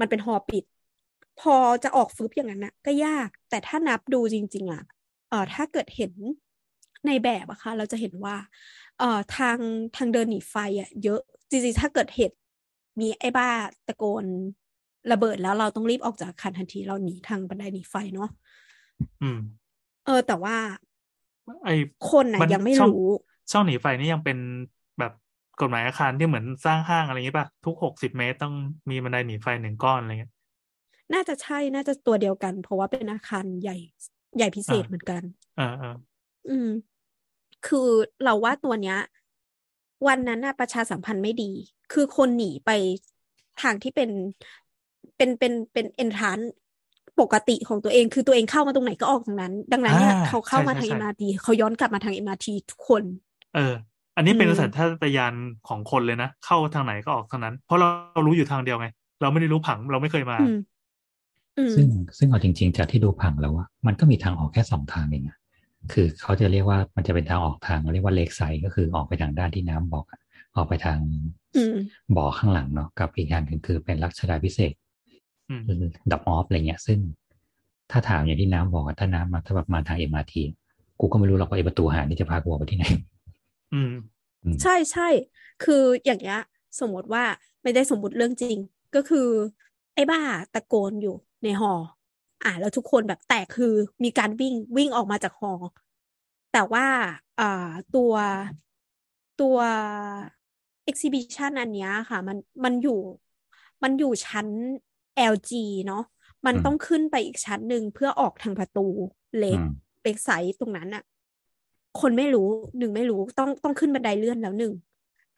มันเป็นหอปิด พอจะออกฟึบอย่างนั้นนะก็ยาก แต่ถ้านับดูจริง ๆ อะ เอ่อถ้าเกิดเห็นในแบบอะค่ะ เราจะเห็นว่า เอ่อทางทางเดินหนีไฟอะเยอะจริงๆถ้าเกิดเหตุมีไอ้บ้าตะโกนระเบิดแล้วเราต้องรีบออกจากอาคารทันทีเราหนีทางบันไดหนีไฟเนาะอืม เออ แต่ว่า ไอคนน่ะมันยังไม่ช่องรู้ช่องหนีไฟนี่ยังเป็นแบบ กฎหมายอาคารที่เหมือนสร้างห้างอะไรอย่างงี้ป่ะ ทุกหกสิบเมตรต้องมีบันไดหนีไฟหนึ่งก้อนอะไรเงี้ยน่าจะใช่น่าจะตัวเดียวกัน เพราะว่าเป็นอาคารใหญ่ใหญ่พิเศษอ่าเหมือนกันเออเอออืม คือเราว่าตัวเนี้ย วันนั้นน่ะประชาสัมพันธ์ไม่ดี คือคนหนีไปทางที่เป็นเป็นเป็นเป็นเอนทรานปกติของตัวเองคือตัวเองเข้ามาตรงไหนก็ออกตรงนั้น ดังนั้นเนี่ยอ่าเขาเข้าใช่มาใช่ทางใช่เอ็มอาร์ทีเขาย้อนกลับมาทางเอ็มอาร์ทีทุกคน เออ อันนี้เป็นอืมสัญชาตญาณของคนเลยนะ เข้าทางไหนก็ออกทางนั้น เพราะเราเรารู้อยู่ทางเดียวไง เราไม่ได้รู้ผังเราไม่เคยมาอืมอืมซึ่งซึ่งเอาจริง ๆ จากที่ดูผังแล้วว่ามันก็มีทางออกแค่สองทางเองอะคือเขาจะเรียกว่ามันจะเป็นทางออกทางเรียกว่าเลกไซด์ก็คือออกไปทางด้านที่น้ำบอกอะออกไปทางอืมบ่อข้างหลังเนาะกับอีกอย่างหนึ่งคือเป็นลักษณะพิเศษอืมดับออฟอะไรเงี้ย ซึ่งถ้าถามอย่างที่น้ำบอกอะถ้าน้ำมาถ้าแบบมาทางเอ็มอาร์ทีกูก็ไม่รู้หรอกว่าไอประตูหานี่จะพากูออกไปที่ไหน อืมอืม ใช่ใช่ คืออย่างเงี้ยสมมติว่าไม่ได้สมมติเรื่องจริง ก็คือไอ้บ้าตะโกนอยู่ในหอ อ่าแล้วทุกคนแบบแตกคือมีการวิ่งวิ่งออกมาจากหอ แต่ว่าอ่าตัวตัว exhibition อันเนี้ยค่ะ มันมันอยู่มันอยู่ชั้น LG เนาะมันอืมต้องขึ้นไปอีกชั้นหนึ่งเพื่อออกทางประตูเล็กอืมเล็กไซส์ตรงนั้นอะ คนไม่รู้หนึ่งไม่รู้ต้องต้องขึ้นบันไดเลื่อนแล้วหนึ่ง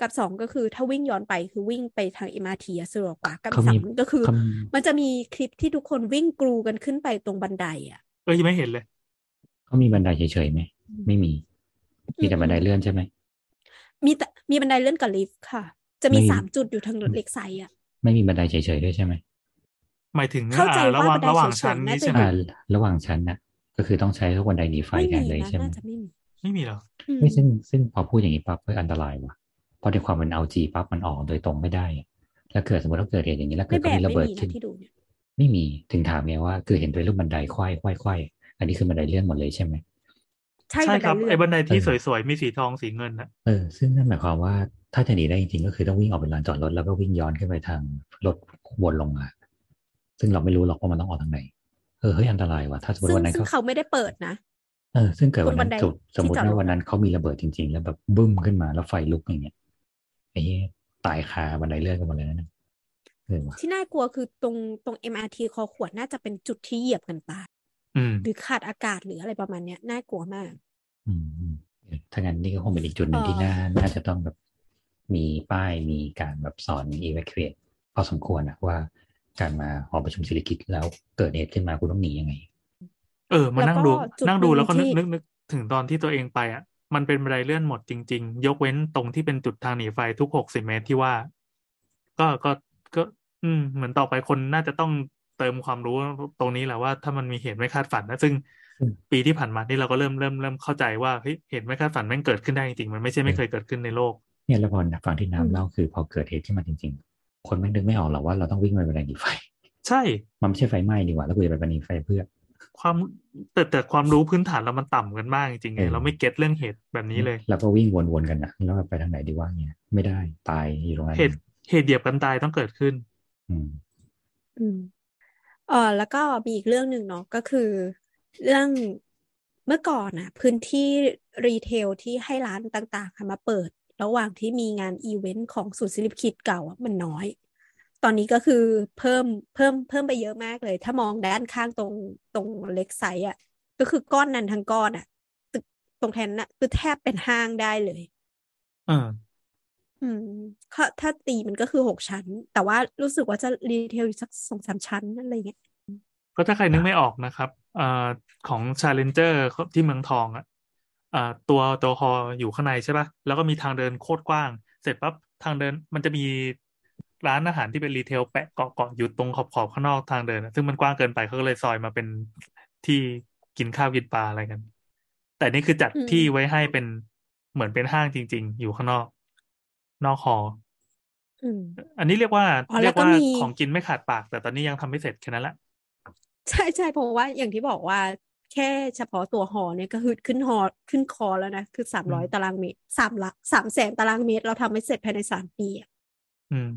กับสองก็คือถ้าวิ่งย้อนไปคือวิ่งไปทาง MRT อะสะดวกกว่ากับเขาสามีมก็คือเขามีมันจะมีคลิปที่ทุกคนวิ่งกรูกันขึ้นไปตรงบันไดอะเออยังไม่เห็นเลยเขามีบันไดเฉยๆไหมไม่มี มีแต่บันไดเลื่อนใช่ไหมมีแต่มีบันไดเลื่อนกับลิฟต์ค่ะ จะมีไม่สามจุดอยู่ทางเล็กไซส์อะไม่มีบันไดเฉยๆด้วยใช่ไหมหมายถึงเข้าใจอ่าระหว่างว่าบันไดระหว่างเฉยๆชั้นน่านี้จะใช่ไหมอ่าระหว่างชั้นน่ะ ก็คือต้องใช้ทุกบันไดหนีไฟไม่แทมีนเลยนะใช่ไหมน่าจะไม่มี ไม่มีเหรออืมไม่ซึ่งซึ่งพอพูดอย่างนี้ปั๊บเฮ้ยอันตรายว่ะเพราะในความเป็น LG ปั๊บมันออกโดยตรงไม่ได้อะแล้วเกิดสมมติว่าเกิดเหตุอย่างนี้แล้วไม่เกิดแบเขาบมีระไม่เบิดมีขึ้นะนที่ดูเนี่ยไม่มีถึงถามไงว่า คือเห็นเป็นรูปบันไดควายควายควายอันนี้คือบันไดเลื่อนหมดเลยใช่ไหมใช่ใช่บันคไดรับเลื่อไอ้นบันไดที่เออสวยๆมีสีทองสีเงินนะเออซึ่งนั่นหมายความว่าถ้าจะหนีได้จริงๆก็คือต้องวิ่งออกไปลานจอดรถแล้วก็วิ่งย้อนขึ้นไปทางรถวนลงมา ซึ่งเราไม่รู้หรอกว่ามันต้องออกทางไหนเออเฮ้ยอันตรายว่ะถ้าสมมติซึ่งวันนั้นซึ่งเขาเขาไม่ได้เปิดนะ เออซึ่งเกิดวันนั้นบนบันไดสมสมมติที่จอดรถว่าวันนั้นเขามีระเบิดจริง ๆ แล้วแบบบึ้มขึ้นมาแล้วไฟลุกอย่างเงี้ยไอ้เหี้ยตายคาบันไดเลื่อนกันหมดเลยนะเออว่ะที่น่ากลัวคือตรงตรง MRT คอขวดน่าจะเป็นจุดที่เหยียบกันตายอืมหรือขาดอากาศหรืออะไรประมาณเนี้ยน่ากลัวมาก อืมอืมเออถ้างั้นนี่ก็คงเป็นอีกจุดหนึ่งที่เอ่อน่าน่าจะต้องแบบมีป้ายมีการแบบสอน evacuate พอสมควรนะว่าการมาหอประชุมศิริกิติ์แล้วเกิดเหตุขึ้นมาคุณต้องหนียังไง เออมาแล้วนั่งก็ดูจุดนั่งดูหนึ่งแล้วก็นึกที่นึกนึกถึงตอนที่ตัวเองไปอะ มันเป็นบันไดเลื่อนหมดจริง ๆ ยกเว้นตรงที่เป็นจุดทางหนีไฟทุกหกสิบเมตรที่ว่า ก็ก็ก็ อืม เหมือนต่อไปคนน่าจะต้องเติมความรู้ตรงนี้แหละว่าถ้ามันมีเหตุไม่คาดฝันนะซึ่งอืมปีที่ผ่านมานี่เราก็เริ่มเริ่มเริ่มเข้าใจว่าเฮ้ยเหตุไม่คาดฝันแม่งเกิดขึ้นได้จริงๆมันไม่ใช่ไม่เคยเกิดขึ้นในโลกเนี่ยแล้วพอฟังที่อืมน้ำเล่าคือพอเกิดเหตุขึ้นมาจริง ๆ คนไม่นึกไม่ออกหรอกว่าเราต้องวิ่งไปบันไดหนีไฟ ใช่ มันไม่ใช่ไฟไหม้ดีกว่าแล้วกูจะไปบันไดหนีไฟเพื่อความ แต่แต่ความรู้พื้นฐานเรามันต่ำกันมากจริงๆไงเออเราไม่เก็ตเรื่องเหตุแบบนี้เลยแล้วก็วิ่งวนๆกันนะแล้วไปทางไหนดีว่าเนี่ยไม่ได้ตายอยู่ตรงนั้นเหตุเหตุเหยียบกันตายต้องเกิดขึ้น อืมอืมเออแล้วก็มีอีกเรื่องหนึ่งเนาะก็คือ เรื่องเมื่อก่อนน่ะพื้นที่ retail ที่ให้ร้านต่างๆค่ะมาเปิด ระหว่างที่มีงานอีเวนต์ของศูนย์สิริกิติ์เก่าอะมันน้อย ตอนนี้ก็คือเพิ่มเพิ่มเพิ่มไปเยอะมากเลย ถ้ามองด้านข้างตรงตรง lake side อะ ก็คือก้อนนั้นทั้งก้อนอะตึกตรงแทนน่ะคือแทบเป็นห้างได้เลยเอออืมถ้าถ้าตีมันก็คือหกชั้น แต่ว่ารู้สึกว่าจะ retail อีกสักสองสามชั้นอะไรเงี้ยก็ถ้าใครนึกไม่ออกนะครับเอ่อของ Challenger ที่เมืองทองอะอ่าตัวตัวฮออยู่ข้างในใช่ป่ะ แล้วก็มีทางเดินโคตรกว้าง เสร็จปั๊บทางเดินมันจะมี ร้านอาหารที่เป็นรีเทลแปะเกาะเกาะอยู่ตรงขอบขอบข้างนอกทางเดินอะซึ่งมันกว้างเกินไปเขาก็เลยซอยมาเป็นที่กินข้าวกินปลาอะไรกัน แต่นี่คือจัดอืมที่ไว้ให้เป็นเหมือนเป็นห้างจริง ๆ อยู่ข้างนอก นอกฮออืมอันนี้เรียกว่าอ๋อเรีแล้ยวกก็ว่ามีของกินไม่ขาดปาก แต่ตอนนี้ยังทำไม่เสร็จแค่นั้นแหละใช่ใช่เพราะว่าอย่างที่บอกว่าแค่เฉพาะตัวหอเนี่ยก็คือขึ้นหอขึ้นคอแล้วนะคือสามร้อยอืมตารางเมตรสามละสามแสนตารางเมตร เราทำไม่เสร็จภายในสามปีอะอืม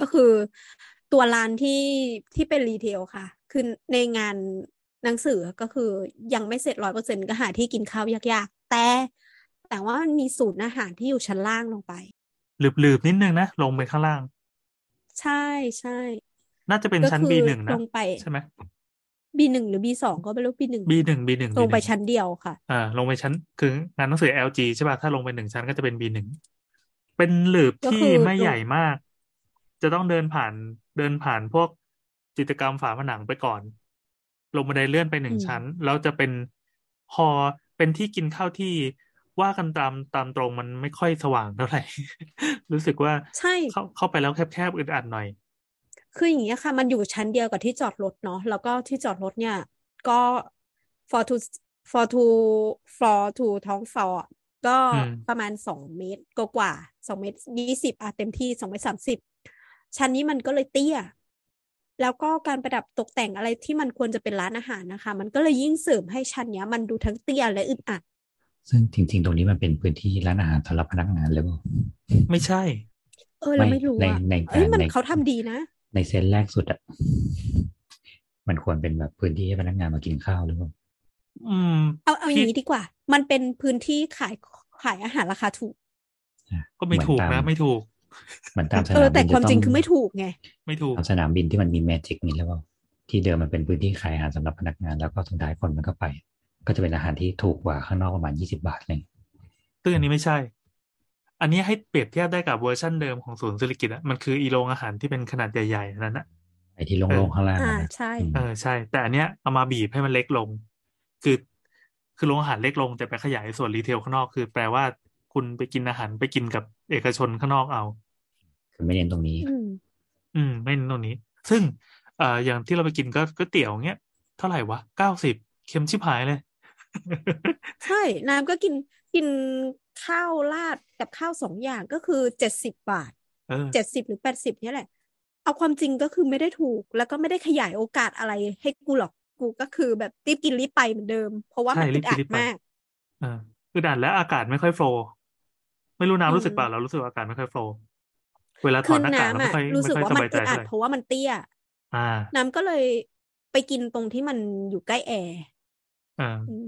ก็คือตัวร้านที่ที่เป็นรีเทลค่ะ คือในงานหนังสือก็คือยังไม่เสร็จร้อยเปอร์เซ็นก็หาที่กินข้าวยากๆ แต่แต่ว่ามันมีศูนย์อาหารที่อยู่ชั้นล่างลงไปหลืบๆนิดนึงนะลงไปข้างล่าง ใช่ใช่น่าจะเป็นก็ชั้นคือ B หนึ่งนะลงไปใช่ไหม B หนึ่งหรือ B สองก็ไม่รู้ B หนึ่ง B หนึ่ง B หนึ่งลงไป B หนึ่งชั้นเดียวค่ะอ่าลงไปชั้นคืองานหนังสือ LG ใช่ป่ะถ้าลงไปหนึ่งชั้นก็จะเป็น B หนึ่งเป็นหลืบก็ที่คือไม่ลงใหญ่มาก จะต้องเดินผ่านเดินผ่านพวกจิตรกรรมฝาผนังไปก่อน ลงบันไดเลื่อนไปหนึ่อืงมชั้น แล้วจะเป็นพอเป็นที่กินข้าวที่ว่ากันตามตามตรงมันไม่ค่อยสว่างเท่าไหร่ รู้สึกว่าใช่เข้าเข้าไปแล้วแคบๆอึดอัดหน่อย คืออย่างเงี้ยค่ะ มันอยู่ชั้นเดียวกับที่จอดรถเนาะแล้วก็ที่จอดรถเนี่ย ก็ for to for to for to ท้องฟลอร์ก็อืมประมาณสองเมตรกว่าสองเมตรยี่สิบอะเต็มที่สองเมตรสามสิบ ชั้นนี้มันก็เลยเตี้ย แล้วก็การประดับตกแต่งอะไรที่มันควรจะเป็นร้านอาหารนะคะ มันก็เลยยิ่งเสริมให้ชั้นเนี้ย มันดูทั้งเตี้ยและอึดอัด ซึ่งจริง ๆ ตรงนี้มันเป็นพื้นที่ร้านอาหารสำหรับพนักงานเลยเปล่าไม่ใช่ เออเราไม่ไม่รู้ในอะในเอ้ยการมันในเขาทำดีนะ ในเซนแรกสุดอะมันควรเป็นแบบพื้นที่ให้พนักงานมากินข้าวหรือเปล่าอืม เอาเอาอย่าพี่งนี้ดีกว่า มันเป็นพื้นที่ขายขายอาหารราคาถูกอะก็ไม่เหมือนถูกตามนะ ไม่ถูกเห มือนตามสเออนามแต่บินความจะจริงต้คือไม่ถูกไง ไม่ถูกตามสนามบินที่มันมีแมจิกนี่แล้วเปล่าที่เดิมมันเป็นพื้นที่ขายอาหารสำหรับพนักงาน แล้วก็สุดท้ายคนมันก็ไป ก็จะเป็นอาหารที่ถูกกว่าข้างนอกประมาณยี่สิบบาทเลยซึ่งอันนี้ไม่ใช่ อันนี้ให้เปรียบเทียบได้กับเวอร์ชั่นเดิมของศูนย์สิริกิติ์อะมันคืออีโรงอาหารที่เป็นขนาดใหญ่ๆอันนั้นอะไอ้ที่โล่งๆข้างล่างอ่าอะนะใช่อืมเออใช่ แต่อันเนี้ยเอามาบีบให้มันเล็กลง คือคือโรงอาหารเล็กลงแต่ไปขยายส่วน retail ข้างนอกคือ แปลว่าคุณไปกินอาหารไปกินกับ เอกชนข้างนอกเอา คือไม่เน้นตรงนี้อืมอืม ไม่เน้นตรงนี้ ซึ่งเอ่ออย่างที่เราไปกินก็ก๋วยเตี๋ยวเงี้ยเท่าไหร่วะเก้าสิบเค็มชิบหายเลย ใช่ น้ำก็กินกินข้าวราดกับข้าวสองอย่างก็คือเจ็ดสิบบาทเออเจ็ดสิบหรือแปดสิบเนี่ยแหละ เอาความจริงก็คือไม่ได้ถูก แล้วก็ไม่ได้ขยายโอกาสอะไรให้กูหรอกกูก็คือแบบรีบกินรีบไปเหมือนเดิม เพราะว่าใช่มันรีอึบดกิอันดรีบไปมากเออคือด่านและอากาศไม่ค่อยโฟลว์ ไม่รู้อืน้ำรู้สึกมเปล่าเรารู้สึกว่าอากาศไม่ค่อยโฟลว์เวลาถคืออดหน้ากากน้ำแล้วไม่อะค่อยรู้ไม่สึกค่อยว่าสมันบายใจอึดอัดเท่าไหร่เพราะว่ามันเตี้ย อ่า น้ำก็เลยไปกินตรงที่มันอยู่ใกล้แอร์อ่าอืม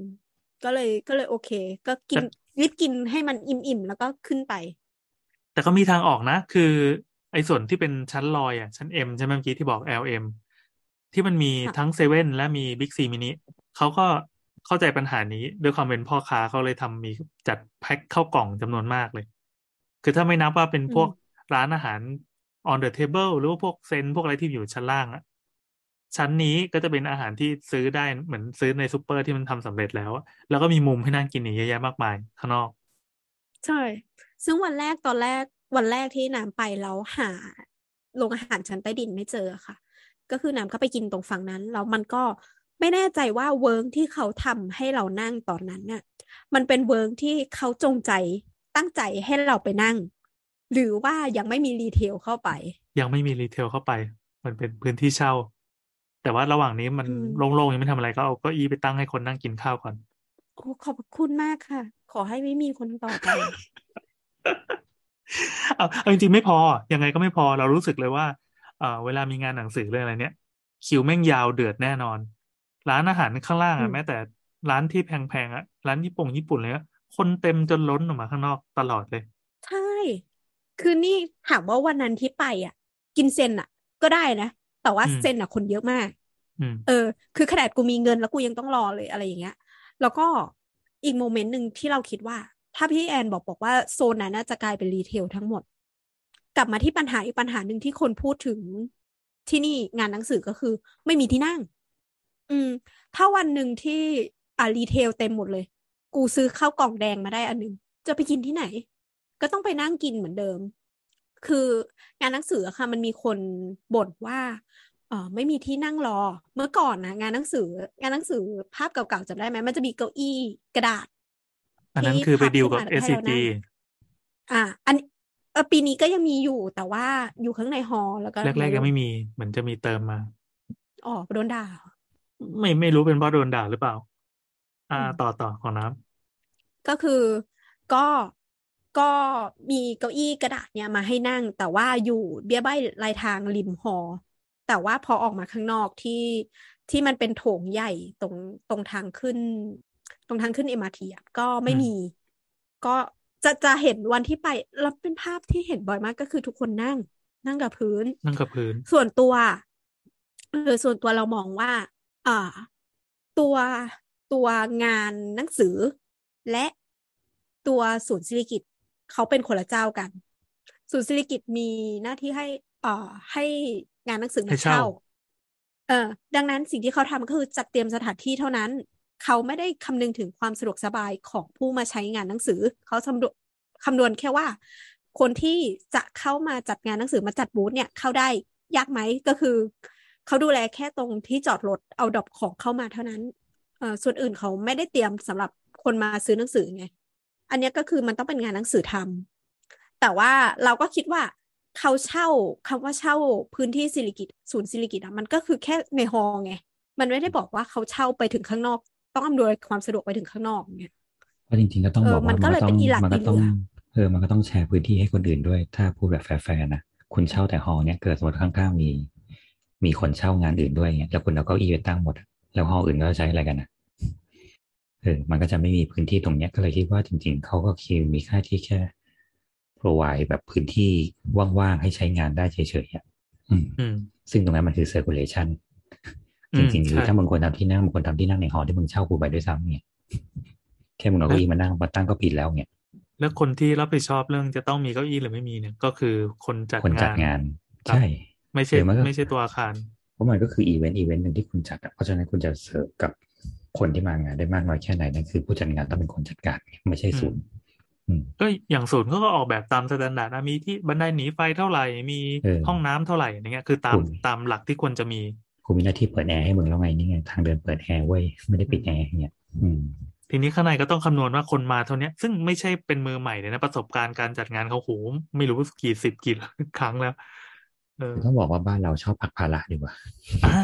ก็เลยก็เลยโอเค ก็กิแต่นรีบกินให้มันอิ่มๆแล้วก็ขึ้นไป แต่ก็มีทางออกนะ คือ ไอ้ส่วนที่เป็นชั้นลอยอะชั้น M ใช่ไหมเมื่อกี้ที่บอก LM ที่มันมีค่ะทั้งเซเว่นและมีบิ๊กซีมินิเขาก็ เข้าใจปัญหานี้ ด้วยความเป็นพ่อค้าเขาเลยทำมีจัดแพ็คเข้ากล่องจำนวนมากเลย คือถ้าไม่นับว่าเป็นอืพวมกร้านอาหาร on the table หรือว่าพวกเซนพวกอะไรที่อยู่ชั้นล่างอะชั้นนี้ก็จะเป็นอาหารที่ซื้อได้เหมือนซื้อในซูเปอร์ที่มันทำสำเร็จแล้วอะแล้วก็มีมุมให้นั่งกินอีกเยอะแยะมากมายข้างนอก ใช่ ซึ่งวันแรกตอนแรกวันแรกที่น้ำไปแล้วหาโรงอาหารชั้นใต้ดินไม่เจอค่ะ ก็คือน้ำก็ไปกินตรงฝั่งนั้นแล้วมันก็ ไม่แน่ใจว่าเวิ้งที่เขาทำให้เรานั่งตอนนั้นน่ะ มันเป็นเวิ้งที่เขาจงใจตั้งใจให้เราไปนั่ง หรือว่ายังไม่มี retail เข้าไป ยังไม่มี retail เข้าไป มันเป็นพื้นที่เช่า แต่ว่าระหว่างนี้มันอืมโล่งๆยังไม่ทำอะไรก็เอาเก้าอี้ไปตั้งให้คนนั่งกินข้าวก่อนโอ้ขอบคุณมากค่ะ ขอให้ไม่มีคนต่อไปเอาเอาจริงๆไม่พอ ยังไงก็ไม่พอเรารู้สึกเลยว่าเอ่อเวลามีงานหนังสือเรื่องอะไรเนี้ยคิวแม่งยาวเดือดแน่นอน ร้านอาหารข้างล่างอือะมแม้แต่ร้านที่แพงๆอะร้านญี่ปุ่นญี่ปุ่นเลยอะคนเต็มจนล้นออกมาข้างนอกตลอดเลย ใช่ คือนี่ถามว่าวันนั้นที่ไปอะ กิน ZEN อะ ก็ได้นะ แต่ว่าอืม ZEN อะคนเยอะมากอืมเออ คือขนาดกูมีเงินแล้วกูยังต้องรอเลยอะไรอย่างเงี้ย แล้วก็อีก moment หนึ่งที่เราคิดว่า ถ้าพี่แอนบอกบอกว่าโซนนั้นน่าจะกลายเป็น retail ทั้งหมด กลับมาที่ปัญหาอีกปัญหาหนึ่งที่คนพูดถึงที่นี่งานหนังสือก็คือ ไม่มีที่นั่ง อืม ถ้าวันหนึ่งที่อ่ารีเทลเต็มหมดเลย กูซื้อข้าวกล่องแดงมาได้อันหนึ่งจะไปกินที่ไหน ก็ต้องไปนั่งกินเหมือนเดิม คืองานหนังสืออะค่ะ มันมีคนบ่นว่าเออไม่มีที่นั่งรอเมื่อก่อนนะงานหนังสือ งานหนังสือภาพเก่าๆจำได้ไหมมันจะมีเก้าอี้กระดาษ อันนั้นที่คือไปพับดีลขึ้นกับมาแล้วให้เรา SCG นั่งอ่า อันเออปีนี้ก็ยังมีอยู่แต่ว่าอยู่ข้างในฮอลล์แล้วก็แรกๆในยังไม่มีเหมือนจะมีเติมมาอ๋อโดนด่า ไม่ไม่รู้เป็นเพราะโดนด่าหรือเปล่า อ่าอืมต่อต่อของน้ำก็คือก็ก็มีเก้าอี้กระดาษเนี่ยมาให้นั่ง แต่ว่าอยู่เบี้ยใบ้รายทางริมหอ แต่ว่าพอออกมาข้างนอกที่ที่มันเป็นโถงใหญ่ตรงตรงทางขึ้น ตรงทางขึ้นเอ็มอาร์ทีอะก็ไม่อืมมี ก็จะจะเห็นวันที่ไปแล้วเป็นภาพที่เห็นบ่อยมากก็คือทุกคนนั่ง นั่งกับพื้น นั่งกับพื้น ส่วนตัวเออส่วนตัวเรามองว่า อ่า ตัวตัวงานหนังสือ และตัวศูนย์ศิริกิตเขาเป็นคนละเจ้ากัน ศูนย์ศิริกิตมีหน้าที่ให้เอ่อให้งานหนังสือให้เนี่ยเช่าเช่า เออดังนั้นสิ่งที่เขาทำก็คือจัดเตรียมสถานที่เท่านั้น เขาไม่ได้คำนึงถึงความสะดวกสบายของผู้มาใช้งานหนังสือ เขาคำนวณคำนวณแค่ว่า คนที่จะเข้ามาจัดงานหนังสือมาจัดบูธเนี่ยเข้าได้ยากไหมก็คือ เขาดูแลแค่ตรงที่จอดรถเอาดรอปของเข้ามาเท่านั้นเอ่อส่วนอื่นเขาไม่ได้เตรียมสำหรับคนมาซื้อหนังสือไง อันเนี้ยก็คือมันต้องเป็นงานหนังสือทำแต่ว่าเราก็คิดว่าเขาเช่าคำว่าเช่าพื้นที่สิริกิตศูนย์สิริกิตอะมันก็คือแค่ในฮอลล์ไงมันไม่ได้บอกว่าเขาเช่าไปถึงข้างนอก ต้องอำนวยความสะดวกไปถึงข้างนอกเนี่ยเพราะจริงๆก็ต้องเออบอกมัว่านก็มันเลยก็ต้เป็องนอีหลักมันก็อีเหลือต้องเออมันก็ต้องแชร์พื้นที่ให้คนอื่นด้วย ถ้าพูดแบบแฟร์ๆนะคุณเช่าแต่ฮอลล์เนี่ยเกิดสมมติข้างๆมี มีคนเช่างานอื่นด้วยเงี้ยแล้วคุณเอาเก้าอี้ไปตั้งหมดอะแล้วฮอลล์อื่นก็ใช้อะไรกันนะเออมันก็จะไม่มีพื้นที่ตรงเนี้ยก็เลยคิดว่าจริง ๆเขาก็คือมีค่าที่แค่ provide แบบพื้นที่ว่างๆให้ใช้งานได้เฉยๆอะอืมอืม ซึ่งตรงนั้นมันคือ circulation อืจมริงๆคือใช่ถ้าบางคนทำที่นั่งบางคนทำที่นั่งในหอที่มึงเช่ากูไปด้วยซ้ำเนี่ยแค่มึงเอาเก้าอี้มานั่งมาตั้งก็ผิดแล้วเนี่ยแล้วคนที่รับผิดชอบเรื่องจะต้องมีเก้าอี้หรือไม่มีเนี่ย ก็คือคนจัดคนจัดงานงานครับใช่ ไม่ใช่เออมันก็ไม่ใช่ตัวอาคารเพราะมันก็คืออีเวนต์อีเวนต์หนึ่งที่คุณจัดอะเพราะฉะนั้นคุณจะเสิร์ฟกับคนที่มางานได้มากน้อยแค่ไหนนั่นคือผู้จัดงานต้องเป็นคนจัดการไม่ใช่ศูนย์อืมก็อย่างศูนย์เขาก็ออกแบบตาม standard นะมีที่บันไดหนีไฟเท่าไหร่มีเออห้องน้ำเท่าไหร่อย่างเงี้ยคือตามคุณตามหลักที่ควรจะมีคุณมีหน้าที่เปิดแอร์ให้มึงแล้วไงนี่ไงทางเดินเปิดแอร์เว้ยไม่ได้ปิดแอร์เนี่ยอืมทีนี้ข้างในก็ต้องคำนวณว่าคนมาเท่าเนี้ยซึ่งไม่ใช่เป็นมือใหม่เลยนะประสบการณ์การจัดงานเขาโหไม่รู้กี่สิบกี่ครั้งแล้วเออ ต้องบอกว่าบ้านเราชอบพักภาระดีกว่าอ่า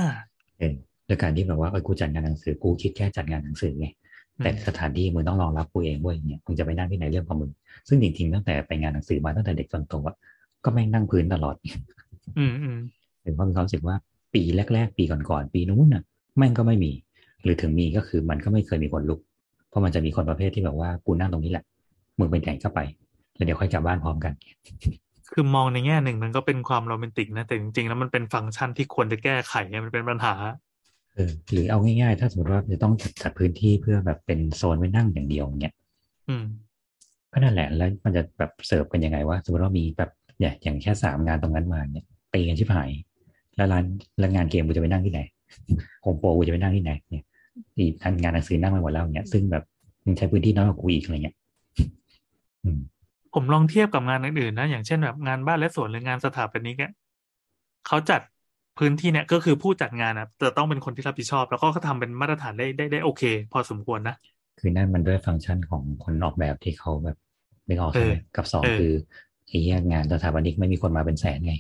เออโดยการที่แบบว่าเออกูจัดงานหนังสือกูคิดแค่จัดงานหนังสือไงแต่อืมสถานที่มึงต้องรองรับกูเองเว้ยเนี่ยมึงจะไปนั่งที่ไหนเรื่องของมึงซึ่งจริงๆตั้งแต่ไปงานหนังสือมาตั้งแต่เด็กจนโตอะก็แม่งนั่งพื้นตลอดอืมอืมถึงความมีความรู้สึกว่าปีแรก ๆ ปีก่อนๆปีนู้นน่ะแม่งก็ไม่มี หรือถึงมีก็คือมันก็ไม่เคยมีคนลุก เพราะมันจะมีคนประเภทที่แบบว่ากูนั่งตรงนี้แหละมึงไปไหนก็ไปแล้วเดี๋ยวค่อยกลับบ้านพร้อมกัน คือมองในแง่หนึ่งมันก็เป็นความโรแมนติกนะ แต่จริงๆ แล้วมันเป็นฟังก์ชันที่ควรจะแก้ไขไงมันเป็นปัญหาเออหรือเอาง่ายๆ ถ้าสมมติว่าจะต้องจัดจัดพื้นที่เพื่อแบบเป็นโซนไว้นั่งอย่างเดียวเนี่ยอืมก็นั่นแหละแล้วมันจะแบบเสิร์ฟกันยังไงวะสมมติว่ามีแบบเนี่ย อย่างแค่สามงานตรงนั้นมาเนี่ยตีกันชิบหาย แล้วร้านแล้วงานเกมกูจะไปนั่งที่ไหนโฮมโปรกูจะไปนั่งที่ไหนเนี่ยอีกงานหนังสือนั่งไปหมดแล้วเนี่ยซึ่งแบบมึงใช้พื้นที่น้อยกว่ากูอีกอะไรเงี้ยอืม ผมลองเทียบกับงานอื่นๆนะ อย่างเช่นแบบงานบ้านและสวนหรืองานสถาปนิกอะเขาจัดพื้นที่เนี่ยก็คือผู้จัดงานอะจะต้องเป็นคนที่รับผิดชอบ แล้วก็เขาทำเป็นมาตรฐานได้ได้ได้โอเค พอสมควรนะคือนั่นมันด้วยฟังก์ชันของคนออกแบบที่เขาแบบนึกออกใช่ไหมเออกับสองเออคือไอ้เหี้ยงานสถาปนิกไม่มีคนมาเป็นแสนไง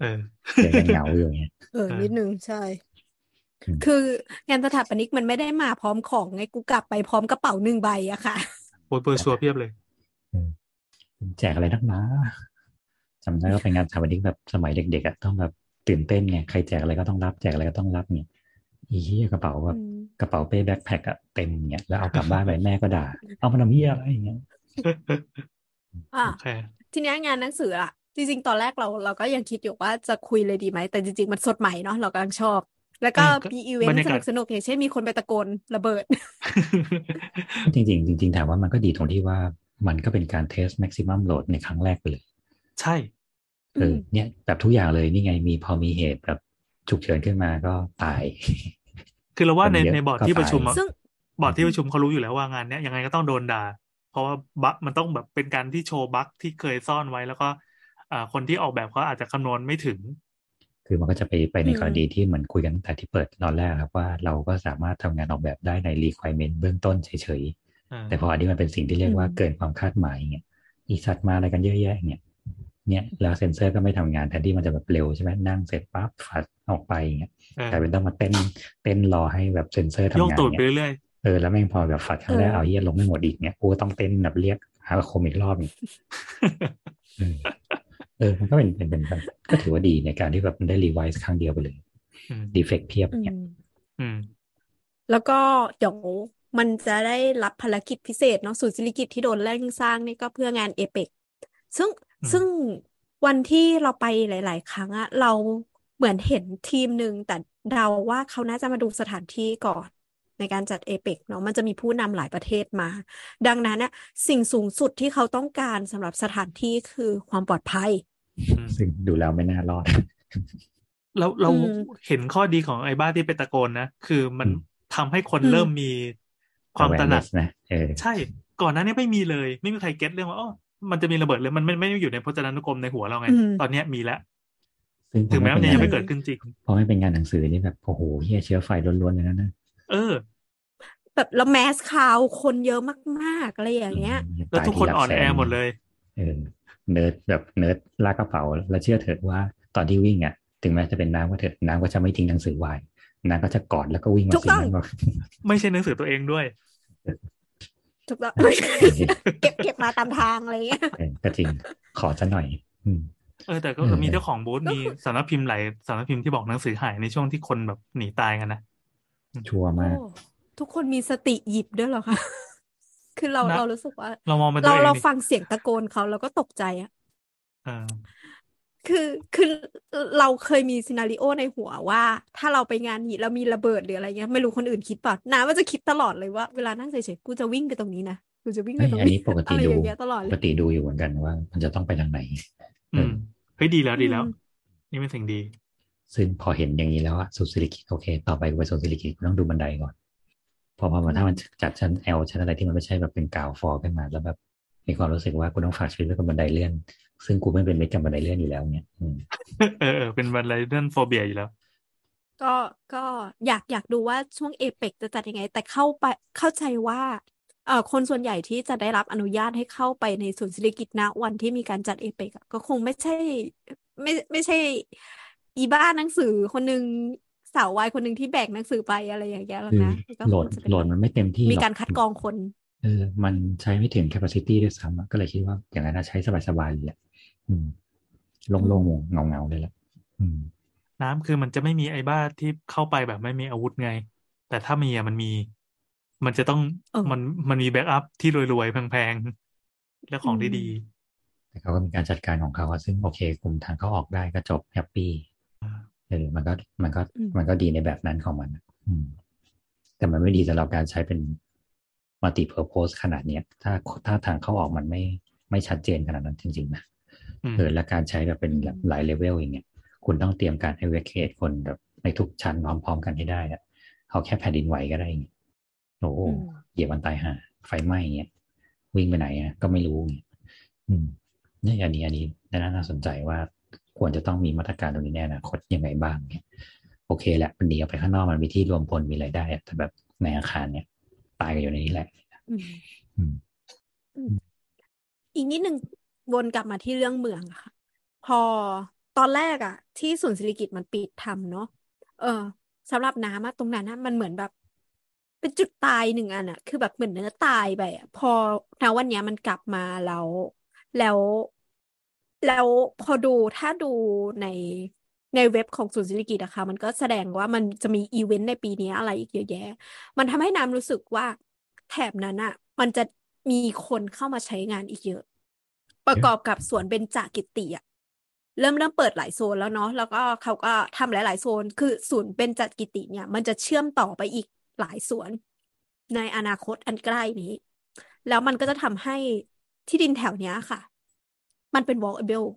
เออเดินกันเหงาอยู่อย่างเงี้ยเออเออนิดนึงใช่อืมคืองานสถาปนิกมันไม่ได้มาพร้อมของไงกูกลับไปพร้อมกระเป๋าหนึ่งใบอะค่ะโอ้ยเบอร์ชัวร์เพียบเลย แจกอะไรนักหนาจำได้ว่าเป็นงานสถาปนิกแบบสมัยเด็กๆอะต้องแบบตื่นเต้นไงใครแจกอะไรก็ต้องรับแจกอะไรก็ต้องรับเนี่ยอีเหี้ยกระเป๋าแบบอืมกระเป๋าเป้แบ็คแพ็คอะเต็มเนี่ยแล้วเอากลับบ้านไปแม่ก็ด่า เอามาทำเหี้ยอะไรอย่างเงี้ยอะโอเคทีเนี้ยงานหนังสืออะจริง ๆ ตอนแรกเราเราก็ยังคิดอยู่ว่าจะคุยเลยดีไหม แต่จริง ๆ มันสดใหม่เนาะเรากำลังชอบ แล้วก็เออก็มีอีเวนบรรยากาศสนุกๆอย่างเช่นมีคนไปตะโกนระเบิด จริง ๆ จริง ๆ ถามว่ามันก็ดีตรงที่ว่า มันก็เป็นการ test maximum load ในครั้งแรกไปเลย ใช่เออมเนี่ยแบบทุกอย่างเลยนี่ไงมีพอมีเหตุแบบฉุกเฉินขึ้นมาก็ตาย คือเราว่าในคนเยอะในบอร์ดก็ที่ประชุมตายอะซึ่งบอร์ดที่ประชุมเขารู้อยู่แล้วว่างานเนี้ยยังไงก็ต้องโดนด่า เพราะว่าบั๊กมันต้องแบบเป็นการที่โชว์บั๊กที่เคยซ่อนไว้แล้วก็อ่าคนที่ออกแบบเขาอาจจะคำนวณไม่ถึง คือมันก็จะไปไปในอืมกรณีที่เหมือนคุยกันตั้งแต่ที่เปิดตอนแรกครับว่าเราก็สามารถทำงานออกแบบได้ใน requirement เบื้องต้นเฉยอ่าๆ แต่พออันนี้มันเป็นสิ่งที่เรียกว่าเกินความคาดหมายเงี้ยอีสัตว์มาอะไรกันเยอะแยะเนี่ยเนี่ยแล้วเซ็นเซอร์ก็ไม่ทำงานแทนที่มันจะแบบเร็วใช่ไหมนั่งเสร็จปั๊บฝัดออกไปเงี้ยเออกลายเป็นต้องมาเต้นเต้นรอให้แบบเซ็นเซอร์ทำโยกงานตูดไปเนี่ยเรื่อยเออแล้วแม่งพอแบบฝัดครั้งแรกเออเอาเยี่ยลงไม่หมดอีกเนี่ยกูต้องเต้นแบบเรียกหาคมอีกรอบหนึ่งเออเออมันก็เป็นเป็นเป็นแบบก็ถือว่าดีในการที่แบบมันได้รีไวซ์ครั้งเดียวไปเลยอืมดีเฟกเพียบอืเนี่ยมอืมแล้วก็เดี๋ยว มันจะได้รับภารกิจพิเศษเนาะศูนย์ศิริกิติ์ที่โดนเร่งสร้างนี่ก็เพื่องานเอเปกซึ่งอืมซึ่งวันที่เราไปหลาย ๆ ครั้งอะเราเหมือนเห็นทีมหนึ่งแต่เดาว่าเขาน่าจะมาดูสถานที่ก่อนในการจัดเอเปกเนาะมันจะมีผู้นำหลายประเทศมา ดังนั้นน่ะสิ่งสูงสุดที่เขาต้องการสำหรับสถานที่คือความปลอดภัยอืมซึ่งดูแล้วไม่น่ารอดเราเราอืมเห็นข้อดีของไอ้บ้านที่ไปตะโกนนะ คือมันอืมทำให้คนอืมเริ่มมี ความตระหนัก awareness นะเออใช่ ก่อนหน้านี้ไม่มีเลย ไม่มีใครเก็ตเรื่องว่าอ๋อมันจะมีระเบิดเลยมันไม่ไม่ได้อยู่ในพจนานุกรมในหัวเราไงอืมตอนเนี้ยมีแล้วซึ่งพถึองแม้ไม่มันเป็นยังงานไม่เกิดขึ้นจริงพอไม่เป็นงานหนังสือนี่แบบโอ้โหเฮียเชื้อไฟล้วนๆเลยนะนะเออ แบบแล้วแมสคาวคนเยอะมากๆอะไรอย่างเงี้ย แล้วตายทุกทีคนหลักอ่อนแสแอนหมดเลยเออเนิร์ดแบบเนิร์ดลากกระเป๋า แล้วเชื่อเถิดว่าตอนที่วิ่งอะ ถึงแม้จะเป็นน้ำก็เถิดน้ำก็จะไม่ทิ้งหนังสือไว้ น้ำก็จะกอดแล้วก็วิ่งมาถูกสิ่ต้องนั้นบอกไม่ใช่หนังสือตัวเองด้วยถูกต้องเก็บเก็บมาตามทางอะไรเงี้ยเออก็จริงขอจะหน่อย อืมเออแต่ก็เออมีเจ้าของบูธก็มีคือสำนักพิมพ์หลายสำนักพิมพ์ที่บอกหนังสือหายในช่วงที่คนแบบหนีตายกันนะชัวร์มากโอ้ทุกคนมีสติหยิบด้วยเหรอคะคือเรานะเรารู้สึกว่า เรามองเป็นตัเราวเองเราดิฟังเสียงตะโกนเขาเราก็ตกใจอะเออ คือคือเราเคยมีซีนาริโอในหัวว่า ถ้าเราไปงานนี้แล้วมีระเบิดหรืออะไรเงี้ยไม่รู้คนอื่นคิดป่ะน้าว่าจะคิดตลอดเลยว่าเวลานั่งเฉยๆกูจะวิ่งไปตรงนี้นะกูจะวิ่งไปเฮ้ยตรงอันนี้นี้ปกอะติไรดูอย่างเงี้ยตลอดปเลกยติดูอยู่เหมือนกันว่า มันจะต้องไปทางไหน อืมเฮ้ยดีแล้วดีแล้วอืมนี่เป็นสิ่งดี ซึ่งพอเห็นอย่างนี้แล้วอะโซนซิลิกิโอเค ต่อไปกูไปโซนซิลิกิกูต้องดูบันไดก่อนพอพอมาถ้ามันจัดชั้น L ชั้นอะไรที่มันไม่ใช่แบบเป็นกาวฟอร์ขึ้นมาแล้วแบบมีความรู้สึกว่ากูต้องฝากชีวิตไว้กับบันไดเลื่อน ซึ่งกูไม่เป็นมิตรกับบันไดเลื่อนอยู่แล้วเนี่ยอืมเออเออเป็นบันไดเลื่อนโฟเบียอยู่แล้ว ก็ก็อยากอยากดูว่าช่วงเอเปกจะจัดยังไง แต่เข้าไปเข้าใจว่าเอ่อคนส่วนใหญ่ที่จะได้รับอนุญาตให้เข้าไปในศูนย์ศิริกิติ์ณวันที่มีการจัดเอเปกก็คงไม่ใช่ ไม่ไม่ใช่ อีบ้าหนังสือคนหนึ่งสาววายคนหนึ่งที่แบกหนังสือไปอะไรอย่างเงี้ยหรอกคือนะก็โหลคดงจะเป็นโหลดมันไม่เต็มที่ มีหรอกการคัดกรองคน เออ มันใช้ไม่ถึง capacity ด้วยซ้ำอะก็เลยคิดว่าอย่างนั้นนะใช้สบายๆเลยแหละอืม โล่งๆเงาๆเลยแหละอืมน้ำคือมันจะไม่มีไอ้บ้าที่เข้าไปแบบไม่มีอาวุธไง แต่ถ้ามีอะมันมี มันจะต้องเออมันมันมีแบ็กอัพที่รวยๆแพงๆ และของอืมดีแต่เขาก็มีการจัดการของเขาอะซึ่งโอเคกลุ่มทางเขาออกได้ก็จบแฮปปี้เออมันก็มันก็อืมมันก็ดีในแบบนั้นของมันอะอืมแต่มันไม่ดีสำหรับการใช้เป็นmultipurpose ขนาดเนี้ย ถ้าถ้าทางเข้าออกมันไม่ไม่ชัดเจนขนาดนั้นจริงๆนะๆอืม เออและการใช้แบบเป็นแบบหลายเลเวลอย่างเงี้ยคุณต้องเตรียมการ evacuate คนแบบในทุกชั้นพร้อม ๆ กันให้ได้อะเอาแค่แผ่นดินไหวก็ได้อย่างเงี้ยโอ้โหอืมเหยียบมันตายห่าไฟไหม้เงี้ยวิ่งไปไหนอะก็ไม่รู้เงี้ยอืมเนี่ยอันนี้อันนี้น่าสนใจว่าควรจะต้องมีมาตรการตรงนี้ในอนาคตยังไงบ้างเนี่ยโอเคแหละมันหนีออกไปข้างนอกมันมีที่รวมพลมีอะไรได้อะแต่แบบในอาคารเนี่ย ตายกันอยู่ในนี้แหละอืมอืมอีกนิดนึง วนกลับมาที่เรื่องเมืองค่ะ พอตอนแรกอะที่ศูนย์ศิริกิตมันปิดทำเนาะเออสำหรับน้ำอะตรงนั้นนะมันเหมือนแบบ เป็นจุดตายหนึ่งอันอะคือแบบเหมือนเนื้อตายไปอะพอณวันเนี้ยมันกลับมาแล้ว แล้วแล้วพอดูถ้าดูในในเว็บของศูนย์ศิริกิจอะค่ะมันก็แสดงว่ามันจะมีอีเวนต์ในปีนี้อะไรอีกเยอะแยะ มันทำให้น้ำรู้สึกว่าแถบนั้นอะมันจะมีคนเข้ามาใช้งานอีกเยอะ ประกอบกับสวนเบญจกิติอะเริ่มเริ่มเปิดหลายโซนแล้วเนาะแล้วก็เขาก็ทำหลาย ๆ โซน คือศูนย์เบญจกิติเนี่ย มันจะเชื่อมต่อไปอีกหลายสวน ในอนาคตอันใกล้นี้ แล้วมันก็จะทำให้ที่ดินแถวเนี้ยค่ะ มันเป็น walkable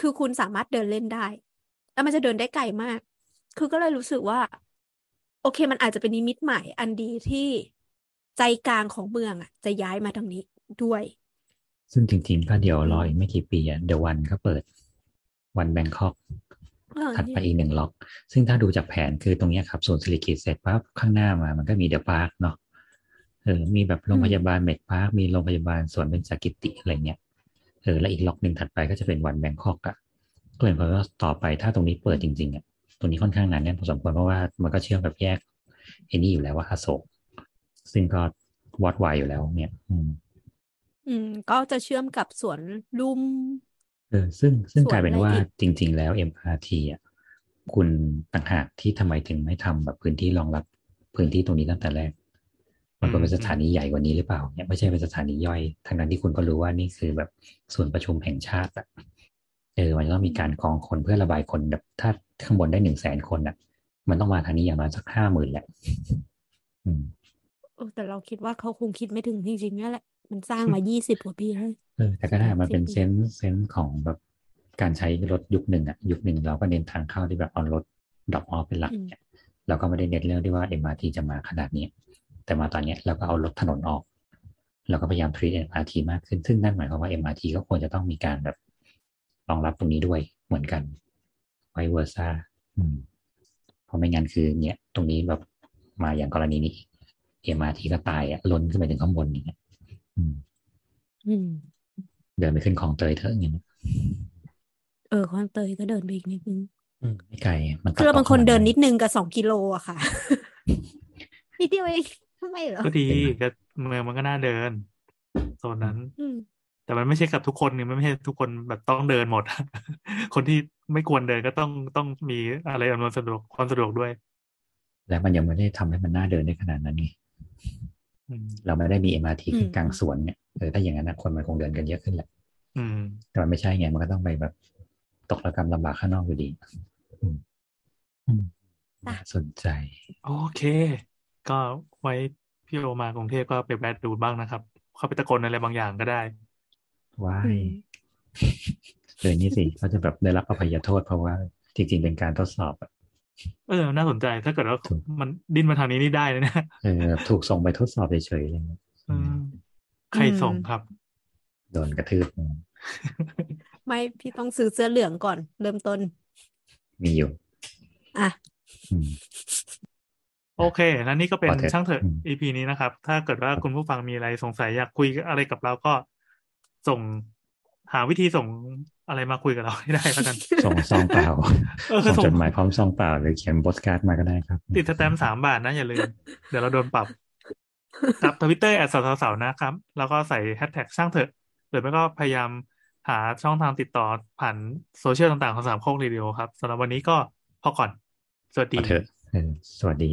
คือคุณสามารถเดินเล่นได้ แล้วมันจะเดินได้ไกลมาก คือก็เลยรู้สึกว่า โอเค มันอาจจะเป็นนิมิตใหม่อันดีที่ใจกลางของเมืองอะ จะย้ายมาทางนี้ด้วย ซึ่งจริงๆก็เดี๋ยวรออีกไม่กี่ปีอะเดอะวันก็เปิด One Bangkokเออถัดไปอีกหนึ่งบล็อก ซึ่งถ้าดูจากแผนคือตรงเนี้ยครับศูนย์สิริกิติ์เสร็จปั๊บข้างหน้ามา มันก็มี The PARQ เนาะเออ มีแบบโรงพยาบาลเมดพาร์ค มีโรงพยาบาลสวนเบญจกิติอะไรเงี้ย เออ แล้วอีกล็อกหนึ่งถัดไปก็จะเป็นวันแบงคอกอะก็เห็นว่าต่อไปถ้าตรงนี้เปิดจริงๆอะตรงนี้ค่อนข้างหนาแน่นพอสมควรเพราะว่ามันก็เชื่อมแบบแยกไอ้นี่อยู่แล้วว่าอโศก ซึ่งก็วัดไวอยู่แล้วเนี่ย อืม อืม ก็จะเชื่อมกับสวนลุมเออซึ่งซึ่งส่วนกลายเป็นอะไรว่าอีกจริง ๆ แล้ว MRT อะคุณต่างหากที่ทำไมถึงไม่ทำแบบพื้นที่รองรับพื้นที่ตรงนี้ตั้งแต่แรก มันควรเป็นสถานีใหญ่กว่านี้หรือเปล่าเนี่ยไม่ใช่เป็นสถานีย่อยทั้งนั้นที่คุณก็รู้ว่านี่คือแบบส่วนย์ประชุมแห่งชาติอะเออมันต้องมีการกองคนเพื่อระบายคนแบบถ้าข้างบนได้หนึ่งแสนคนอะมันต้องมาทางนี้อย่างน้อยสักห้าหมื่นแหละอืมเออแต่เราคิดว่าเขาคงคิดไม่ถึงจริงๆนั่นแหละ มันสร้างมายี่สิบกว่าปีแล้วเออแต่ก็ได้มันเป็นสิบปีเซนส์เซนส์ของแบบการใช้รถยุคหนึ่งอะยุคหนึ่งเราก็เน้นทางเข้าที่แบบเอารถdrop off เป็นหลักเนี่ยเราก็ไม่ได้เน้นเรื่องที่ว่า MRT จะมาขนาดนี้ แต่มาตอนเนี้ยเราก็เอารถถนนออก เราก็พยายาม treat MRT มากขึ้น ซึ่งนั่นหมายความว่า MRT ก็ควรจะต้องมีการแบบรองรับตรงนี้ด้วยเหมือนกัน vice versa อืมเพราะไม่งั้นคือเนี่ยตรงนี้แบบมาอย่างกรณีนี้ MRT ก็ตายอะล้นขึ้นไปถึงข้างบนอย่างเงี้ยอืมอืม เดินไปขึ้นคลองเตยเถอะอย่างเงี้ยเออคลองเตยก็เดินไปอีกนิดนึงอืมไม่ไกลมันตัคือเราเป็นคนออกเดินข้างหลังนิดนึงกับสองกิโลอะค่ะนิดเดียวเองทำไมเหรอก็ดีก็เมืองมันก็น่าเดินโซนนั้นอืมแต่มันไม่ใช่กับทุกคนเนี่ยมันไม่ใช่ทุกคนแบบต้องเดินหมด คนที่ไม่ควรเดินก็ต้องต้องมีอะไรอำนวยสะดวกความสะดวกด้วย แล้วมันยังไม่ได้ทำให้มันน่าเดินได้ขนาดนั้นไงอืม เราไม่ได้มี MRT อืมขึ้นกลางสวนเนี่ยเออถ้าอย่างนั้นนะคนมันคงเดินกันเยอะขึ้นแหละอืมแต่มันไม่ใช่ไงมันก็ต้องไปแบบตกระกรรมลำบากข้างนอกอยู่ดีอืมอืมน่าสนใจ โอเค ก็ไว้พี่โอมากรุงเทพก็ไปแวะดูบ้างนะครับ เข้าไปตะโกนอะไรบางอย่างก็ได้ว้าอืยมเลยนี่สิเขาจะแบบได้รับอภัยโทษเพราะว่าจริงๆเป็นการทดสอบอะ เออ น่าสนใจ ถ้าเกิดว่าถูกมันดิ้นมาทางนี้นี่ได้เลยนะเออถูกส่งไปทดสอบเฉยๆอะไรเลยอืมใครส่งครับ โดนกระทืบมาไม่พี่ต้องซื้อเสื้อเหลืองก่อน เริ่มต้น มีอยู่ อะอืมโอเค แล้วนี่ก็เป็นพอเถอะช่างเถอะอืม EP นี้นะครับ ถ้าเกิดว่าคุณผู้ฟังมีอะไรสงสัยอยากคุยอะไรกับเราก็ส่งหาวิธีส่ง อะไรมาคุยกับเราให้ได้แล้วกัน ส่งซองเปล่าเออส่งส่งจดหมายพร้อมซองเปล่าหรือเขียนโปสการ์ดมาก็ได้ครับ ติดสแตมป์สามบาทนะอย่าลืม เดี๋ยวเราโดนปรับครับทวิตเตอร์ at เสาเสาเสานะครับ แล้วก็ใส่แฮชแท็กช่างเถอะหรือไม่ก็พยายามหาช่องทางติดต่อผ่านโซเชียลต่างๆของสามโคกเรดิโอครับสำหรับวันนี้ก็พอก่อน สวัสดีพอเถอะเออสวัสดี